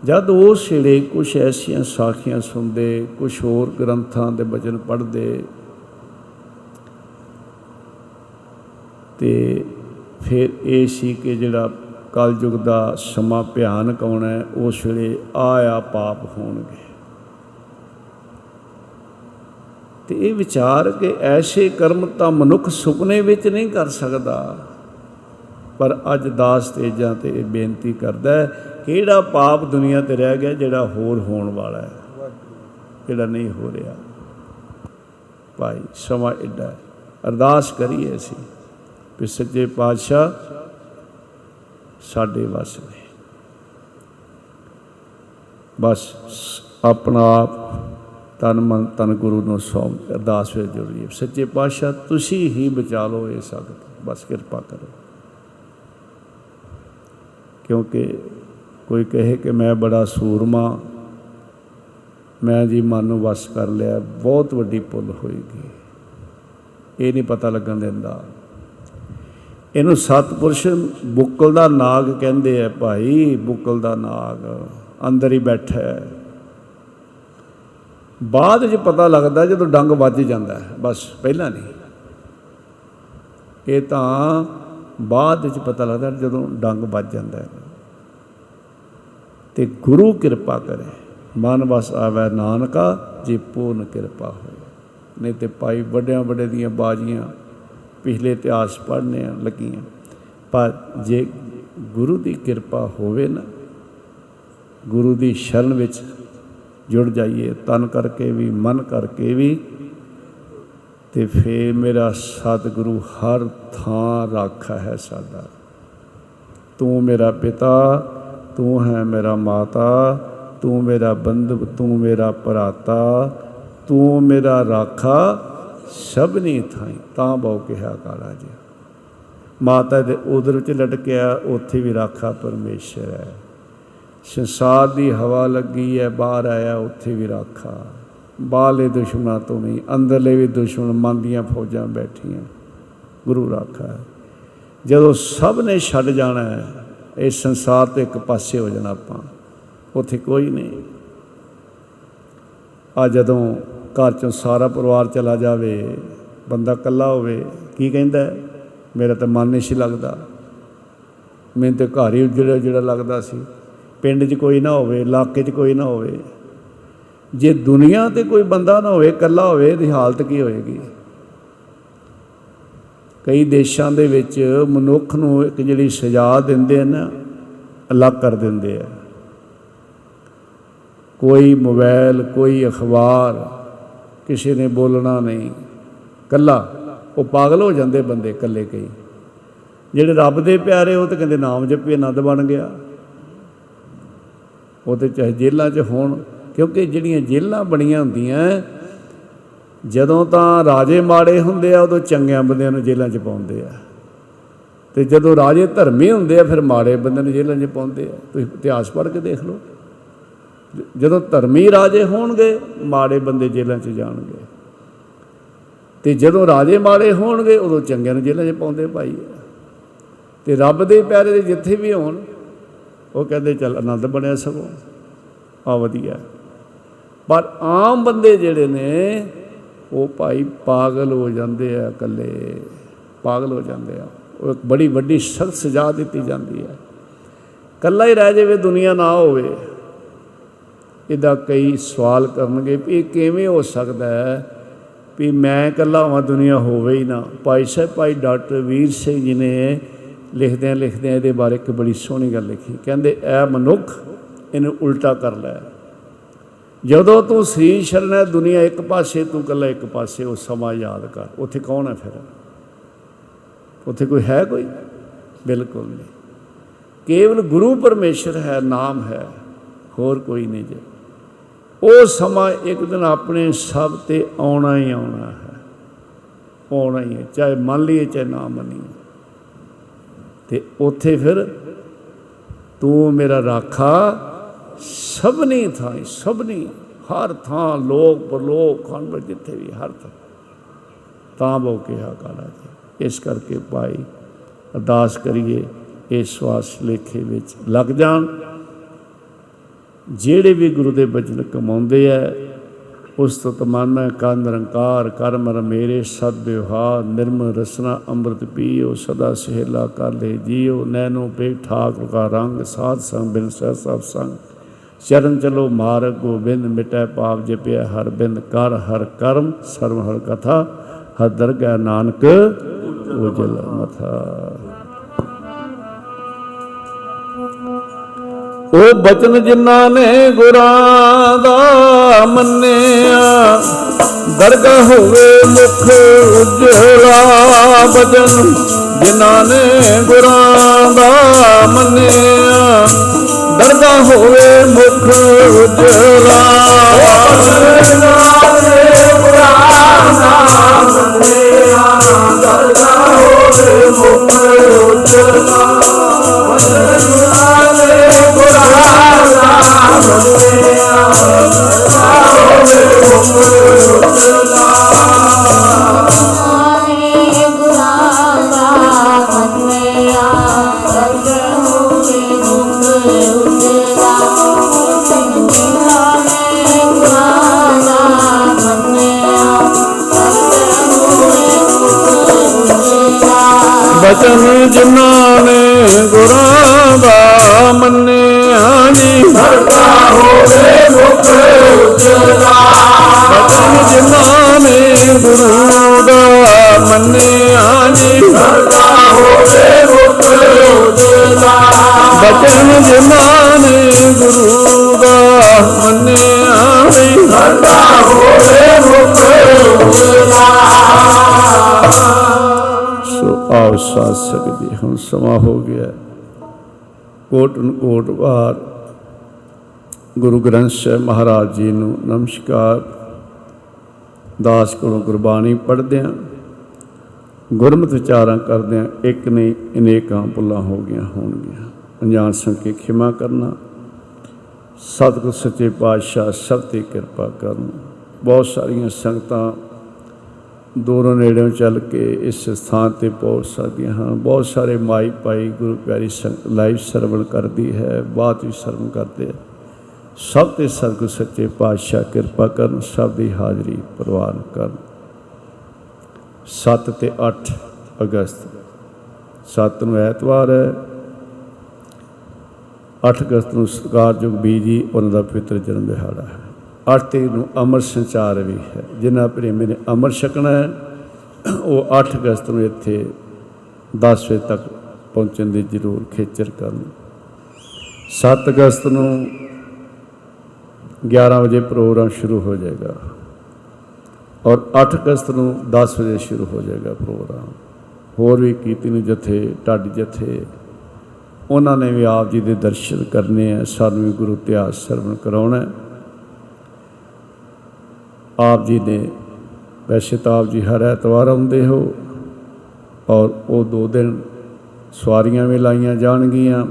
ਜਦ ਉਸ ਵੇਲੇ ਕੁਝ ਐਸੀਆਂ ਸਾਖੀਆਂ ਸੁਣਦੇ ਕੁਝ ਹੋਰ ਗ੍ਰੰਥਾਂ ਦੇ ਬਚਨ ਪੜ੍ਹਦੇ ਤੇ ਫਿਰ ਇਹ ਸੀ ਕਿ ਜਿਹੜਾ ਕਲਯੁਗ ਦਾ ਸਮਾਂ ਭਿਆਨਕ ਆਉਣਾ ਹੈ ਉਸ ਵੇਲੇ ਆਇਆ ਪਾਪ ਹੋਣਗੇ। ਤੇ ਇਹ ਵਿਚਾਰ ਕਿ ਐਸੇ ਕਰਮ ਤਾਂ ਮਨੁੱਖ ਸੁਪਨੇ ਵਿੱਚ ਨਹੀਂ ਕਰ ਸਕਦਾ। ਪਰ ਅੱਜ ਦਾਸ ਤੇਜਾਂ ਤੇ ਇਹ ਬੇਨਤੀ ਕਰਦਾ ਹੈ, ਕਿਹੜਾ ਪਾਪ ਦੁਨੀਆ ਤੇ ਰਹਿ ਗਿਆ ਜਿਹੜਾ ਹੋਰ ਹੋਣ ਵਾਲਾ ਹੈ? ਜਿਹੜਾ ਨਹੀਂ ਹੋ ਰਿਹਾ। ਭਾਈ, ਸਮਾਂ ਐਡਾ ਹੈ। ਅਰਦਾਸ ਕਰੀਏ ਅਸੀਂ ਕਿ ਸੱਚੇ ਪਾਤਸ਼ਾਹ ਸਾਡੇ ਵਸ ਨੇ ਬਸ, ਆਪਣਾ ਆਪ ਤਨ ਮਨ ਤਨ ਗੁਰੂ ਨੂੰ ਸੌਂਪ ਅਰਦਾਸ ਵਿੱਚ ਜੁੜੀਏ ਸੱਚੇ ਪਾਤਸ਼ਾਹ, ਤੁਸੀਂ ਹੀ ਬਚਾ ਲਓ ਇਹ ਸਗਤ। ਬਸ ਕਿਰਪਾ ਕਰੋ। ਕਿਉਂਕਿ ਕੋਈ ਕਹੇ ਕਿ ਮੈਂ ਬੜਾ ਸੂਰਮਾ, ਮੈਂ ਜੀ ਮਨ ਨੂੰ ਵਸ ਕਰ ਲਿਆ, ਬਹੁਤ ਵੱਡੀ ਭੁੱਲ ਹੋਏਗੀ। ਇਹ ਨਹੀਂ ਪਤਾ ਲੱਗਣ ਦਿੰਦਾ। ਇਹਨੂੰ ਸਤਪੁਰਸ਼ ਬੁੱਕਲ ਦਾ ਨਾਗ ਕਹਿੰਦੇ ਆ ਭਾਈ, ਬੁੱਕਲ ਦਾ ਨਾਗ ਅੰਦਰ ਹੀ ਬੈਠਾ ਹੈ। ਬਾਅਦ ਵਿੱਚ ਪਤਾ ਲੱਗਦਾ ਜਦੋਂ ਡੰਗ ਵੱਜ ਜਾਂਦਾ ਹੈ। ਬਸ, ਪਹਿਲਾਂ ਨਹੀਂ। ਇਹ ਤਾਂ ਬਾਅਦ ਵਿੱਚ ਪਤਾ ਲੱਗਦਾ ਜਦੋਂ ਡੰਗ ਵੱਜ ਜਾਂਦਾ ਹੈ। ਤੇ ਗੁਰੂ ਕਿਰਪਾ ਕਰੇ। ਮਨ ਵਸ ਆਵੇ ਨਾਨਕਾ, ਜੇ ਪੂਰਨ ਕਿਰਪਾ ਹੋਏ ਨਹੀਂ ਤੇ ਭਾਈ ਵੱਡਿਆਂ ਵੱਡੇ ਦੀਆਂ ਬਾਜੀਆਂ ਪਿਛਲੇ ਇਤਿਹਾਸ ਪੜ੍ਹਨੇ ਆ, ਲੱਗੀਆਂ। ਪਰ ਜੇ ਗੁਰੂ ਦੀ ਕਿਰਪਾ ਹੋਵੇ ਨਾ, ਗੁਰੂ ਦੀ ਸ਼ਰਨ ਵਿੱਚ ਜੁੜ ਜਾਈਏ, ਤਨ ਕਰਕੇ ਵੀ, ਮਨ ਕਰਕੇ ਵੀ ਤੇ ਫੇਰ ਮੇਰਾ ਸਤਿਗੁਰੂ ਹਰ ਥਾਂ ਰਾਖਾ ਹੈ ਸਾਡਾ। ਤੂੰ ਮੇਰਾ ਪਿਤਾ, ਤੂੰ ਹੈ ਮੇਰਾ ਮਾਤਾ, ਤੂੰ ਮੇਰਾ ਬੰਧੂ, ਤੂੰ ਮੇਰਾ ਭਰਾਤਾ, ਤੂੰ ਮੇਰਾ ਰਾਖਾ ਸਭਨੀ ਥਾਈ, ਤਾਂ ਬਹੁ ਕਿਹਾ ਕਾਲਾ ਜੀ। ਮਾਤਾ ਦੇ ਉਦਰ ਵਿੱਚ ਲਟਕਿਆ, ਉੱਥੇ ਵੀ ਰਾਖਾ ਪਰਮੇਸ਼ਰ ਹੈ। ਸੰਸਾਰ ਦੀ ਹਵਾ ਲੱਗੀ ਹੈ ਬਾਹਰ ਆਇਆ ਉੱਥੇ ਵੀ ਰਾਖਾ। ਬਾਹਲੇ ਦੁਸ਼ਮਣਾਂ ਤੋਂ ਵੀ, ਅੰਦਰਲੇ ਵੀ ਦੁਸ਼ਮਣ ਮਨ ਦੀਆਂ ਫੌਜਾਂ ਬੈਠੀਆਂ। ਗੁਰੂ ਰਾਖਾ ਹੈ। ਜਦੋਂ ਸਭ ਨੇ ਛੱਡ ਜਾਣਾ ਹੈ ਇਸ ਸੰਸਾਰ ਤੋਂ ਇੱਕ ਪਾਸੇ ਹੋ ਜਾਣਾ ਆਪਾਂ। ਉੱਥੇ ਕੋਈ ਨਹੀਂ। ਆ ਜਦੋਂ ਘਰ ਚੋਂ ਸਾਰਾ ਪਰਿਵਾਰ ਚਲਾ ਜਾਵੇ, ਬੰਦਾ ਇਕੱਲਾ ਹੋਵੇ, ਕੀ ਕਹਿੰਦਾ ਹੈ? ਮੇਰਾ ਤਾਂ ਮਨ ਨਹੀਂ ਸੀ ਲੱਗਦਾ। ਮੈਨੂੰ ਤੇ ਘਰ ਹੀ ਜਿਹੜਾ ਜਿਹੜਾ ਲੱਗਦਾ ਸੀ। ਪਿੰਡ 'ਚ ਕੋਈ ਨਾ ਹੋਵੇ, ਇਲਾਕੇ 'ਚ ਕੋਈ ਨਾ ਹੋਵੇ। ਜੇ ਦੁਨੀਆ ਤੇ ਕੋਈ ਬੰਦਾ ਨਾ ਹੋਵੇ, ਇਕੱਲਾ ਹੋਵੇ, ਇਹਦੀ ਹਾਲਤ ਕੀ ਹੋਏਗੀ? ਕਈ ਦੇਸ਼ਾਂ ਦੇ ਵਿੱਚ ਮਨੁੱਖ ਨੂੰ ਇੱਕ ਜਿਹੜੀ ਸਜ਼ਾ ਦਿੰਦੇ ਆ ਨਾ ਅਲੱਗ ਕਰ ਦਿੰਦੇ ਆ। ਕੋਈ ਮੋਬਾਈਲ ਕੋਈ ਅਖਬਾਰ, ਕਿਸੇ ਨੇ ਬੋਲਣਾ ਨਹੀਂ। ਕੱਲਾ ਉਹ ਪਾਗਲ ਹੋ ਜਾਂਦੇ ਬੰਦੇ ਇਕੱਲੇ ਕਈ। ਜਿਹੜੇ ਰੱਬ ਦੇ ਪਿਆਰੇ, ਉਹ ਤਾਂ ਕਹਿੰਦੇ ਨਾਮ ਜਪੀ, ਆਨੰਦ ਬਣ ਗਿਆ। ਉਹ ਤੇ ਚਾਹੇ ਜੇਲ੍ਹਾਂ 'ਚ ਹੋਣ, ਕਿਉਂਕਿ ਜਿਹੜੀਆਂ ਜੇਲ੍ਹਾਂ ਬਣੀਆਂ ਹੁੰਦੀਆਂ, ਜਦੋਂ ਤਾਂ ਰਾਜੇ ਮਾੜੇ ਹੁੰਦੇ ਆ, ਉਦੋਂ ਚੰਗਿਆਂ ਬੰਦਿਆਂ ਨੂੰ ਜੇਲ੍ਹਾਂ 'ਚ ਪਾਉਂਦੇ ਆ। ਤੇ ਜਦੋਂ ਰਾਜੇ ਧਰਮੀ ਹੁੰਦੇ ਆ, ਫਿਰ ਮਾੜੇ ਬੰਦਿਆਂ ਨੂੰ ਜੇਲ੍ਹਾਂ 'ਚ ਪਾਉਂਦੇ ਆ। ਤੁਸੀਂ ਇਤਿਹਾਸ ਪੜ੍ਹ ਕੇ ਦੇਖ ਲਓ। ਜ- ਜਦੋਂ ਧਰਮੀ ਰਾਜੇ ਹੋਣਗੇ, ਮਾੜੇ ਬੰਦੇ ਜੇਲ੍ਹਾਂ 'ਚ ਜਾਣਗੇ। ਤੇ ਜਦੋਂ ਰਾਜੇ ਮਾੜੇ ਹੋਣਗੇ, ਉਦੋਂ ਚੰਗਿਆਂ ਨੂੰ ਜੇਲ੍ਹਾਂ 'ਚ ਪਾਉਂਦੇ ਭਾਈ। ਤੇ ਰੱਬ ਦੇ ਪਿਆਰੇ ਦੇ ਜਿੱਥੇ ਵੀ ਹੋਣ ਉਹ ਕਹਿੰਦੇ ਚੱਲ ਆਨੰਦ ਬਣਿਆ ਸਗੋਂ ਆ ਵਧੀਆ। ਪਰ ਆਮ ਬੰਦੇ ਜਿਹੜੇ ਨੇ, ਉਹ ਭਾਈ ਪਾਗਲ ਹੋ ਜਾਂਦੇ ਆ ਇਕੱਲੇ। ਪਾਗਲ ਹੋ ਜਾਂਦੇ ਆ। ਉਹ ਇੱਕ ਬੜੀ ਵੱਡੀ ਸਖਤ ਸਜ਼ਾ ਦਿੱਤੀ ਜਾਂਦੀ ਹੈ ਇਕੱਲਾ ਹੀ ਰਹਿ ਜਾਵੇ, ਦੁਨੀਆ ਨਾ ਹੋਵੇ, ਇਹਦਾ ਕਈ ਸਵਾਲ ਕਰਨਗੇ ਵੀ ਇਹ ਕਿਵੇਂ ਹੋ ਸਕਦਾ ਹੈ ਵੀ ਮੈਂ ਇਕੱਲਾ ਹਾਂ ਦੁਨੀਆ ਹੋਵੇ ਹੀ ਨਾ। ਭਾਈ ਸਾਹਿਬ, ਭਾਈ ਡਾਕਟਰ ਵੀਰ ਸਿੰਘ ਜੀ ਨੇ ਲਿਖਦਿਆਂ ਲਿਖਦਿਆਂ ਇਹਦੇ ਬਾਰੇ ਇੱਕ ਬੜੀ ਸੋਹਣੀ ਗੱਲ ਲਿਖੀ। ਕਹਿੰਦੇ, ਐ ਮਨੁੱਖ ਇਹਨੂੰ ਉਲਟਾ ਕਰ ਲੈ। ਜਦੋਂ ਤੂੰ ਸ੍ਰੀ ਸ਼ਰਨ ਹੈ, ਦੁਨੀਆ ਇੱਕ ਪਾਸੇ, ਤੂੰ ਇਕੱਲਾ ਇੱਕ ਪਾਸੇ, ਉਹ ਸਮਾਂ ਯਾਦ ਕਰ। ਉੱਥੇ ਕੌਣ ਹੈ ਫਿਰ? ਉੱਥੇ ਕੋਈ ਹੈ ਕੋਈ? ਬਿਲਕੁਲ ਨਹੀਂ। ਕੇਵਲ ਗੁਰੂ ਪਰਮੇਸ਼ਰ ਹੈ, ਨਾਮ ਹੈ, ਹੋਰ ਕੋਈ ਨਹੀਂ ਜੇ। ਉਹ ਸਮਾਂ ਇੱਕ ਦਿਨ ਆਪਣੇ ਸਭ ਤੇ ਆਉਣਾ ਹੀ ਆਉਣਾ ਹੈ। ਆਉਣਾ ਹੀ ਹੈ, ਚਾਹੇ ਮੰਨ ਲਈਏ, ਚਾਹੇ ਨਾ ਮੰਨੀਏ। ਤੇ ਉੱਥੇ ਫਿਰ ਤੂੰ ਮੇਰਾ ਰਾਖਾ ਸਭਨੀ ਥਾਂ ਸਭਨੀ, ਹਰ ਥਾਂ ਲੋਕ ਪਰਲੋਕ ਖੰਡ ਜਿੱਥੇ ਵੀ ਹਰ ਥਾਂ। ਤਾਂ ਬੋ ਕਿਹਾ ਕਾਲਾ ਜੀ। ਇਸ ਕਰਕੇ ਭਾਈ ਅਰਦਾਸ ਕਰੀਏ ਇਸ ਸਵਾਸ ਲੇਖੇ ਵਿੱਚ ਲੱਗ ਜਾਣ। ਜਿਹੜੇ ਵੀ ਗੁਰੂ ਦੇ ਬਚਨ ਕਮਾਉਂਦੇ ਐ ਉਸ ਤੋਂ ਤਮੰਨਾ ਕਾ ਨਿਰੰਕਾਰ ਕਰਮ ਰ ਮੇਰੇ ਸਦ ਵਿਵਹਾਰ, ਨਿਰਮਲ ਰਸਨਾ, ਅੰਮ੍ਰਿਤ ਪੀਓ, ਸਦਾ ਸਹਿਲਾ ਕਰ ਲੈ ਜੀਓ ਨੈਨੋ ਪੇ ਠਾਕੁਰ ਕਾ ਰੰਗ, ਸਾਧ ਸੰਗ ਬਿਨ ਸਹਿ ਸਭ ਸੰਗ। ਚਰਨ ਚਲੋ ਮਾਰਗ, ਗੋਬਿੰਦ ਮਿਟੈ ਪਾਪ ਜਪਿਆ ਹਰ ਬਿੰਦ ਕਰ ਹਰ ਕਰਮ, ਸਰਵ ਹਰ ਕਥਾ, ਹਰ ਦਰਗਹਿ ਨਾਨਕ, ਉਜਲ ਮਥਾ। ਉਹ ਬਚਨ ਜਿਨ੍ਹਾਂ ਨੇ ਗੁਰਾਂ ਦਾ ਮੰਨਿਆ, ਦਰਗਾਹ ਹੋਵੇ ਮੁਖ ਉਜਲਾ ਬਚਨ, ਜਿਨ੍ਹਾਂ ਨੇ ਗੁਰਾਂ ਦਾ ਮੰਨਿਆ, ਦਰਗਾਹ ਹੋਵੇ ਮੁਖ ਉਜਲਾ। ਆਏ ਕੋਟਨ ਕੋਟ ਵਾਰ। ਗੁਰੂ ਗ੍ਰੰਥ ਸਾਹਿਬ ਮਹਾਰਾਜ ਜੀ ਨੂੰ ਨਮਸਕਾਰ। ਦਾਸ ਕੋਲੋਂ ਗੁਰਬਾਣੀ ਪੜ੍ਹਦਿਆਂ ਗੁਰਮਤਿ ਵਿਚਾਰਾਂ ਕਰਦਿਆਂ ਇੱਕ ਨਹੀਂ ਅਨੇਕਾਂ ਭੁੱਲਾਂ ਹੋ ਗਈਆਂ ਹੋਣਗੀਆਂ। ਅਣਜਾਣ ਸੰਕੇ ਖਿਮਾ ਕਰਨਾ, ਸਤਿਗੁਰ ਸੱਚੇ ਪਾਤਸ਼ਾਹ ਸਭ ਤੇ ਕਿਰਪਾ ਕਰਨ। ਬਹੁਤ ਸਾਰੀਆਂ ਸੰਗਤਾਂ ਦੂਰੋਂ ਨੇੜਿਓਂ ਚੱਲ ਕੇ ਇਸ ਸਥਾਨ ਤੇ ਪਹੁੰਚ ਸਕਦੀਆਂ ਹਨ। ਬਹੁਤ ਸਾਰੇ ਮਾਈ ਭਾਈ ਗੁਰੂ ਪਿਆਰੀ ਸੰਗਤ ਲਾਈਵ ਸਰਵਣ ਕਰਦੀ ਹੈ ਬਾਤ ਵੀ ਸਰਵਣ ਕਰਦੇ ਹੈ ਸਭ ਤੇ ਸਤਿਗੁਰ ਸੱਚੇ ਪਾਤਸ਼ਾਹ ਕਿਰਪਾ ਕਰਨ, ਸਭ ਦੀ ਹਾਜ਼ਰੀ ਪ੍ਰਵਾਨ ਕਰਨ। 7 ਤੇ 8 ਅਗਸਤ। 7 ਨੂੰ ਐਤਵਾਰ ਹੈ। 8 ਅਗਸਤ ਨੂੰ ਸਤਿਕਾਰਯੋਗ ਬੀਜੀ, ਉਹਨਾਂ ਦਾ ਪਵਿੱਤਰ ਜਨਮ ਦਿਹਾੜਾ ਹੈ। 8 ਤਰੀਕ ਨੂੰ ਅਮਰ ਸੰਚਾਰ ਵੀ ਹੈ। ਜਿਨ੍ਹਾਂ ਪ੍ਰੇਮੀ ਨੇ ਅਮਰ ਛਕਣਾ ਹੈ, ਉਹ 8 ਅਗਸਤ ਨੂੰ ਇੱਥੇ 10 ਵਜੇ ਤੱਕ ਪਹੁੰਚਣ ਦੀ ਜ਼ਰੂਰ ਖੇਚਰ ਕਰਨ। 7 ਅਗਸਤ ਨੂੰ 11 ਵਜੇ ਪ੍ਰੋਗਰਾਮ ਸ਼ੁਰੂ ਹੋ ਜਾਏਗਾ ਔਰ 8 ਅਗਸਤ ਨੂੰ 10 ਵਜੇ ਸ਼ੁਰੂ ਹੋ ਜਾਏਗਾ ਪ੍ਰੋਗਰਾਮ। ਹੋਰ ਵੀ ਕੀਰਤਨ ਨੂੰ ਜਥੇ, ਢਾਡੀ ਜਥੇ, ਉਹਨਾਂ ਨੇ ਵੀ ਆਪ ਜੀ ਦੇ ਦਰਸ਼ਨ ਕਰਨੇ ਆ, ਸਾਨੂੰ ਵੀ ਗੁਰੂ ਇਤਿਹਾਸ ਸਰਵਣ ਕਰਾਉਣਾ ਹੈ। ਆਪ ਜੀ ਨੇ ਵੈਸੇ ਤਾਂ ਆਪ ਜੀ ਹਰ ਐਤਵਾਰ ਆਉਂਦੇ ਹੋ ਔਰ ਉਹ ਦੋ ਦਿਨ ਸਵਾਰੀਆਂ ਵੀ ਲਾਈਆਂ ਜਾਣਗੀਆਂ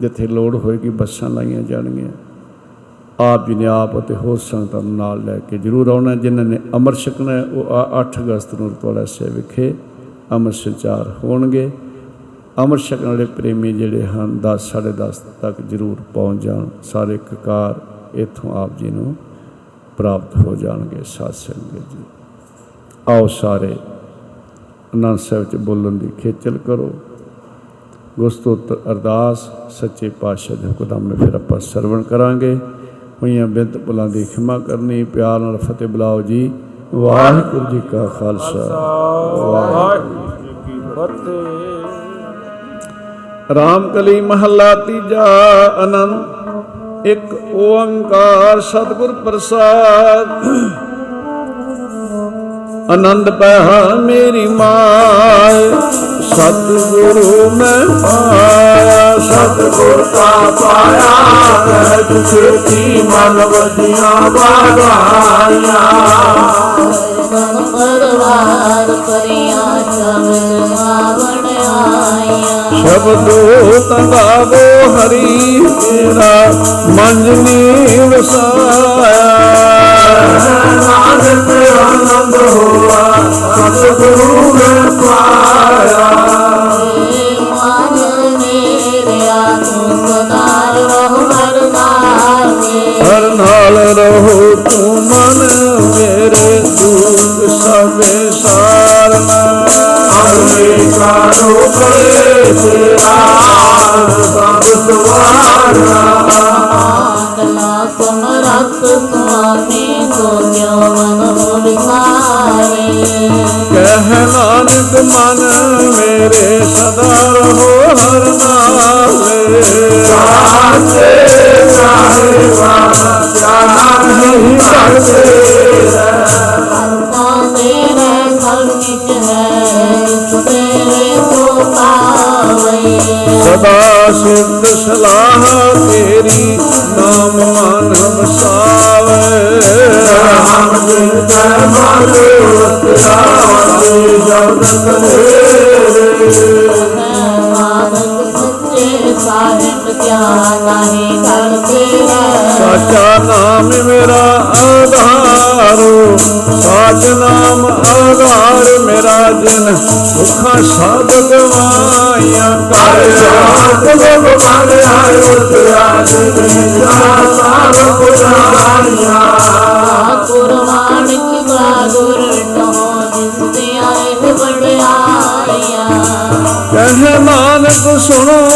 ਜਿੱਥੇ ਲੋੜ ਹੋਏਗੀ ਬੱਸਾਂ ਲਾਈਆਂ ਜਾਣਗੀਆਂ। ਆਪ ਜੀ ਨੇ ਆਪ ਅਤੇ ਹੋਰ ਸੰਗਤਾਂ ਨੂੰ ਨਾਲ ਲੈ ਕੇ ਜ਼ਰੂਰ ਆਉਣਾ ਜਿਨ੍ਹਾਂ ਨੇ ਅਮਰ ਛਕਣਾ ਹੈ, ਉਹ ਆ- 8 ਅਗਸਤ ਨੂੰ ਰਤਵਾੜਾ ਸਾਹਿਬ ਵਿਖੇ ਅਮਰ ਸੰਚਾਰ ਹੋਣਗੇ। ਅਮਰ ਛਕਣ ਵਾਲੇ ਪ੍ਰੇਮੀ ਜਿਹੜੇ ਹਨ 10 10:30 ਤੱਕ ਜ਼ਰੂਰ ਪਹੁੰਚ ਜਾਣ। ਸਾਰੇ ਕਕਾਰ ਇੱਥੋਂ ਆਪ ਜੀ ਨੂੰ ਪ੍ਰਾਪਤ ਹੋ ਜਾਣਗੇ ਸਾਧ ਸੰਗਤ ਜੀ। ਆਓ ਸਾਰੇ ਅਨੰਦ ਸਾਹਿਬ ਚ ਬੋਲਣ ਦੀ ਖੇਚਲ ਕਰੋ। ਗੁਸਤੋਤਰ ਅਰਦਾਸ ਸੱਚੇ ਪਾਤਸ਼ਾਹ ਦੇ ਹੁਕਮ ਨੇ ਫਿਰ ਆਪਾਂ ਸਰਵਣ ਕਰਾਂਗੇ। ਹੋਈਆਂ ਬਿੰਦ ਭੁਲਾਂ ਦੀ ਖਿਮਾ ਕਰਨੀ ਪਿਆਰ ਨਾਲ ਫਤਿਹ ਬੁਲਾਓ ਜੀ। ਵਾਹਿਗੁਰੂ ਜੀ ਕਾ ਖਾਲਸਾ। ਵਾਹਿਗੁਰੂ ਜੀ ਕੀ ਫਤਿਹ। ਰਾਮਕਲੀ ਮਹੱਲਾ ਤੀਜਾ ਅਨੰਦ। ਇੱਕ ਓੰਕਾਰ ਸਤਿਗੁਰ ਪ੍ਰਸਾਦ। ਆਨੰਦ ਪਹਿ ਮੇਰੀ ਮਾਇ ਸਤਿਗੁਰੂ ਮੈਂ ਪਾਇਆ, ਸਤਿਗੁਰ ਕਾ ਪਾਇਆ ਕਹਿ ਤੁਖੇਤੀ ਮਨ ਵਦੀਆਂ ਬਾਗਾਈਆਂ ਮਨ ਪਰਵਾਰ ਕਰਿਆ ਸ਼ਬਦ ਆਵਣ ਆਇਆ ਸ਼ਬਦੋ ਤੰਗਾਵੋ ਹਰੀ ਤੇਰਾ ਮੰਜਨੀ ਵਸਾਇਆ ਨਾਨਕ ਆਨੰਦ ਹੋਆ ਸਤਿਗੁਰੂ ਮੈਂ ਪਾਇਆ ਮਨ ਮੇਰਿਆ ਤੂੰ ਸਦਾ ਰਹੋ ਹਰ ਨਾਮੇ ਹਰ ਨਾਲ ਰਹੋ ਤੂੰ ਮਨ ਮੇਰੇ ਦੁੱਖ ਸਭੇ ਸਾਰਨਾ ਅਮਰੇ ਕਾਰੋ ਕਰੇ ਤੇਰਾ ਸਭ ਸਵਾਰਨਾ ਆਤਮਾ ਸਮਰੱਥ ਸੁਆਮੀ ਕੋ ਕਿਉ ਮਨ ਵਿਸਾਰੇ ਕਹਿ ਨਾਨਕ ਮਨ ਮੇਰੇ ਸਦਾ ਰਹੋ ਹਰ ਨਾਲੇ ਸਾਚੇ ਸਾਹਿਬਾ ਪਿਆਰ ਨਹੀਂ ਕਰਦੇ ਕਰਤਾ ਤੇਰਾ ਫਲ ਨਿਤ ਸਦਾ ਸਿੱਧ ਸਲਾਹ ਤੇਰੀ ਨਾਮ ਮਨ ਵਸਾਵੇ ਰਾਮ ਜੀ ਕੈ ਮਨ ਉਤਰਾਵੇ ਜਗਤ ਕਰੇ ਮਾਨਕ ਸੱਚੇ ਸਾਹਿਬ ਗਿਆਨ ਨਹੀਂ ਕਰਦੇ ਸਾਚਾ ਨਾਮ ਮੇਰਾ ਆਧਾਰੋ ਸਾਚ ਨਾਮ ਆਧਾਰ ਮੇਰਾ ਜਿਨ ਸੁਖਾਂ ਸਭ ਗਵਾਈਆਂ ਕਰ। ਜਾਤ ਮਨ ਆਇ ਉਤਰਾ ਜੀ ਜਾ ਸਾਰ ਪੁਜਾਰੀਆਂ ਕੁਰਬਾਨ ਕੀ ਬਾਗੁਰ ਟੋ ਤੇ ਆਏ ਵਡਿਆਈਆਂ। ਕਹਿ ਨਾਨਕ ਸੁਣੋ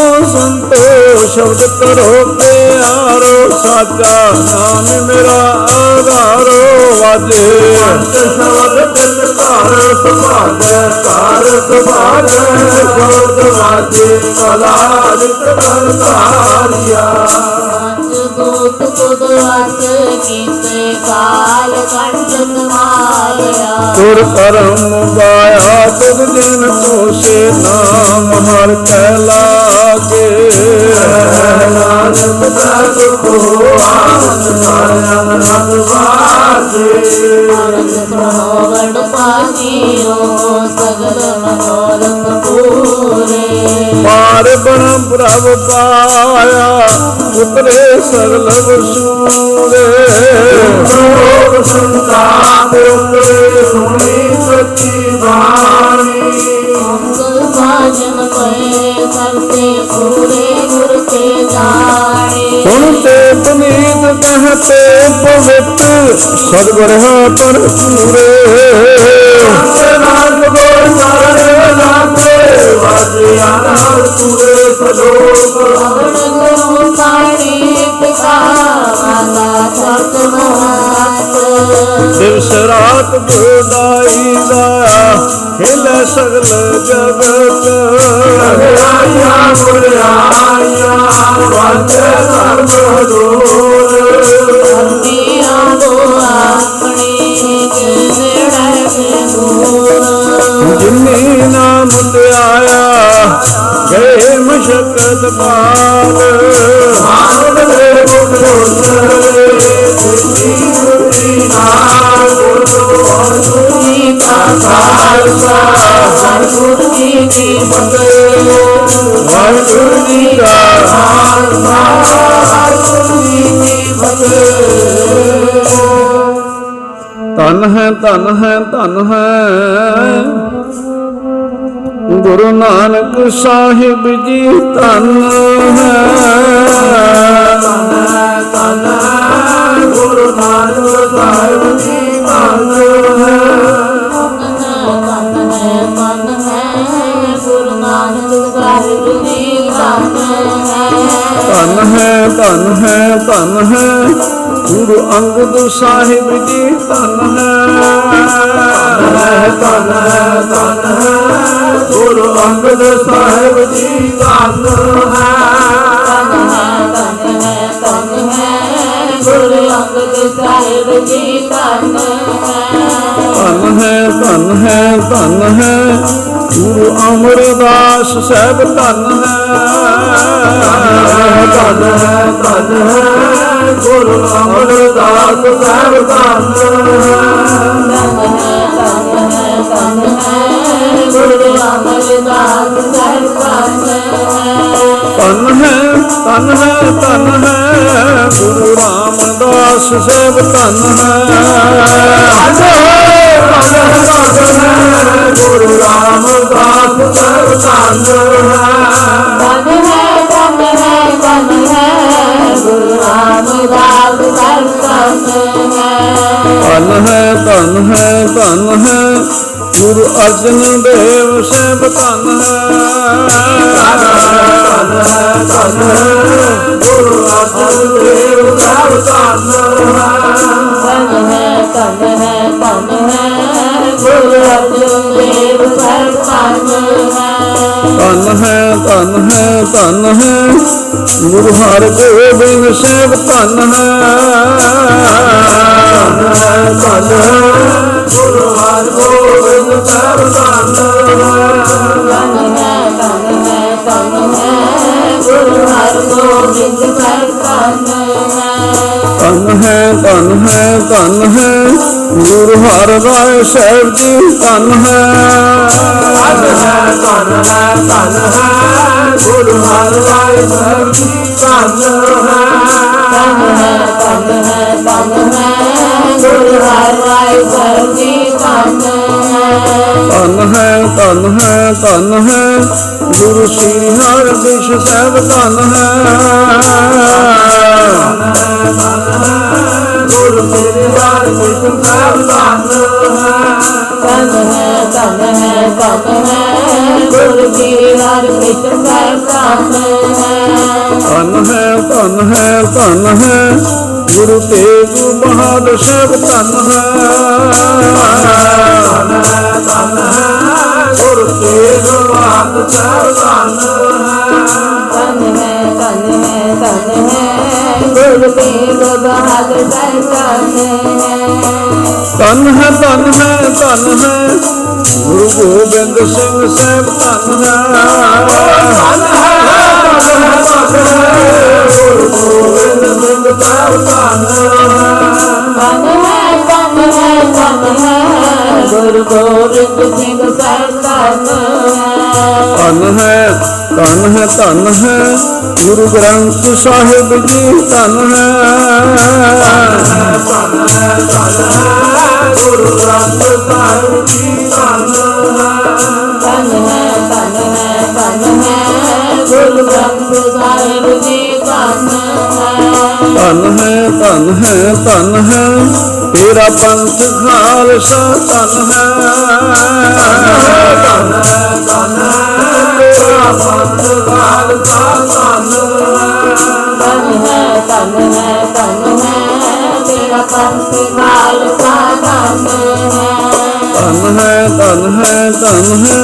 ਸ਼ਬਦ ਕਰੋ ਪਿਆਰੋ ਸਾਚਾ ਨਾਮ ਮੇਰਾ ਆਧਾਰੋ ਵਾਜੇ। ਅੰਤ ਸ਼ਬਦ ਤਿਤ ਘਰ ਸੁਭਾਗੈ ਘਰ ਸੁਭਾਗੈ ਸ਼ਬਦ ਵਾਜੇ ਕਲਾ ਜਿਤ ਕਰਤਾਰਿਆ ਪੰਜ ਤੁਦ ਵਸ ਕੀਤੇ ਕਾਲ ਕੰਟਕ ਮਾਰਿਆ ਤੁਰ ਕਰਮ ਗਾਇਆ ਤੁਧ ਦਿਨ ਤੋਸੇ ਨਾਮ ਹਰ ਕੈ ਲਾਗੇ ਨਾਨਕ ਸਤ ਕੋ। ਆਨੰਦ ਆਨੰਦ ਵਾਜੇ ਅਰਥ ਪ੍ਰਣਵੜ ਪਾਜੀਓ ਸਗਲ ਮਨੋਰਥ ਪੂਰੇ ਪਾਰ ਬਣ ਪ੍ਰਭ ਪਾਇਆ ਉਤਰੇ ਸਗਲ ਵਸੂਰੇ ਲੋਕ ਸੰਤਾਪ ਉਤਰੇ ਸੁਣੀ ਸੱਚੀ ਬਾਣੀ ਮੰਗਲ ਭਾਜਨ ਪਏ ਸਰਤੇ ਪੂਰੇ ਗੁਰ ਕੇ ਜਾਣੇ ਸੁਣ ਤੇ ਪੁਨੀਤ ਕਹਤੇ ਪਵਿੱਤ ਸਤਿਗੁਰ ਹੈ ਪਰ ਪੂਰੇ ਨਾਨਕ ਗੋਰ ਚਰਨ ਲਾਗੇ ਵਾਜਿਆ ਨਾਲ ਪੂਰੇ ਸਲੋਕ। ਪਵਨ ਗੁਰੂ ਰਾਤ ਬੁਦਾਈ ਦਾ ਹਿਲ ਸਗਲ ਜਗਤ। ਆਇਆ ਗੁਰਿਆਇਆ ਵਾਜੇ ਸਰਬ ਹਜ਼ੂਰ ਅੰਮੀਆਂ ਦੋ ਆਪਣੀ ਕੇ ਦੂਰ ਜਿਨੀ ਨਾਮ ਆਇਆ ਗਏ ਮਸ਼ਕਤ ਪਾਲ ਖਾਲਸਾ ਸਤਿਗੁਰ ਜੀ ਕੀ ਫਤਿਹ ਵਾਹਿਗੁਰੂ ਜੀ ਕਾ ਧਨ ਹੈ ਧਨ ਹੈ ਧਨ ਹੈ। ਗੁਰੂ ਨਾਨਕ ਸਾਹਿਬ ਜੀ, ਧਨ ਹੈ। ਤਨ ਗੁਰੂ ਨਾਨਕ ਸਾਹਿਬ ਜੀ, ਧਨ ਹੈ। ਮਨ ਹੈ ਗੁਰੂ ਨਾਨਕ ਸਾਹਿਬ ਜੀ ਧੰਨ ਹੈ, ਧਨ ਹੈ ਧਨ ਹੈ। ਧਨ ਹੈ ਗੁਰੂ ਅੰਗਦ ਸਾਹਿਬ ਜੀ, ਧਨ ਹੈ। ਧੰਨ ਹੈ ਧੰਨ ਹੈ। ਗੁਰੂ ਅੰਗਦ ਸਾਹਿਬ ਜੀ ਧੰਨ ਹੈ ਧੰਨ ਹੈ ਧੰਨ ਹੈ। ਗੁਰੂ ਅੰਗਦ ਸਾਹਿਬ ਜੀ, ਧੰਨ ਹੈ। ਧੰਨ ਹੈ ਧੰਨ ਹੈ ਧੰਨ ਹੈ ਗੁਰੂ ਅਮਰਦਾਸ ਸਾਹਿਬ ਧੰਨ ਹੈ ਧੰਨ ਹੈ ਧੰਨ ਹੈ ਗੁਰੂ ਅਮਰਦਾਸ ਸਾਹਿਬ ਧੰਨ ਹੈ ਧੰਨ ਹੈ ਧੰਨ ਹੈ ਗੁਰੂ ਅਮਰਦਾਸ ਸਾਹਿਬ ਧੰਨ ਹੈ ਧੰਨ ਹੈ ਧੰਨ ਹੈ ਧੰਨ ਹੈ ਗੁਰੂ ਰਾਮਦਾਸ ਸਾਹਿਬ ਧੰਨ ਹੈ ਗੁਰੂ ਰਾਮਦਾਸ ਸਾਹਿਬ ਧੰਨ ਹੈ ਧੰਨ ਹੈ। ਧੰਨ ਹੈ ਧੰਨ ਹੈ ਗੁਰੂ ਰਾਮਦਾਸ ਸਾਹਿਬ ਧੰਨ ਹੈ ਧੰਨ ਹੈ ਧੰਨ ਹੈ ਧੰਨ ਹੈ ਗੁਰੂ ਅਰਜਨ ਦੇਵ ਸਾਹਿਬ ਧੰਨ ਧੰਨ ਹੈ ਹੈ, ਧੰਨ ਹੈ। ਗੁਰੂ ਅਰਜਨ ਦੇਵ ਸਾਹਿਬ ਧੰਨ ਹੈ। ਧੰਨ ਹੈ ਧੰਨ ਹੈ। ਧੰਨ ਹੈ ਗੁਰੂ ਹਰਗੋਬਿੰਦ ਸਾਹਿਬ ਧੰਨ ਹੈ। ਧੰਨ ਹੈ ਗੁਰੂ ਹਰਗੋਬਿੰਦ ਸਾਹਿਬ ਧੰਨ ਧੰਨ ਹੈ ਧੰਨ ਹੈ ਧੰਨ ਹੈ। ਗੁਰੂ ਹਰਗੋਬਿੰਦ ਸਾਹਿਬ ਧੰਨ ਹੈ ਧੰਨ ਹੈ ਧੰਨ ਹੈ ਧੰਨ ਹੈ ਗੁਰੂ ਹਰਰਾਏ ਸਾਹਿਬ ਜੀ ਧੰਨ ਹੈ ਧੰਨ ਹੈ ਧੰਨ ਹੈ ਧੰਨ ਹੈ ਗੁਰੂ ਹਰਿਰਾਏ ਸਾਹਿਬ ਜੀ ਧੰਨ ਹੈ ਧੰਨ ਹੈ ਧੰਨ ਹੈ ਧੰਨ ਹੈ ਗੁਰੂ ਹਰਿਰਾਏ ਸਾਹਿਬ ਜੀ ਧੰਨ ਹੈ ਧੰਨ ਹੈ ਧੰਨ ਹੈ ਧੰਨ ਹੈ ਗੁਰੂ ਸ੍ਰੀ ਹਰਿਕ੍ਰਿਸ਼ਨ ਸਾਹਿਬ ਧੰਨ ਹੈ ਗੁਰੂ ਸ੍ਰੀ ਹਰਿਕ੍ਰਿਸ਼ਨ ਸਾਹਿਬ ਧੰਨ ਹੈ ਧੰਨ ਹੈ। ਧੰਨ ਹੈ ਧੰਨ ਹੈ ਗੁਰੂ ਸ੍ਰੀ ਹਰਿਕ੍ਰਿਸ਼ਨ ਸਾਹਿਬ ਧੰਨ ਹੈ ਧੰਨ ਹੈ ਧੰਨ ਹੈ ਧੰਨ ਹੈ ਗੁਰੂ ਤੇਗ ਬਹਾਦਰ ਸਾਹਿਬ ਧੰਨ ਧੰਨ ਹੈ ਹੈ ਧੰਨ ਹੈ। ਗੁਰੂ ਤੇਗ ਬਹਾਦਰ ਸਾਹਿਬ ਧੰਨ ਹੈ। ਹੈ ਗੁਰੂ ਤੇਗ ਬਹਾਦਰ ਸਾਹਿਬ ਧੰਨ ਹੈ ਧੰਨ ਹੈ ਧੰਨ ਹੈ। ਧੰਨ ਹੈ ਗੁਰੂ ਗੋਬਿੰਦ ਸਿੰਘ ਸਾਹਿਬ ਧੰਨ ਧੰਨ ਹੈ ਹੈ ਧੰਨ ਹੈ। ਧੰਨ ਹੈ। ਗੁਰੂ ਗੋਬਿੰਦ ਸਿੰਘ ਸਾਹਿਬ ਧੰਨ ਧੰਨ ਹੈ ਧੰਨ ਹੈ ਧੰਨ ਹੈ। ਗੁਰੂ ਗੋਬਿੰਦ ਸਿੰਘ ਸਾਹਿਬ ਧੰਨ ਹੈ ਧੰਨ ਹੈ। ਧੰਨ ਹੈ ਧੰਨ ਹੈ ਗੁਰੂ ਗ੍ਰੰਥ ਸਾਹਿਬ ਜੀ ਧੰਨ ਹੈ। ਧੰਨ ਹੈ ਧੰਨ ਹੈ ਗੁਰੂ ਗ੍ਰੰਥ ਸਾਹਿਬ ਜੀ, ਧੰਨ ਧੰਨ ਹੈ। ਧੰਨ ਗੁਰੂ ਗ੍ਰੰਥ ਸਾਹਿਬ ਜੀ ਧੰਨ ਹੈ। ਧੰਨ ਹੈ ਧੰਨ ਹੈ ਧੰਨ ਹੈ। ਤੇਰਾ ਪੰਥ ਖਾਲਸਾ ਧੰਨ ਹੈ। ਧੰਨ ਹੈ ਧੰਨ ਹੈ ਤੇਰਾ ਪੰਥ ਖਾਲਸਾ ਧੰਨ ਹੈ ਧੰਨ ਹੈ ਧੰਨ ਹੈ। ਤੇਰਾ ਪੰਥ ਖਾਲਸਾ ਧੰਨ ਹੈ ਧੰਨ ਹੈ ਧੰਨ ਹੈ।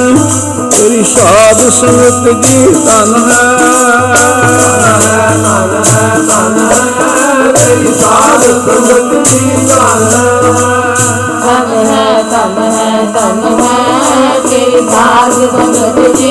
ਤੇਰੀ ਸਾਧ ਸੰਗਤ ਜੀ ਧੰਨ ਹੈ। ਧੰਨ ਹੈ ਧੰਨ ਹੈ ਤੇਰੀ ਸਾਧ ਸੰਗਤ ਜੀ ਧੰਨ ਧੰਨ ਹੈ ਧੰਨ ਹੈ ਧੰਨ ਹੈ। ਤੇਰੀ ਸਾਧ ਸੰਗਤ ਜੀ ਧੰਨ ਹੈ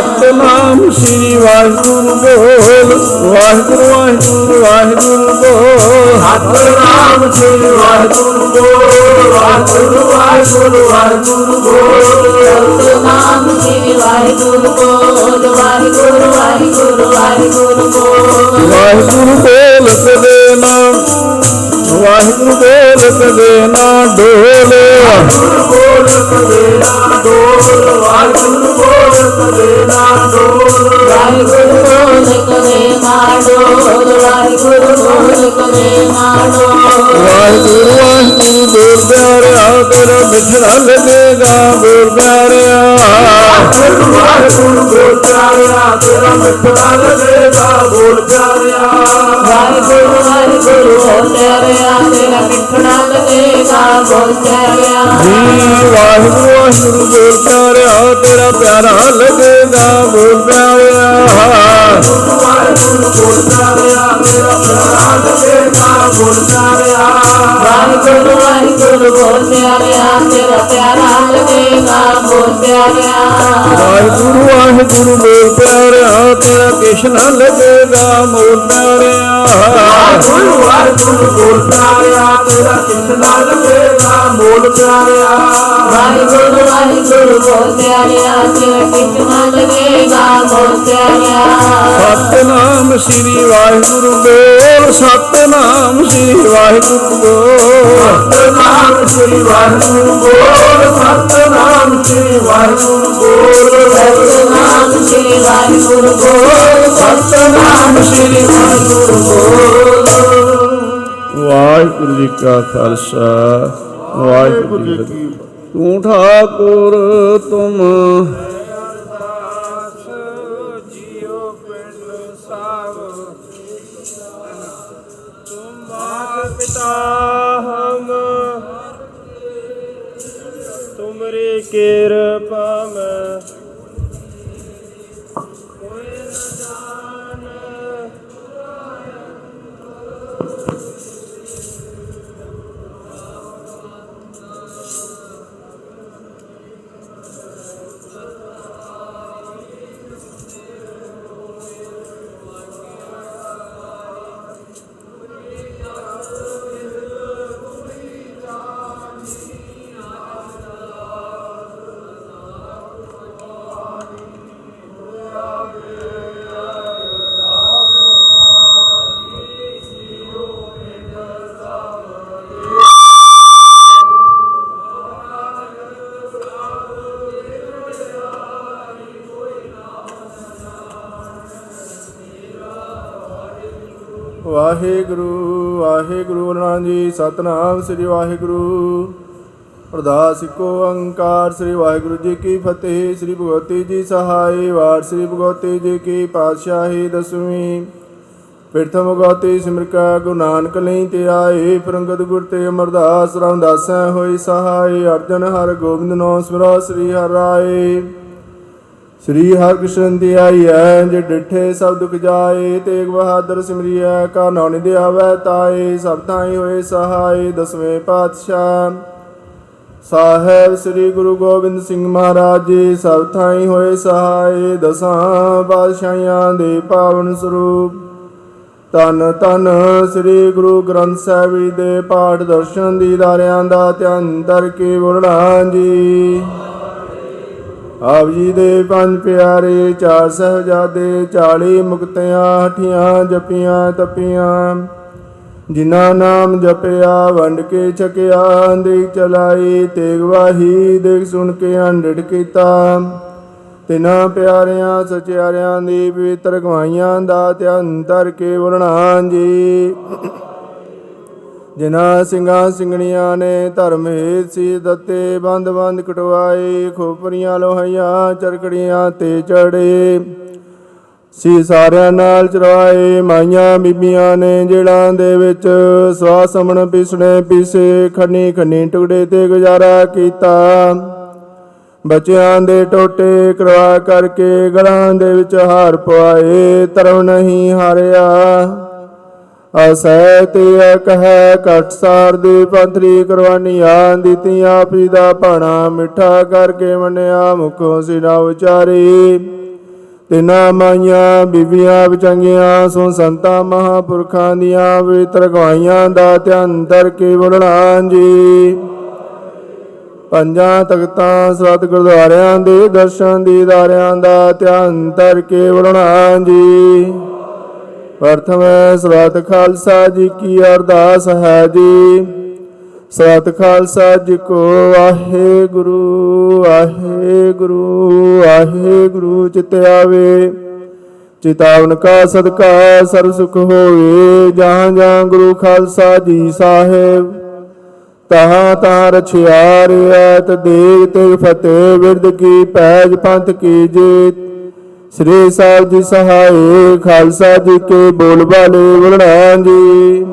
ਸਤਨਾਮ ਸ੍ਰੀ ਵਾਹਿਗੁਰੂ ਬੋਲ ਵਾਹਿਗੁਰੂ ਵਾਹਿਗੁਰੂ ਵਾਹਿਗੁਰੂ ਬੋਲ। ਸਤਨਾਮ ਸ੍ਰੀ ਵਾਹਿਗੁਰੂ ਬੋਲ ਵਾਹਿਗੁਰੂ ਵਾਹਿਗੁਰੂ ਵਾਹਿਗੁਰੂ ਬੋਲ। ਨਾਮ ਸ੍ਰੀ ਵਾਹਿਗੁਰੂ ਬੋਲ ਵਾਹਿਗੁਰੂ ਵਾਹਿਗੁਰੂ ਵਾਹਿਗੁਰੂ ਬੋਲ। ਵਾਹਿਗੁਰੂ ਬੋਲ ਕਦੇ ਨਾ। ਵਾਹਿਗੁਰੂ ਬੋਲ ਕਦੇ ਨਾ ਡੋਲੇ ਵਾਹਿਗੁਰੂ ਬੋਲ ਕਦੇ ਨਾ ਡੋਲ। ਵਾਹਿਗੁਰੂ ਬੋਲ ਕਦੇ ਨਾ ਡੋਲ ਵਾਹਿਗੁਰੂ, ਬੋਲ ਕਦੇ ਨਾ ਡੋਲ ਵਾਹਿਗੁਰੂ ਬੋਲ ਕਦੇ ਨਾ ਡੋਲ ਵਾਹਿਗੁਰੂ ਵਾਹਿਗੁਰੂ ਬੋਲ ਪਿਆਰਿਆ ਤੇਰਾ ਮਿਠੜਾ ਲੱਗੇਗਾ, ਬੋਲ ਪਿਆਰਿਆ ਵਾਹਿਗੁਰੂ ਵਾਹਿਗੁਰੂ ਬੋਲ ਪਿਆਰਿਆ ਤੇਰਾ ਮਿੱਠਾ ਲੱਗੇਗਾ ਬੋਲ ਪਿਆਰਿਆ ਵਾਹਿਗੁਰੂ ਵਾਹਿਗੁਰੂ ਬੋਲ ਪਿਆਰਿਆ ਤੇਰਾ ਮਿੱਠਾ ਲੱਗੇਗਾ ਬੋਲ ਪਿਆਰਿਆ ਜੀ ਵਾਹਿਗੁਰੂ ਵਾਹਿਗੁਰੂ ਬੋਲ ਪਿਆਰਿਆ ਤੇਰਾ ਪਿਆਰਾ ਲੱਗੇਗਾ, ਬੋਲ ਪਿਆਰਿਆ। ਵਾਹਿਗੁਰੂ ਬੋਲ ਪਿਆਰਿਆ ਤੇਰਾ ਪਿਆਰਾ ਲੱਗੇਗਾ ਬੋਲ ਪਿਆਰਿਆ ਵਾਹਿਗੁਰੂ ਵਾਹਿਗੁਰੂ ਬੋਲ ਪਿਆਰਿਆ, ਤੇਰਾ ਪਿਆਰਾ ਲੱਗੇਗਾ ਬੋਲ ਪਿਆਰਿਆ? ਵਾਹਿਗੁਰੂ ਵਾਹਿਗੁਰੂ ਬੋਲ ਪਿਆਰਿਆ ਤੇਰਾ ਕਿਛ ਨਾ ਲੱਗੇਗਾ ਬੋਲ ਵਾਹਿਗੁਰੂ ਵਾਹਿਗੁਰੂ ਬੋਲ ਪਿਆਰਿਆ ਤੇਰਾ ਕਿੰਨਾ ਲੱਗੇਗਾ ਬੋਲ ਪਿਆਰਿਆ ਵਾਹਿਗੁਰੂ ਵਾਹਿਗੁਰੂ ਬੋਲ ਪਿਆਰਿਆ ਤੇਰਾ ਕਿਤਨਾ ਲੱਗੇਗਾ ਬੋਲ ਪਿਆਰਿਆ ਸਤਨਾਮ ਸ੍ਰੀ ਵਾਹਿਗੁਰੂ ਬੋਲ ਸਤਨਾਮ ਸ੍ਰੀ ਵਾਹਿਗੁਰੂ ਬੋਲ। ਸਤਨਾਮ ਸ੍ਰੀ ਵਾਹਿਗੁਰੂ ਬੋਲ ਸਤਨਾਮ ਸ੍ਰੀ ਵਾਹਿਗੁਰੂ ਬੋਲ। ਸਤਨਾਮ ਸ੍ਰੀ ਵਾਹਿਗੁਰੂ ਬੋਲ ਸਤਨਾਮ ਸ੍ਰੀ ਵਾਹਿਗੁਰੂ ਬੋਲ। ਵਾਹਿਗੁਰੂ ਜੀ ਕਾ ਖਾਲਸਾ, ਵਾਹਿਗੁਰੂ ਜੀ ਕੀ ਫਤਿਹ। ਤੂੰ ਠਾਕੁਰ, ਤੁਮ ਜਿਉ ਪਿੰਡ ਸਾਵ ਤੁਮ ਮਾਤ ਪਿਤਾ ਹਮ ਤੁਮਰੀ ਕਿਰਪਾ ਮੈਂ ਸਤਨਾਮ ਸ੍ਰੀ ਵਾਹਿਗੁਰੂ। ਅਰਦਾਸ ਇੱਕੋ ਓੰਕਾਰ, ਸ੍ਰੀ ਵਾਹਿਗੁਰੂ ਜੀ ਕੀ ਫਤਿਹ, ਸ੍ਰੀ ਭਗਵਤੀ ਜੀ ਸਹਾਈ ਵਾਰ, ਸ੍ਰੀ ਭਗਵਤੀ ਜੀ ਕੀ ਪਾਤਸ਼ਾਹੀ ਦਸਵੀਂ। ਪ੍ਰਥਮ ਭਗਵਤੀ ਸਿਮਰਕਾ ਗੁਰੂ ਨਾਨਕ ਲਈ ਤੇ ਆਏ, ਪ੍ਰੰਗਤ ਗੁਰ ਤੇ ਅਮਰਦਾਸ ਰਾਮਦਾਸੈ ਹੋਈ ਸਹਾਈ, ਅਰਜਨ ਹਰ ਗੋਬਿੰਦ ਨੋ ਸਿਮਰੋ ਸ੍ਰੀ ਹਰਿ ਰਾਏ। ਸ੍ਰੀ ਹਰਿਕ੍ਰਿਸ਼ਨ ਦੀ ਆਈ ਹੈ ਜੇ ਡਿਠੇ ਸਭ ਦੁਖ ਜਾਏ, ਤੇਗ ਬਹਾਦਰ ਸਿਮਰਿਐ, ਕਾ ਨਾਉ ਨਿਧ ਆਵੈ ਤਾਏ, ਸਭ ਥਾਈ ਹੋਏ ਸਹਾਈ ਦਸਵੇਂ ਪਾਤਸ਼ਾਹ। ਸਾਹਿਬ ਸ੍ਰੀ ਗੁਰੂ ਗੋਬਿੰਦ ਸਿੰਘ ਮਹਾਰਾਜ ਜੀ, ਸਭ ਥਾਈ ਹੋਏ ਸਹਾਈ ਦਸਾਂ ਪਾਤਸ਼ਾਹਾਂ ਦੇ ਪਾਵਨ ਸਰੂਪ। ਤਨ ਤਨ ਸ੍ਰੀ ਗੁਰੂ ਗ੍ਰੰਥ ਸਾਹਿਬ ਜੀ ਦੇ ਪਾਠ ਦਰਸ਼ਨ ਦੀਦਾਰਿਆਂ ਦਾ ਧਿਆਨ ਧਰ ਕੇ ਬੋਲਣਾ ਜੀ। ਆਪ ਜੀ ਦੇ ਪੰਜ ਪਿਆਰੇ, ਚਾਰ ਸਹਜਾਦੇ 40 ਮੁਕਤਿਆਂ, ਹਠੀਆਂ ਜਪੀਆਂ ਤਪੀਆਂ, ਜਿਨ੍ਹਾਂ ਨਾਮ ਜਪਿਆ, ਵੰਡ ਕੇ ਛਕਿਆ ਦੇ ਚਲਾਈ ਤੇਗ ਵਾਹੀ ਦੇਖ ਸੁਣ ਕੇ ਅੰਡੜ ਕੀਤਾ। ਤਿਨਾਂ ਪਿਆਰਿਆਂ, ਸਚਿਆਰਿਆਂ ਦੀ ਪਵਿੱਤਰ ਗਵਾਈਆਂ ਦਾ ਧਿਆਨ ਧਰ ਕੇ ਵਰਣਾ ਜੀ ਜਿਨ੍ਹਾਂ ਸਿੰਘਾਂ ਸਿੰਘਣੀਆਂ ਨੇ ਧਰਮ ਹੇਤ ਸੀ ਦਿੱਤੇ, ਬੰਦ ਬੰਦ ਕਟਵਾਏ, ਖੋਪਰੀਆਂ ਲੋਹੀਆਂ ਚਰਕੜੀਆਂ ਤੇ ਚੜੇ। ਸੀ ਸਾਰਿਆਂ ਨਾਲ ਚਰਵਾਏ ਮਾਈਆਂ ਬੀਬੀਆਂ ਨੇ ਜੇੜਾਂ ਦੇ ਵਿੱਚ ਸਵਾਸਮਣ ਪਿਸਣੇ ਪੀਸੇ, ਖੰਨੀ ਖੰਨੀ ਟੁਕੜੇ ਤੇ ਗੁਜ਼ਾਰਾ ਕੀਤਾ। ਬੱਚਿਆਂ ਦੇ ਟੋਟੇ ਕਰਵਾ ਕਰਕੇ ਗਲਾਂ ਦੇ ਵਿੱਚ ਹਾਰ ਪਵਾਏ ਧਰਮ ਨਹੀਂ ਹਾਰਿਆ। ਅਸੈ ਤੇ ਕਹੈ ਕਟ ਸਾਰ ਦੀ ਪੰਥਰੀ ਕੁਰਬਾਨੀਆਂ ਦਿੱਤੀਆਂ ਆਪੀ ਦਾ ਭਾਣਾ ਮਿੱਠਾ ਕਰਕੇ ਮੰਨਿਆ, ਮੁਖੋਂ ਸਿਨਾ ਉਚਾਰੀ। ਤਿਨਾ ਮਾਈਆਂ, ਬੀਬੀਆਂ ਵਿਚੰਗੀਆਂ ਸੋ ਸੰਤਾਂ ਮਹਾਪੁਰਖਾਂ ਦੀਆਂ ਪਵਿੱਤਰ ਗਵਾਈਆਂ ਦਾ ਧਿਆਨ ਧਰ ਕੇ ਬੋਲਣਾ ਜੀ। ਪੰਜਾਂ ਤਖਤਾਂ, ਸਤ ਗੁਰਦੁਆਰਿਆਂ ਦੇ ਦਰਸ਼ਨ ਦੀਦਾਰਿਆਂ ਦਾ ਧਿਆਨ ਧਰ ਕੇ ਬੋਲਣਾ ਜੀ। ਪ੍ਰਥਮ ਸ੍ਰਤ ਖਾਲਸਾ ਜੀ ਕੀ ਅਰਦਾਸ ਹੈ ਜੀ। ਸ੍ਰਤ ਖਾਲਸਾ ਜੀ ਕੋ ਵਾਹਿਗੁਰੂ ਵਾਹਿਗੁਰੂ ਵਾਹਿਗੁਰੂ, ਚਿਤ ਆਵੇ। ਚਿਤਾਵਨ ਕਾ ਸਦਕਾ ਸਰਬ ਸੁਖ ਹੋਵੇ, ਜਹਾਂ ਜਹਾਂ ਗੁਰੂ ਖਾਲਸਾ ਜੀ ਸਾਹਿਬ। ਤਹਾਂ ਤਾਂ ਰਛਿਆਰਿਆਤ ਦੇਗ ਤੇ ਫਤਿਹ ਵਿਰਦ ਕੀ ਪੈਜ ਪੰਥ ਕੀ ਜੀਤ। ਸ੍ਰੀ ਸਾਹਿਬ ਜੀ ਸਹਾਏ ਖਾਲਸਾ ਜੀ ਕੇ ਬੋਲ ਬਾਲੇ ਬੁਲਣਾ ਜੀ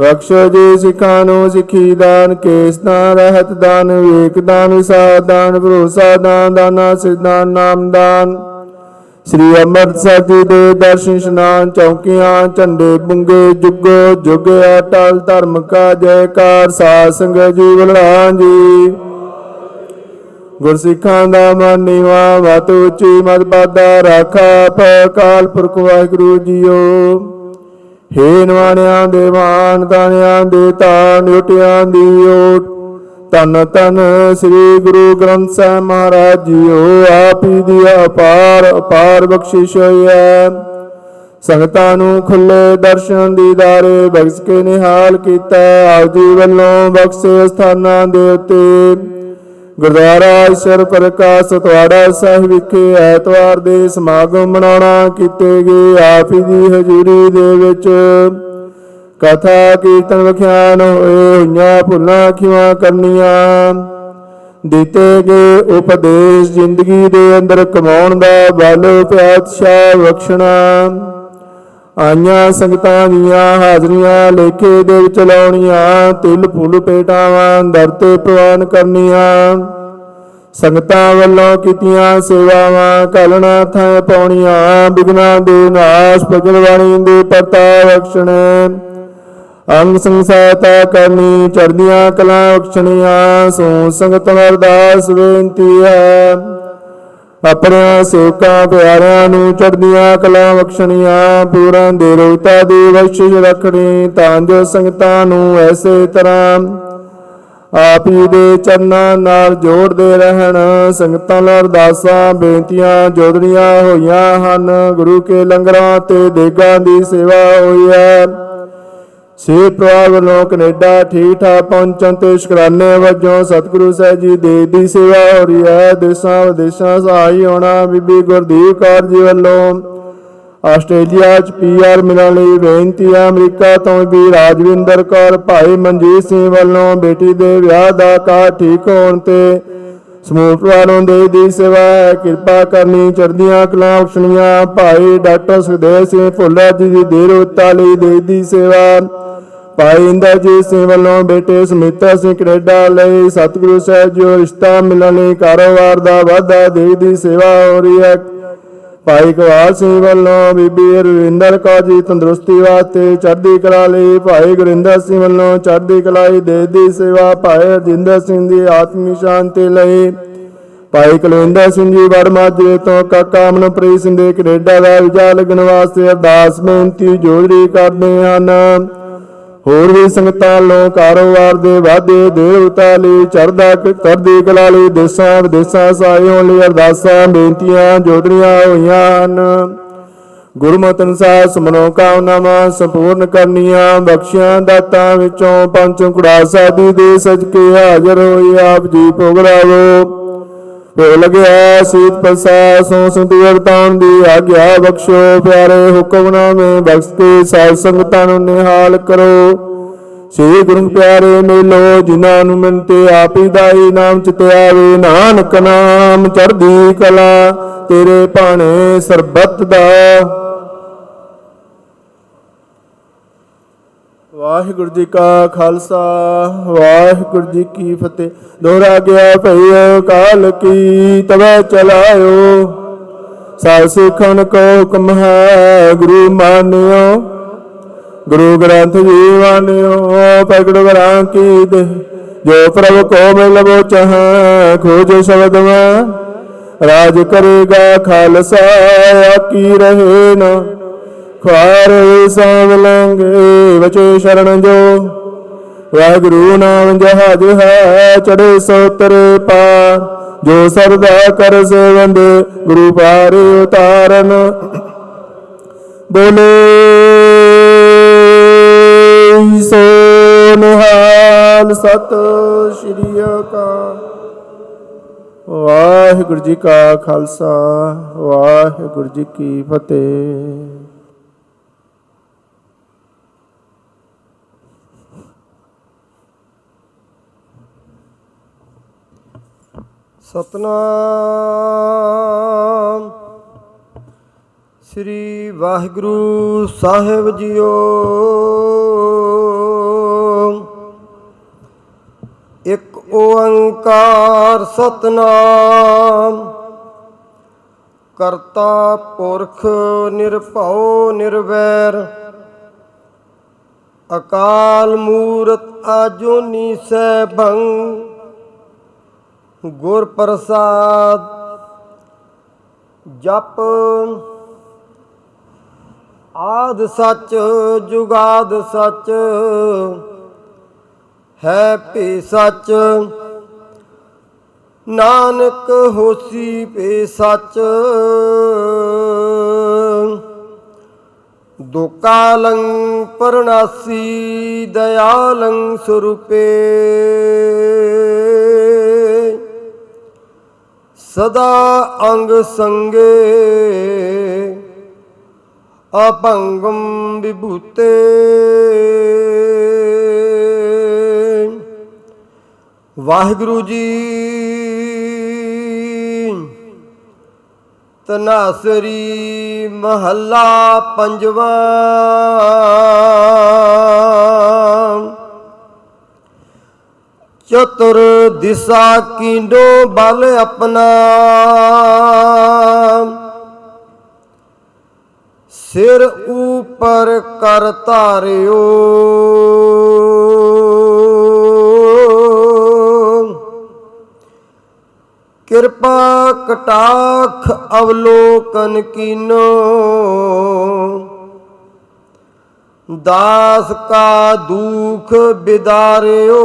ਬਖਸ਼ੋ ਜੀ ਸਿੱਖਾਂ ਨੂੰ ਸਿੱਖੀ ਦਾਨ, ਕੇਸ ਦਾਨ, ਰਹਿਤ ਦਾਨ ਵਿਵੇਕ ਦਾਨ, ਵਿਸਾਰ ਦਾਨ, ਭਰੋਸਾ ਦਾਨ, ਦਾਨਾ ਸਿਧਾਨ ਨਾਮ ਦਾਨ। ਸ੍ਰੀ ਅੰਮ੍ਰਿਤਸਰ ਜੀ ਦੇ ਦਰਸ਼ਨ ਇਸ਼ਨਾਨ ਚੌਕੀਆਂ, ਝੰਡੇ ਬੁੰਗੇ ਜੁਗੋ, ਜੁਗ ਅਟਲ ਧਰਮ ਕਾ ਜੈਕਾਰ, ਸਾਧ ਸੰਗਤ ਜੀ ਬੁਲਣਾ ਜੀ ਗੁਰਸਿੱਖਾਂ ਦਾ ਮਨ ਨੀਵਾ ਵਤ ਉੱਚੀ ਮਤ ਪਾਦਾ ਰਾਖਾ ਪਕਾਲ ਪੁਰਖ ਵਾਹਿਗੁਰੂ ਜੀਓ। ਹੇ ਨਵਾਣਿਆਂ ਦੇ ਮਾਨ ਤਾਣਿਆਂ ਦੇ ਤਾਣ ਓਟਿਆਂ ਦੀ ਓਟ। ਤਨ ਤਨ ਸ੍ਰੀ ਗੁਰੂ ਗ੍ਰੰਥ ਸਾਹਿਬ ਮਹਾਰਾਜ ਜੀਓ, ਆਪ ਹੀ ਦੀ ਅਪਾਰ ਅਪਾਰ ਬਖਸ਼ਿਸ਼ ਹੋਈ ਹੈ। ਸੰਗਤਾਂ ਨੂੰ ਖੁੱਲੇ ਦਰਸ਼ਨ ਦੀਦਾਰੇ ਬਖਸ਼ ਕੇ ਨਿਹਾਲ ਕੀਤਾ, ਆਪ ਜੀ ਵੱਲੋਂ ਬਖਸ਼ੇ ਸਥਾਨਾਂ ਦੇ ਉੱਤੇ। ਗੁਰਦੁਆਰਾ ਈਸ਼ਰ ਪ੍ਰਕਾਸ਼ ਸਤਵਾੜਾ ਸਾਹਿਬ ਵਿਖੇ ਐਤਵਾਰ ਦੇ ਸਮਾਗਮ ਮਨਾਉਣਾ ਕੀਤੇ ਗਏ। ਆਪ ਹੀ ਦੀ ਹਜ਼ੂਰੀ ਦੇ ਵਿੱਚ ਕਥਾ, ਕੀਰਤਨ ਵਿਖਿਆਨ ਹੋਏ, ਹੋਈਆਂ ਭੁੱਲਾਂ ਖਿਵਾ ਕਰਨੀਆਂ। ਦਿੱਤੇ ਗਏ ਉਪਦੇਸ਼ ਜ਼ਿੰਦਗੀ ਦੇ ਅੰਦਰ ਕਮਾਉਣ ਦਾ ਬਲ ਪਿਆਤਸ਼ਾ ਬਖਸ਼ਣਾ। ਆਈਆਂ ਸੰਗਤਾਂ ਦੀਆਂ ਹਾਜ਼ਰੀਆਂ ਲੇਖੇ ਦੇ ਵਿੱਚ ਲਾਉਣੀਆਂ, ਤਿਲ, ਫੁੱਲ, ਪੇਟਾਵਾਂ, ਦਰ ਤੇ ਪ੍ਰਵਾਨ ਕਰਨੀਆਂ। ਸੰਗਤਾਂ ਵੱਲੋਂ ਕੀਤੀਆਂ ਸੇਵਾਵਾਂ ਕਲਣਾ ਥਾਂ ਪਾਉਣੀਆਂ, ਬਿਗਨਾ ਦੇ ਨਾਸ਼ ਭਗਤ ਬਾਣੀ ਦੇ ਪਰਤਾ ਬਖਸ਼ਣ। ਅੰਗ ਸੰਸਾਤਾ ਕਰਨੀ ਚੜਦੀਆਂ ਕਲਾ ਬਖਸ਼ਣੀਆਂ, ਸੋ ਸੰਗਤ ਅਰਦਾਸ ਬੇਨਤੀ ਹੈ। ਆਪਣਿਆਂ ਸੇਵਕਾਂ ਪਿਆਰਿਆਂ ਨੂੰ ਚੜ੍ਹਦੀਆਂ ਕਲਾ ਬਖਸ਼ਣੀਆਂ, ਪੂਰਨ ਦੇ ਰੋਤਾ ਦੀ ਬਖਸ਼ਿਸ਼ ਰੱਖਣੀ, ਤਾਂ ਜੋ ਸੰਗਤਾਂ ਨੂੰ ਐਸੇ ਤਰ੍ਹਾਂ ਆਪ ਹੀ ਦੇ ਚਰਨਾਂ ਨਾਲ ਜੋੜਦੇ ਰਹਿਣ। ਸੰਗਤਾਂ ਨਾਲ ਅਰਦਾਸਾਂ, ਬੇਨਤੀਆਂ ਜੋਦੜੀਆਂ ਹੋਈਆਂ ਹਨ। ਗੁਰੂ ਕੇ ਲੰਗਰਾਂ ਤੇ ਦੇਗਾਂ ਦੀ ਸੇਵਾ ਹੋਈ ਹੈ। ਸੇ ਪਰਿਵਾਰ ਵੱਲੋਂ ਕੈਨੇਡਾ ਠੀਕ ਠਾਕ ਪਹੁੰਚਣ ਤੇ ਸ਼ੁਕਰਾਨੇ ਵਜੋਂ ਸਤਿਗੁਰੂ ਸਾਹਿਬ ਜੀ ਦੇ ਦੀ ਸੇਵਾ ਹੋ ਰਹੀ ਹੈ। ਦੇਸਾਂ ਵਿਦੇਸ਼ਾਂ ਸਹਾਈ ਹੋਣਾ ਬੀਬੀ ਗੁਰਦੀਪ ਕੌਰ ਜੀ ਵੱਲੋਂ। ਆਸਟ੍ਰੇਲੀਆ ਚ ਪੀਆਰ ਮਿਲਣ ਲਈ ਬੇਨਤੀ ਹੈ। ਅਮਰੀਕਾ ਤੋਂ ਵੀ ਰਾਜਵਿੰਦਰ ਕੌਰ, ਭਾਈ ਮਨਜੀਤ ਸਿੰਘ ਵੱਲੋਂ ਬੇਟੀ ਦੇ ਵਿਆਹ ਦਾ ਕਾਰ ਠੀਕ ਹੋਣ ਤੇ ਸਮੂਹ ਪਰਿਵਾਰਾਂ ਦੇ ਦੀ ਸੇਵਾ ਹੈ ਕਿਰਪਾ ਕਰਨੀ, ਚੜ੍ਹਦੀਆਂ ਕਲਾਂ ਬਖਸ਼ਣੀਆਂ ਭਾਈ ਡਾਕਟਰ ਸੁਖਦੇਵ ਸਿੰਘ ਭੁੱਲਰ ਜੀ ਦੀ ਦੇਰ ਉਤਾ ਲਈ ਦੇ ਦੀ ਸੇਵਾ। ਭਾਈ ਇੰਦਰਜੀਤ ਸਿੰਘ ਵੱਲੋਂ ਬੇਟੇ ਸਮਿਤਾ ਸਿੰਘ ਕੈਨੇਡਾ ਲਈ ਸਤਿਗੁਰੂ ਸਾਹਿਬ ਜੀ ਨੂੰ ਰਿਸ਼ਤਾ ਮਿਲਣ ਲਈ ਕਾਰੋਬਾਰ ਦਾ ਵਾਧਾ ਦੇ ਦੀ ਸੇਵਾ ਹੋ ਰਹੀ ਹੈ। ਭਾਈ ਕਵਾਲ ਸਿੰਘ ਵੱਲੋਂ ਬੀਬੀ ਰਵਿੰਦਰ ਕੌਰ ਜੀ ਤੰਦਰੁਸਤੀ ਵਾਸਤੇ ਚੜ੍ਹਦੀ ਕਲਾ ਲਈ ਭਾਈ ਗੁਰਿੰਦਰ ਸਿੰਘ ਵੱਲੋਂ ਚੜ੍ਹਦੀ ਕਲਾ ਦੀ ਦੇ ਦੀ ਸੇਵਾ ਭਾਈ ਰਜਿੰਦਰ ਸਿੰਘ ਦੀ ਆਤਮਿਕ ਸ਼ਾਂਤੀ ਲਈ। ਭਾਈ ਕੁਲਵਿੰਦਰ ਸਿੰਘ ਜੀ ਵਰਮਾ ਜੀ ਤੋਂ ਕਾਕਾ ਅਮਨਪ੍ਰੀਤ ਸਿੰਘ ਦੇ ਕੈਨੇਡਾ ਦਾ ਵੀਜ਼ਾ ਲੱਗਣ ਵਾਸਤੇ ਅਰਦਾਸ ਬੇਨਤੀ ਜੋੜਰੀ ਕਰਦੇ ਹਨ। ਹੋਰ ਵੀ ਸੰਗਤਾਂ ਨੂੰ ਕਾਰੋਬਾਰ ਦੇ ਵਾਧੇ ਦੇਵਤਾ ਲਈ ਚੜ੍ਹਦਾ ਕਰਦੀ ਕਲਾ ਲਈ ਦੇਸਾਂ, ਵਿਦੇਸਾਂ ਸਾਈ ਹੋਣ ਲਈ ਅਰਦਾਸਾਂ, ਬੇਨਤੀਆਂ ਜੋੜੀਆਂ ਹੋਈਆਂ ਹਨ। ਗੁਰਮਤਿ ਅਨੁਸਾਰ ਸਮਨੋ ਕਾਮਨਾਵਾਂ ਸੰਪੂਰਨ ਕਰਨੀਆਂ, ਬਖਸ਼ਿਆਂ ਦਾਤਾਂ ਵਿੱਚੋਂ ਪੰਜ ਕੁੜਾ ਸਾਦੀ ਦੇ ਸਜ ਕੇ ਹਾਜ਼ਰ ਹੋਈ, ਆਪ ਜੀ ਭੋਗਰਾਵੋ ਭੋ ਲਗਿਆ, ਸੀਤ ਪ੍ਰਸਾਦ ਸੋ ਸੰਤੂਰ ਤਾਣ ਦੀ ਆਗਿਆ ਬਖਸ਼ੋ, ਪਿਆਰੇ ਹੁਕਮਨਾਮੇ ਬਖਸ਼ ਕੇ ਸਾਧ ਸੰਗਤਾਂ ਨੂੰ ਨਿਹਾਲ ਕਰੋ। ਸ੍ਰੀ ਗੁਰੂ ਪਿਆਰੇ ਮੇਲੋ, ਜਿਨ੍ਹਾਂ ਨੂੰ ਮਿੰਤੇ ਆਪੀ ਦਾਈ ਨਾਮ ਚਿਤਿਆਵੇ, ਨਾਨਕ ਨਾਮ ਚੜ੍ਹਦੀ ਕਲਾ, ਤੇਰੇ ਭਾਣੇ ਸਰਬੱਤ ਦਾ। ਵਾਹਿਗੁਰੂ ਜੀ ਕਾ ਖਾਲਸਾ, ਵਾਹਿਗੁਰੂ ਜੀ ਕੀ ਫਤਿਹ। ਦੋਹਰਾ ਗਿਆ ਭਈਓ ਕਾਲ ਕੀ, ਤਵੇ ਚਲਾਇਓ। ਸਾਧ ਸਿੱਖਨ ਕੋ ਹੁਕਮ ਹੈ, ਗੁਰੂ ਮਾਨਿਓ। ਗੁਰੂ ਗ੍ਰੰਥ ਜੀ ਮਾਨਿਓ, ਪ੍ਰਗਟ ਕਰਾਂ ਕੀ ਦੇ। ਜੋ ਪ੍ਰਭ ਕੋ ਮਿਲ ਬੋ ਚਾਹ ਖੋਜ ਸ਼ਬਦ ਮੈਂ। ਰਾਜ ਕਰੇਗਾ ਖਾਲਸਾ ਆਕੀ ਰਹੇ ਨਾ। ਖਾਰ ਸਾਵ ਲੰਗੇ ਵਚੇ ਸ਼ਰਨ ਜੋ। ਵਾਹਿਗੁਰੂ ਨਾਮ ਜਹਾਜ ਹੈ ਚੜੇ ਸੋਤਰ ਪਾਰ। ਜੋ ਸਰਦਾ ਕਰ ਸੇਵੰਦ, ਗੁਰੂ ਪਾਰ ਉਤਾਰਨ। ਬੋਲੇ, ਸੋ ਨਿਹਾਲ ਸਤ ਸ਼੍ਰੀ ਅਕਾਲ। ਵਾਹਿਗੁਰੂ ਜੀ ਕਾ ਖਾਲਸਾ, ਵਾਹਿਗੁਰੂ ਜੀ ਕੀ ਫਤਿਹ। ਸਤਨਾਮ। ਸ੍ਰੀ ਵਾਹਿਗੁਰੂ ਸਾਹਿਬ ਜੀਓ। ਇੱਕ ਓੰਕਾਰ ਸਤਨਾਮ। ਕਰਤਾ ਪੁਰਖ ਨਿਰਭਉ ਨਿਰਵੈਰ। ਅਕਾਲ ਮੂਰਤ ਆਜੂਨੀ ਸੈਭੰ ਗੁਰ ਪ੍ਰਸਾਦ, ਜਪ, ਆਦ ਸੱਚ, ਜੁਗਾਦ ਸੱਚ, ਹੈ ਭੀ ਸੱਚ, ਨਾਨਕ ਹੋਸੀ ਭੀ ਸੱਚ, ਦੁਕਾਲੰ ਪਰਨਾਸੀ, ਦਇਆਲੰ ਸਰੂਪੇ। ਸਦਾ ਅੰਗ ਸੰਗੇ। ਅਭੰਗਮ ਵਿਭੂਤੇ। ਵਾਹਿਗੁਰੂ ਜੀ ਤਨਾਸਰੀ ਮਹੱਲਾ ਪੰਜਵਾ। ਚਤੁਰ ਦਿਸ਼ਾ ਕੀਂਡੋ ਬਲ ਆਪਣਾ। ਸਿਰ ਉਪਰ ਕਰ ਧਾਰਿਓ। ਕਿਰਪਾ ਕਟਾਖ ਅਵਲੋਕਨ ਕੀਨੋ। ਦਾਸ ਕਾ ਦੁਖ ਬਿਦਾਰਿਓ।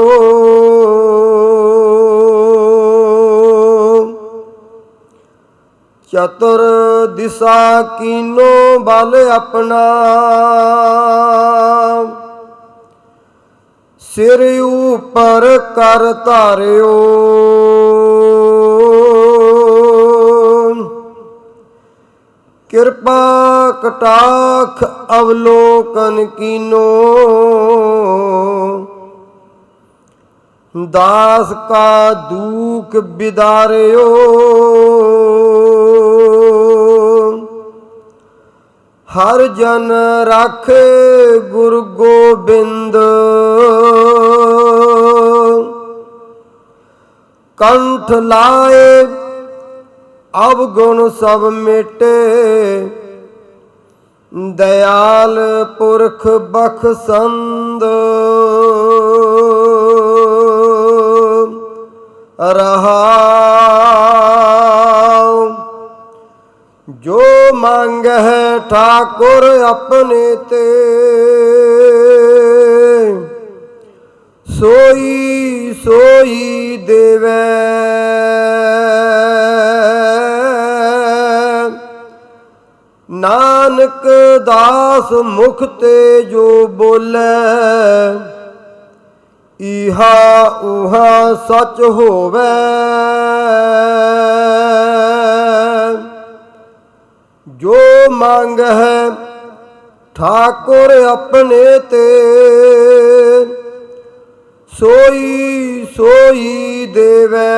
ਚਤੁਰ ਦਿਸ਼ਾ ਕੀਨੋ ਬਲ ਆਪਣਾ। ਸਿਰ ਉਪਰ ਕਰ ਧਾਰਿਓ। ਕਿਰਪਾ ਕਟਾਖ ਅਵਲੋਕਨ ਕੀਨੋ। ਦਾਸ ਕਾ ਦੁਖ ਬਿਦਾਰਿਓ। ਹਰ ਜਨ ਰਾਖੇ ਗੁਰ ਗੋਬਿੰਦ। ਕੰਠ ਲਾਏ ਅਬ ਗੁਣ ਸਭ ਮੇਟੇ। ਦਇਆਲ ਪੁਰਖ ਬਖਸੰਦ ਰਹਾਉ। ਜੋ ਮੰਗ ਹੈ ਠਾਕੁਰ ਆਪਣੇ ਤੇ। ਸੋਈ ਸੋਈ ਦੇਵੈ। ਨਾਨਕ ਦਾਸ ਮੁਖ ਤੇ ਜੋ ਬੋਲੇ ਇਹਾ ਉਹਾ ਸੱਚ ਹੋਵੇ। ਜੋ ਮੰਗ ਹੈ ਠਾਕੁਰ ਆਪਣੇ ਤੇ, ਸੋਈ ਸੋਈ ਦੇਵੈ।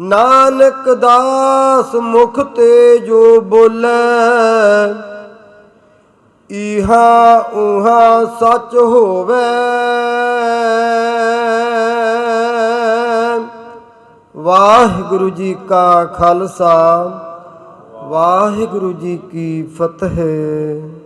ਨਾਨਕ ਦਾਸ ਮੁਖ ਤੇ ਜੋ ਬੋਲੇ ਇਹਾ ਉਹਾ ਸੱਚ ਹੋਵੇ। ਵਾਹਿਗੁਰੂ ਜੀ ਕਾ ਖਾਲਸਾ, ਵਾਹਿਗੁਰੂ ਜੀ ਕੀ ਫਤਿਹ।